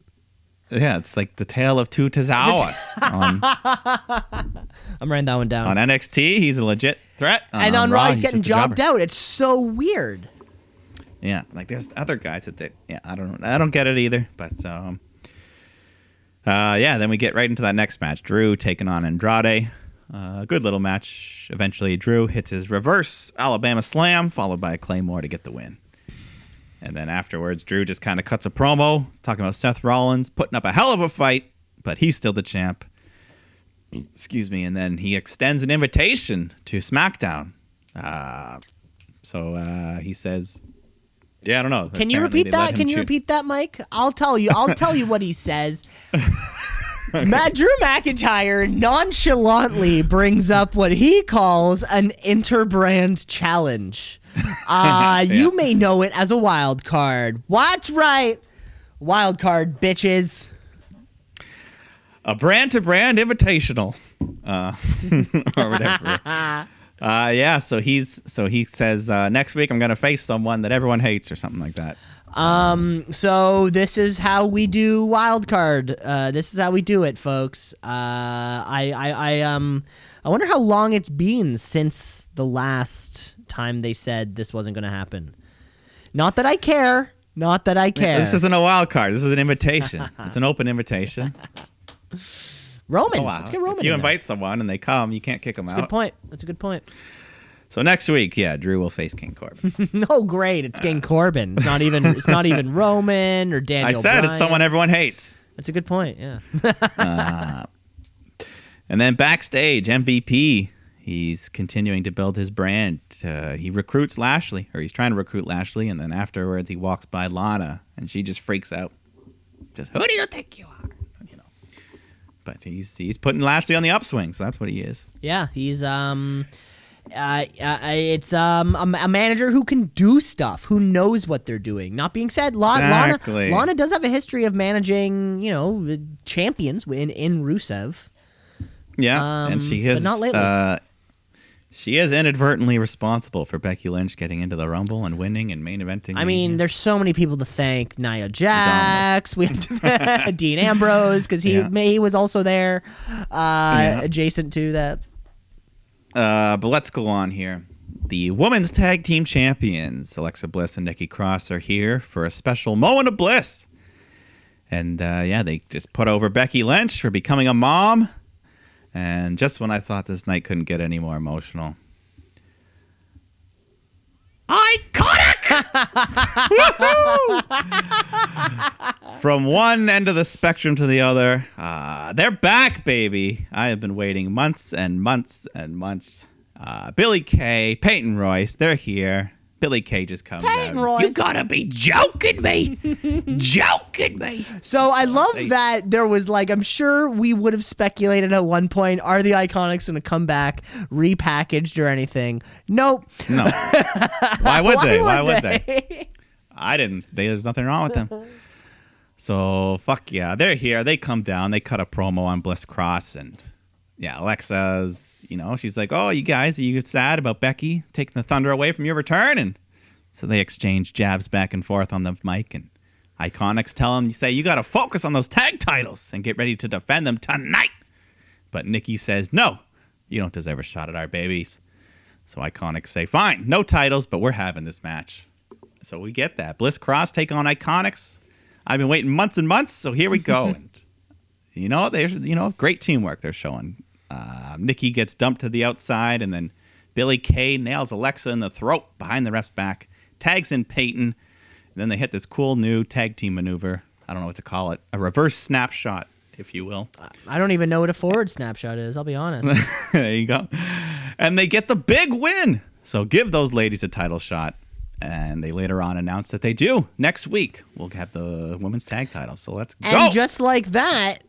Yeah, it's like the tale of two Tozawas. on, I'm writing that one down. on NXT, he's a legit threat. and on Raw, he's getting just a jobber. jobbed out. It's so weird. Yeah, like there's other guys that they, yeah, I don't I don't get it either, but um uh yeah, then we get right into that next match. Drew taking on Andrade. Uh, good little match. Eventually Drew hits his reverse Alabama slam followed by a claymore to get the win. And then afterwards Drew just kind of cuts a promo talking about Seth Rollins putting up a hell of a fight, but he's still the champ. Excuse me, and then he extends an invitation to SmackDown. Uh so uh, he says, "Yeah, I don't know." Can you repeat that? Can you choose- repeat that, Mike? I'll tell you. I'll tell you what he says. Matt Drew McIntyre nonchalantly brings up what he calls an interbrand challenge. Uh, You may know it as a wild card. What's right? Wild card, bitches. a brand to brand invitational, uh, or whatever. uh, yeah, so he's so he says uh, next week I'm gonna face someone that everyone hates or something like that. Um, so this is how we do wild card. Uh, this is how we do it, folks. Uh, I, I, I, um, I wonder how long it's been since the last time they said this wasn't going to happen. Not that I care. Not that I care. This isn't a wild card. This is an invitation. it's an open invitation. Roman. Oh, wow. Let's get Roman. If you in there. invite someone and they come, you can't kick them That's a good point. That's a good point. So next week, yeah, Drew will face King Corbin. No, great. It's King Corbin. It's not even. It's not even Roman or Daniel. I said it's someone everyone hates. That's a good point. Yeah. And then backstage, MVP, he's continuing to build his brand. Uh, he recruits Lashley, or he's trying to recruit Lashley, and then afterwards he walks by Lana, and she just freaks out. Just who do you think you are? You know. But he's he's putting Lashley on the upswing, so that's what he is. Yeah, he's um, uh, uh, it's um a, a manager who can do stuff, who knows what they're doing. Not being said, La- Exactly. Lana Lana does have a history of managing, you know, the champions in in Rusev. Yeah, Um, and she but is not lately. Uh, she is inadvertently responsible for Becky Lynch getting into the Rumble and winning and main eventing. I mean, there's so many people to thank. Nia Jax, we have to Dean Ambrose because he Yeah. he was also there, uh, Yeah. adjacent to that. Uh, but let's go on here. The women's tag team champions, Alexa Bliss and Nikki Cross, are here for a special moment of bliss. And uh, yeah, they just put over Becky Lynch for becoming a mom. And just when I thought this night couldn't get any more emotional, I Woohoo! From one end of the spectrum to the other, uh, they're back, baby. I have been waiting months and months and months. Uh, Billie Kay, Peyton Royce, they're here. Billie Kay just comes Peyton out. Royce. You gotta be joking me, joking me. So I love They- that there was like I'm sure we would have speculated at one point are the Iconics to come back repackaged or anything? Nope. No, why would they? Why would they? they? I didn't. They, there's nothing wrong with them. So fuck yeah, they're here. They come down. They cut a promo on Bliss Cross, and yeah, Alexa's. You know, she's like, "Oh, you guys, are you sad about Becky taking the thunder away from your return?" And so they exchange jabs back and forth on the mic, and Iconics tell him, you say, you got to focus on those tag titles and get ready to defend them tonight. But Nikki says, no, you don't deserve a shot at our babies. So Iconics say, fine, no titles, but we're having this match. So we get that. Bliss Cross take on Iconics. I've been waiting months and months, so here we go. and you know, there's you know great teamwork they're showing. Uh, Nikki gets dumped to the outside, and then Billie Kay nails Alexa in the throat behind the ref's back, tags in Peyton, and then they hit this cool new tag team maneuver. I don't know what to call it, a reverse snapshot, if you will. I don't even know what a forward snapshot is. I'll be honest. there you go. And they get the big win. So give those ladies a title shot. And they later on announced that they do. Next week, we'll have the women's tag title. So let's go. and just like that,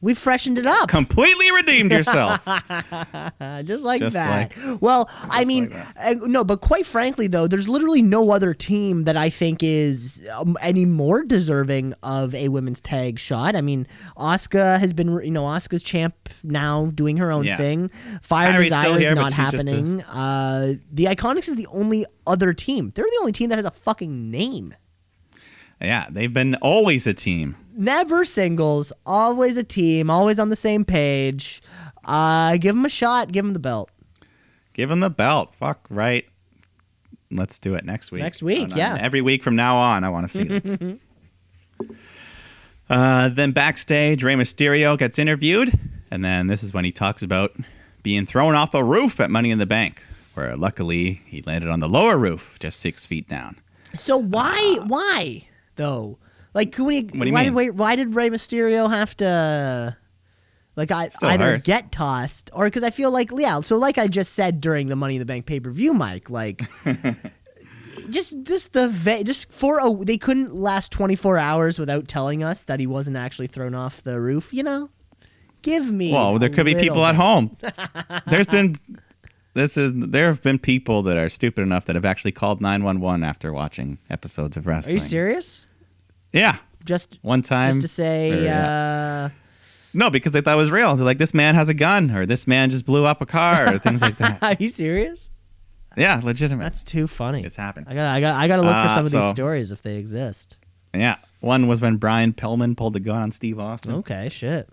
we freshened it up. Completely redeemed yourself. Just like Just that. well, I mean, uh, no, but quite frankly, though, there's literally no other team that I think is um, any more deserving of a women's tag shot. I mean, Asuka has been, you know, Asuka's champ now, doing her own Yeah. thing. Fire still Desire is here, not she's just a- happening. Uh, the Iconics is the only other team. They're the only team that has a fucking name. Yeah, they've been always a team. Never singles, always a team, always on the same page. Uh, give them a shot, give them the belt. Give them the belt. Fuck right. Let's do it next week. Next week, And, uh, yeah. Every week from now on, I want to see them. uh, then backstage, Rey Mysterio gets interviewed, and then this is when he talks about being thrown off the roof at Money in the Bank, where luckily he landed on the lower roof, just six feet down. So why why though? Like we do you why mean? did wait, why did Rey Mysterio have to like I, Still either hurts. get tossed or because I feel like yeah so like I just said during the Money in the Bank pay per view Mike like just just the va- just for a they couldn't last twenty four hours without telling us that he wasn't actually thrown off the roof you know give me Well, there could be people at home. There's been this is there have been people that are stupid enough that have actually called 911 after watching episodes of wrestling are you serious Yeah. just One time just to say or, yeah. uh No, because they thought it was real. They're like, this man has a gun, or this man just blew up a car, or things like that. are you serious Yeah, legitimate. That's too funny. It's happened. I got I got I got to look for Uh, some of these stories if they exist. Yeah. One was when Brian Pillman pulled the gun on Steve Austin. Okay, shit.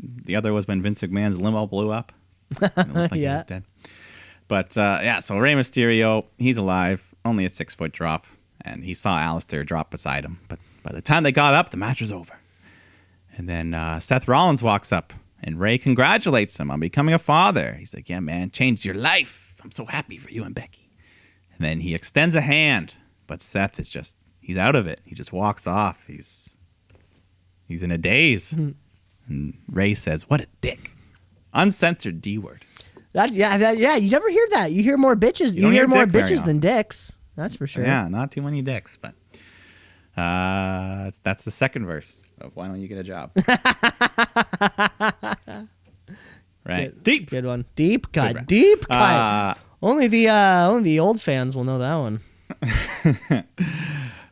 The other was when Vince McMahon's limo blew up. Like he Yeah. was dead. But uh, yeah, so Rey Mysterio, he's alive, only a six foot drop, and he saw Aleister drop beside him. But by the time they got up, the match was over. And then uh, Seth Rollins walks up, and Rey congratulates him on becoming a father. He's like, "Yeah, man, changed your life. I'm so happy for you and Becky." And then he extends a hand, but Seth is just—he's out of it. He just walks off. He's he's in a daze. and Rey says, "What a dick." Uncensored D word. That's yeah, that, yeah. You never hear that. You hear more bitches. You, don't hear, hear more bitches than dicks. That's for sure. Yeah, not too many dicks, but uh, that's- that's the second verse of "Why Don't You Get a Job?" right, Good- deep. Good one. Deep cut. one. Deep cut. Uh, only the uh only the old fans will know that one.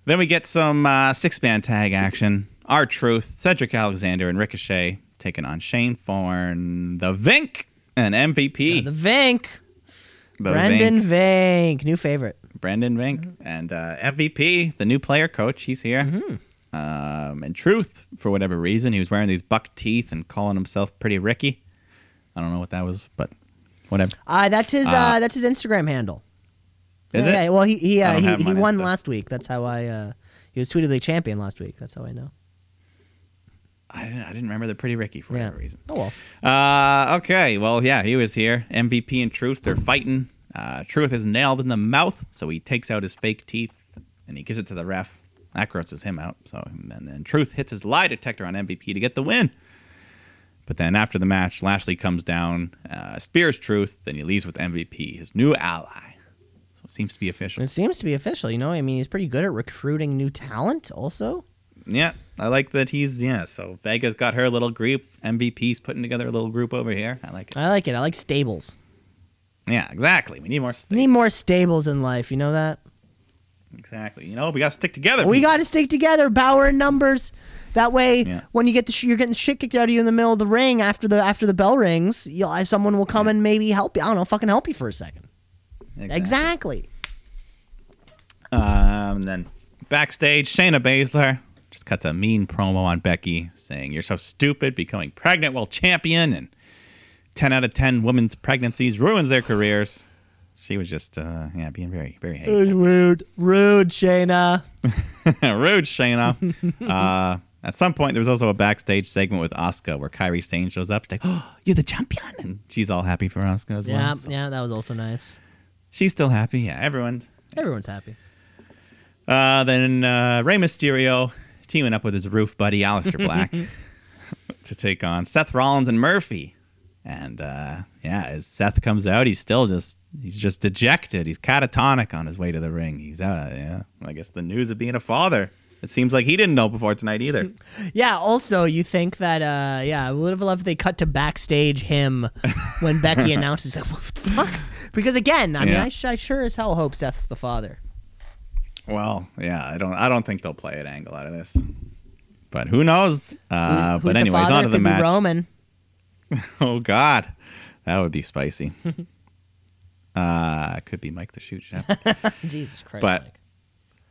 then we get some uh, six-man tag action. R-Truth, Cedric Alexander, and Ricochet taking on Shane Thorne, the Vink, and MVP. The Vink. the Brendan Vink. Vink. New favorite. Brendan Vink, and uh, MVP, the new player coach. He's here. Um, and Truth, for whatever reason, he was wearing these buck teeth and calling himself Pretty Ricky. I don't know what that was, but whatever. Uh that's his uh, Uh, that's his Instagram handle. Is yeah, it? Yeah, well he he uh, he, he won Insta. last week. That's how I uh he was tweeted league champion last week. That's how I know. I didn't, I didn't remember the Pretty Ricky for Yeah. whatever reason. Oh well. Uh, okay, well, yeah, he was here. MVP and Truth, they're fighting. Uh, Truth is nailed in the mouth, so he takes out his fake teeth and he gives it to the ref. That grosses him out. So, and then Truth hits his lie detector on MVP to get the win. But then after the match, Lashley comes down, uh, spears Truth, then he leaves with MVP, his new ally. So it seems to be official. It seems to be official, you know. I mean, he's pretty good at recruiting new talent also. Yeah, I like that he's, yeah, so Vega's got her little group. MVP's putting together a little group over here. I like it. I like it. I like stables. Yeah, exactly. We need more We need more stables in life, you know that? Exactly. You know, we got to stick together. We got to stick together, power in numbers. That way, Yeah. when you get the sh- you're getting the shit kicked out of you in the middle of the ring after the after the bell rings, you'll, someone will come and maybe help you. I don't know, fucking help you for a second. Exactly. Um, and then Backstage, Shayna Baszler just cuts a mean promo on Becky saying, You're so stupid, becoming pregnant while champion, and 10 out of 10 women's pregnancies ruins their careers. She was just, uh, yeah, being very, very hateful. Rude, rude, Shayna. Rude, Shayna. uh, at some point, there was also a backstage segment with Asuka where Kairi Sane shows up. She's like, "Oh, you're the champion," and she's all happy for Asuka as Yeah, well. So yeah, that was also nice. She's still happy. Yeah, everyone's. Everyone's happy. Uh, then uh, Rey Mysterio teaming up with his roof buddy Aleister Black to take on Seth Rollins and Murphy. And uh, yeah, as Seth comes out, he's still just he's just dejected. He's catatonic on his way to the ring. He's uh, yeah, I guess the news of being a father. It seems like he didn't know before tonight either. Yeah. Also, you think that? uh Yeah, I would have loved if they cut to backstage him when Becky announces like, "What the fuck?" Because again, I mean, Yeah. I, sh- I sure as hell hope Seth's the father. Well, yeah, I don't I don't think they'll play an angle out of this. But who knows? Uh, Who's but anyways, on to the match. Roman. Oh God, that would be spicy. uh, it could be Mike the Shoot Chef. Jesus Christ. But- Mike.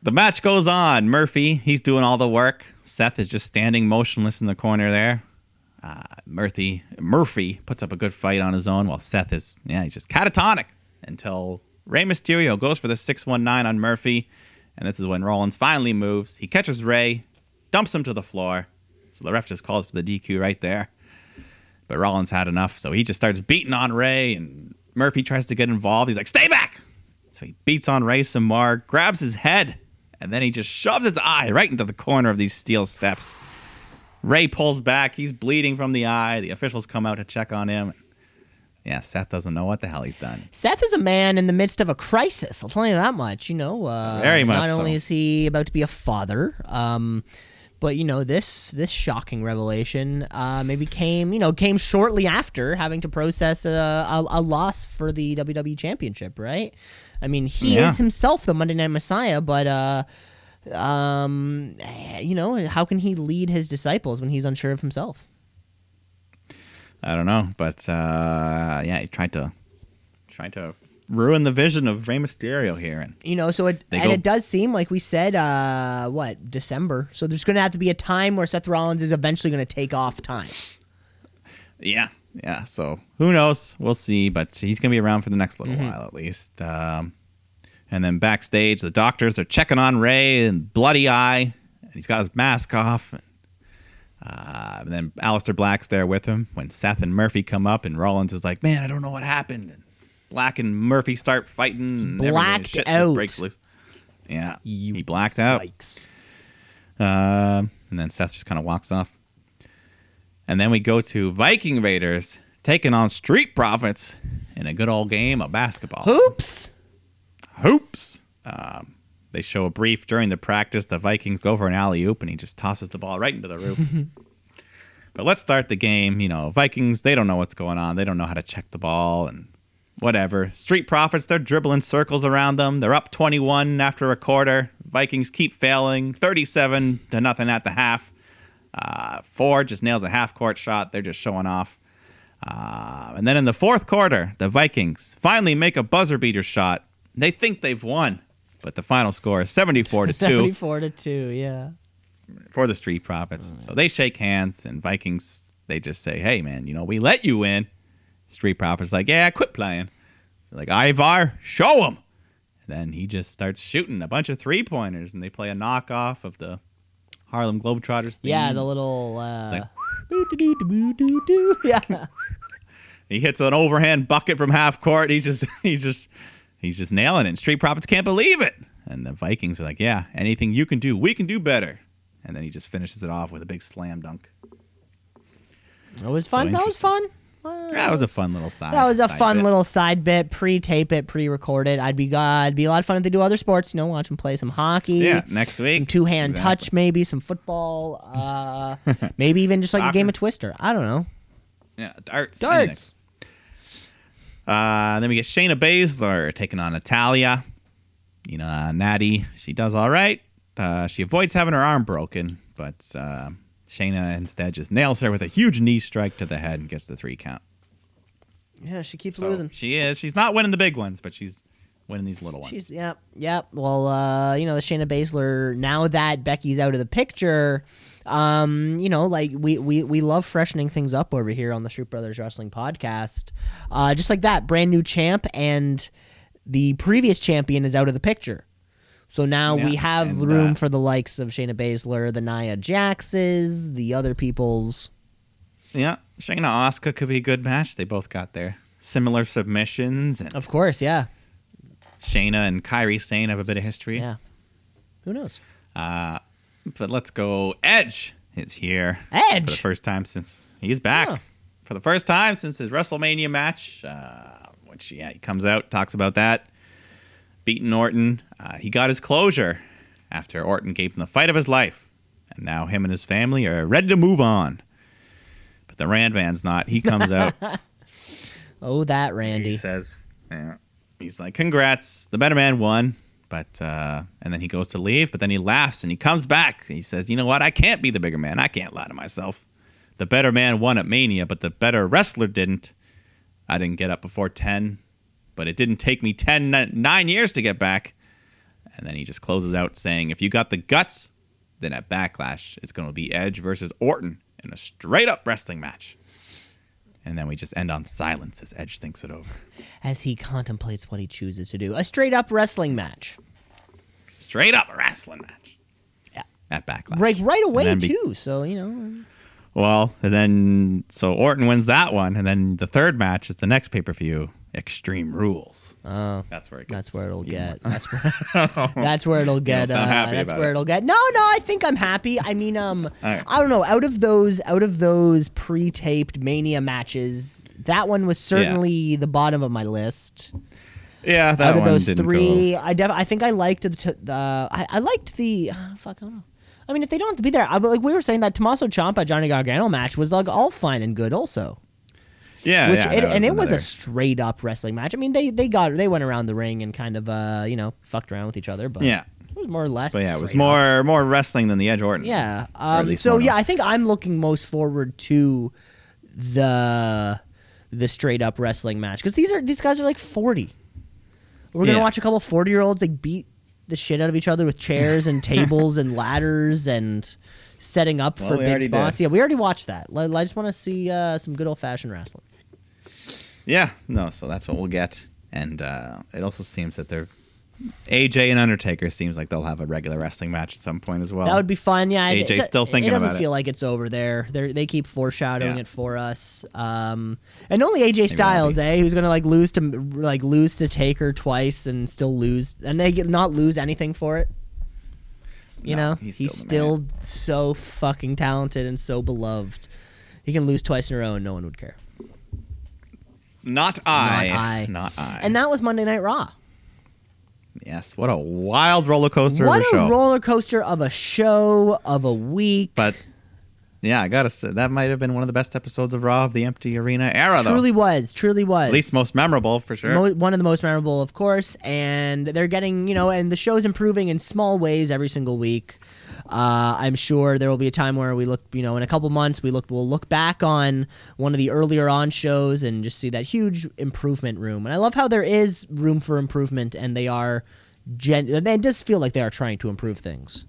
the match goes on. Murphy, he's doing all the work. Seth is just standing motionless in the corner there. Uh, Murphy, Murphy puts up a good fight on his own, while Seth is, yeah, he's just catatonic until Rey Mysterio goes for the 619 on Murphy. And this is when Rollins finally moves. He catches Rey, dumps him to the floor. So the ref just calls for the DQ right there. But Rollins had enough, so he just starts beating on Rey, and Murphy tries to get involved. He's like, "Stay back!" So he beats on Rey some more, grabs his head, and then he just shoves his eye right into the corner of these steel steps. Rey pulls back. He's bleeding from the eye. The officials come out to check on him. Yeah, Seth doesn't know what the hell he's done. Seth is a man in the midst of a crisis. I'll tell you that much. You know, uh, Very much Not only is he about to be a father, um, but you know this this shocking revelation uh, maybe came you know came shortly after having to process a, a, a loss for the WWE Championship. Right? I mean, he Yeah. is himself the Monday Night Messiah, but. Uh, um, you know, how can he lead his disciples when he's unsure of himself? I don't know, but uh, yeah, he tried to tried to ruin the vision of Rey Mysterio here, and You know, so it and go- it does seem like we said, uh, what December. So there's going to have to be a time where Seth Rollins is eventually going to take off time. Yeah, yeah. So who knows? We'll see. But he's gonna be around for the next little while at least. Um, and then backstage, the doctors are checking on Rey and bloody eye, and he's got his mask off. Uh, and then Aleister Black's there with him when Seth and Murphy come up, and Rollins is like, "Man, I don't know what happened." And Black and Murphy start fighting. And Blacked shit out. breaks loose. Yeah, You he blacked out. Um, and then Seth just kind of walks off. And then we go to Viking Raiders taking on Street Profits in a good old game of basketball. Hoops. Hoops. Um, they show a brief during the practice. The Vikings go for an alley oop, and he just tosses the ball right into the roof. but let's start the game. You know, Vikings, they don't know what's going on. They don't know how to check the ball and whatever. Street Profits, they're dribbling circles around them. They're up 21 after a quarter. Vikings keep failing, 37 to nothing at the half. Uh, Ford just nails a half court shot. They're just showing off. Uh, and then in the fourth quarter, the Vikings finally make a buzzer beater shot. They think they've won, but the final score is 74 to 2 Seventy-four to two. Yeah. for the Street Profits. So they shake hands, and Vikings, they just say, hey, man, you know, we let you win. Street Profits like, yeah, quit playing. They're like, Ivar, show him. And then he just starts shooting a bunch of three pointers, and they play a knockoff of the Harlem Globetrotters theme. Yeah. The little. Uh, Like- yeah. He hits an overhand bucket from half court. He just he's just he's just nailing it. And Street Profits can't believe it. And the Vikings are like, yeah, anything you can do, we can do better. And then he just finishes it off with a big slam dunk. That was fun. that was fun. That was a fun little side. That was a fun bit. little side bit. Pre-tape it, pre-recorded. I'd be uh, it'd be a lot of fun if they do other sports. You know, watch them play some hockey. Yeah, next Some week. two-hand Exactly. touch, maybe some football. Uh, maybe even just like a game of Twister. I don't know. Yeah, darts. Darts. Uh, then we get Shayna Baszler taking on Natalya. You know, uh, Natty, she does all right. Uh, she avoids having her arm broken, but uh, Shayna instead just nails her with a huge knee strike to the head and gets the three count. Yeah, she keeps So losing. She is. She's not winning the big ones, but she's winning these little ones. She's yep, yep. Well, uh, you know, the Shayna Baszler. Now that Becky's out of the picture, um, you know, like we we we love freshening things up over here on the Shoot Brothers Wrestling Podcast. Uh, just like that, brand new champ and the previous champion is out of the picture. So now we have and, room uh, for the likes of Shayna Baszler, the Nia Jaxes, the other people's. yeah, Shayna Asuka could be a good match. They both got their similar submissions, and Of course, yeah, Shayna and Kairi Sane have a bit of history. yeah. Who knows? But let's go. Edge is here Edge? for the first time since he's back. Huh. For the first time since his WrestleMania match, uh, which yeah, he comes out talks about that, beating Orton. Uh, he got his closure after Orton gave him the fight of his life, and now him and his family are ready to move on. But the Rand man's not. He comes out. Oh, that Randy. He says, yeah. he's like, congrats, the better man won. But, uh, and then he goes to leave, but then he laughs and he comes back. He says, you know what? I can't be the bigger man. I can't lie to myself. The better man won at Mania, but the better wrestler didn't. I didn't get up before 10, but it didn't take me 10, nine years to get back. And then he just closes out saying, if you got the guts, then at Backlash, it's going to be Edge versus Orton in a straight up wrestling match. And then we just end on silence as Edge thinks it over. as he contemplates what he chooses to do. A straight up wrestling match. straight up wrestling match. Yeah. At Backlash. Right right away be- too. So, you know, Well, and then so Orton wins that one, and then the third match is the next pay per view, Extreme Rules. oh, That's where it gets. that's where it'll get. That's where That's where it'll get. uh, that's where it. it'll get. No, no, I think I'm happy. I mean, um right. I don't know, out of those out of those pre-taped Mania matches, that one was certainly the bottom of my list. Yeah, that out of one those didn't three, go. I def- I think I liked the t- the I, I liked the uh, fuck I don't know. I mean, if they don't have to be there, I, but like we were saying, that Tommaso Ciampa Johnny Gargano match was like all fine and good, also. Yeah, Which yeah, it, and it was a straight up wrestling match. I mean, they they got they went around the ring and kind of uh you know fucked around with each other, but yeah, it was more or less. but yeah, it was straight up. more more wrestling than the Edge Orton. Yeah. Um, so yeah. I think I'm looking most forward to the the straight up wrestling match because these are these guys are like 40. We're gonna Yeah. watch a couple 40 year olds like beat the shit out of each other with chairs and tables and ladders and setting up Well, for big spots. did. Yeah, we already watched that. I I just want to see uh, some good old fashioned wrestling. yeah, no. So that's what we'll get, and uh, it also seems that they're AJ and Undertaker seems like they'll have a regular wrestling match at some point as well. That would be fun. Yeah, AJ it, still thinking It It doesn't about feel like it's over there. They they keep foreshadowing Yeah. it for us. Um, and only AJ that'll Styles, eh, who's gonna like lose to like lose to Taker twice and still lose, and they get not lose anything for it. You No, know, he's he's still the still so fucking talented and so beloved. He can lose twice in a row and no one would care. not I, I. not I. And that was Monday Night Raw. Yes, what a wild roller coaster what of a a roller coaster of a show of a week. But yeah, I gotta say that might have been one of the best episodes of Raw of the Empty Arena era, though. truly was, truly was. At least most memorable for sure. Mo- one of the most memorable, of course, and they're getting, you know, and the show's improving in small ways every single week. Uh, I'm sure there will be a time where we look, you know, in a couple months, we look, we'll look back on one of the earlier on shows and just see that huge improvement room. And I love how there is room for improvement, and they are, gen- it does feel like they are trying to improve things.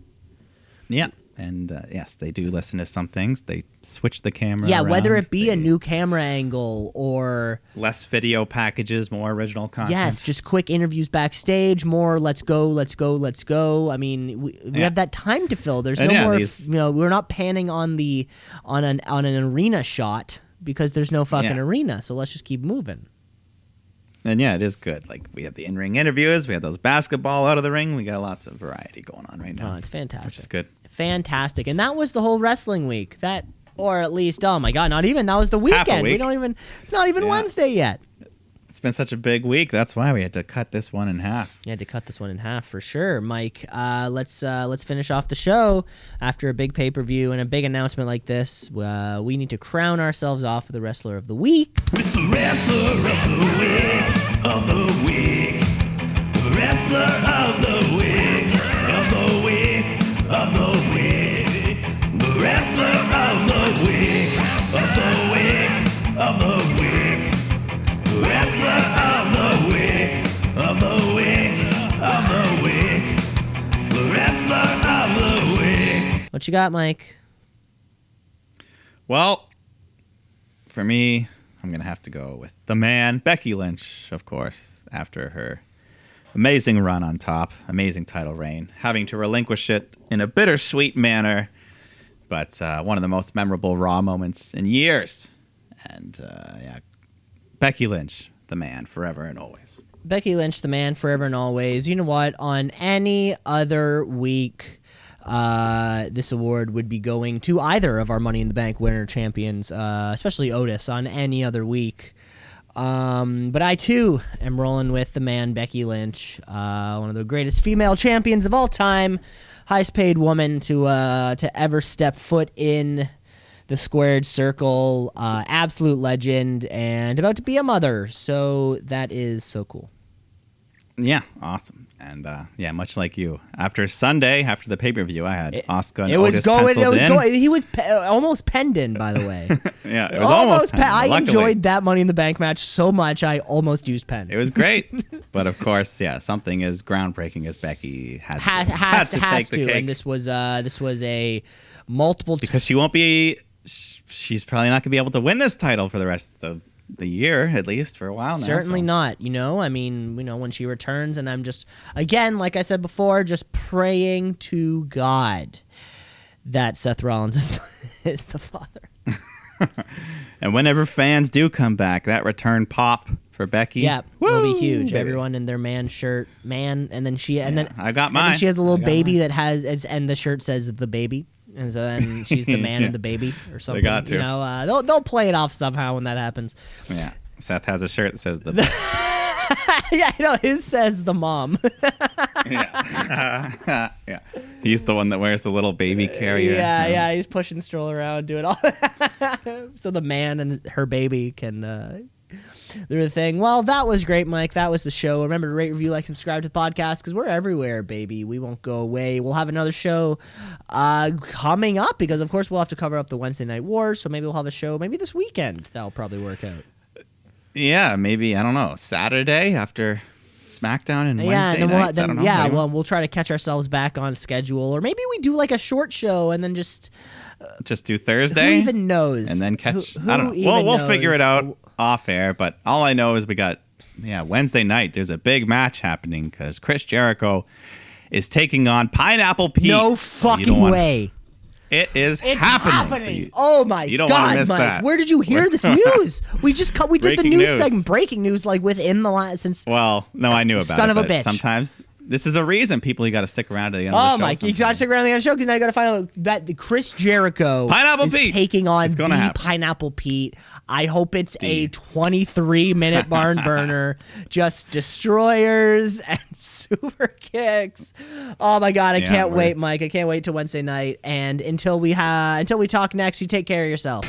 yeah, and uh, yes, they do listen to some things. They switch the camera. yeah, whether it be a new camera angle or less video packages, more original content. Yes, just quick interviews backstage. More, let's go, let's go, let's go. I mean, we, we Yeah. have that time to fill. There's And no yeah, more. these- you know, we're not panning on the on an on an arena shot because there's no fucking Yeah. arena. So let's just keep moving. and yeah, it is good. Like we have the in-ring interviews, we have those basketball out of the ring. We got lots of variety going on right now. Oh, it's fantastic. which is good. Fantastic, and that was the whole wrestling week. That, or at least, oh my god, not even. That was the weekend. We don't even. It's not even Yeah. Wednesday yet. It's been such a big week. That's why we had to cut this one in half. You had to cut this one in half for sure, Mike. Uh, let's uh, let's finish off the show after a big pay per view and a big announcement like this. Uh, we need to crown ourselves off with the wrestler of the week. It's the wrestler of the week, of the week. Wrestler of the week, Wrestler of the week, of the week, of the week. Wrestler of the week, of the week, of the week. Wrestler of the week. What you got, Mike? Well, for me, I'm going to have to go with the man, Becky Lynch, of course, after her amazing run on top, amazing title reign, having to relinquish it in a bittersweet manner but uh, one of the most memorable Raw moments in years. And uh, yeah, Becky Lynch, the man, forever and always. Becky Lynch, the man forever and always. You know what? On any other week, uh, this award would be going to either of our Money in the Bank winner champions, uh, especially Otis, on any other week. Um, but I too am rolling with the man Becky Lynch, uh, one of the greatest female champions of all time, highest paid woman to uh, to ever step foot in the squared circle, uh, absolute legend, and about to be a mother. So that is so cool. Yeah, awesome. And uh, yeah, much like you, after Sunday, after the pay per view, I had Asuka and it was Otis going. It was in. going. He was pe- almost penned in, by the way. Yeah, it was almost. pending, I luckily. enjoyed that Money in the Bank match so much. I almost used pen. It was great, but of course, yeah, something as groundbreaking as Becky had has, to, has, had to has take the to, cake and this was uh this was a multiple. T- because she won't be. She's probably not going to be able to win this title for the rest of the year, at least for a while now. Certainly so. not. You know, I mean, you know, when she returns, and I'm just again, like I said before, just praying to God that Seth Rollins is, is the father. And whenever fans do come back, that return pop for Becky, Yeah, will be huge. baby. Everyone in their man shirt, man, and then she, and Yeah, then I got mine. she has a little baby mine. that has, and the shirt says the baby, and so then she's the man Yeah. and the baby or something. They got to. You know, uh, they'll they'll play it off somehow when that happens. Yeah, Seth has a shirt that says the. yeah, I know. His says the mom. yeah, yeah. He's the one that wears the little baby carrier. yeah, Um, yeah. He's pushing stroller around, doing all. so the man and her baby can. Uh, do the thing. Well, that was great, Mike. That was the show. Remember to rate, review, like, subscribe to the podcast because we're everywhere, baby. We won't go away. We'll have another show uh, coming up because, of course, we'll have to cover up the Wednesday Night Wars. So maybe we'll have a show maybe this weekend. That'll probably work out. Yeah, maybe I don't know. Saturday after SmackDown and yeah, Wednesday and we'll, nights. Then, yeah, well, we'll try to catch ourselves back on schedule, or maybe we do like a short show and then just just do Thursday. who even knows, and then catch. Who- I don't who know. We'll we'll figure it out off air. But all I know is we got yeah Wednesday night. There's a big match happening because Chris Jericho is taking on Pineapple Pete. No fucking wanna- way. It is It's happening. happening. So you- oh my you don't wanna god, miss Mike! that. Where did you hear this news? We just cut. We did the news news. segment, breaking news, like within the last since. well, no, I knew about Son it. of a bitch. Sometimes this is a reason people you got to stick around to the end of the Oh show. my! You got to stick around to the end of the show because now you got to find out that the Chris Jericho Pineapple is Pete. taking on It's the gonna happen. Pineapple Pete. I hope it's a 23 minute barn burner, just destroyers and super kicks. Oh my god! I Yeah, can't wait, Mike. I can't wait till Wednesday night. And until we ha- until we talk next, you take care of yourself.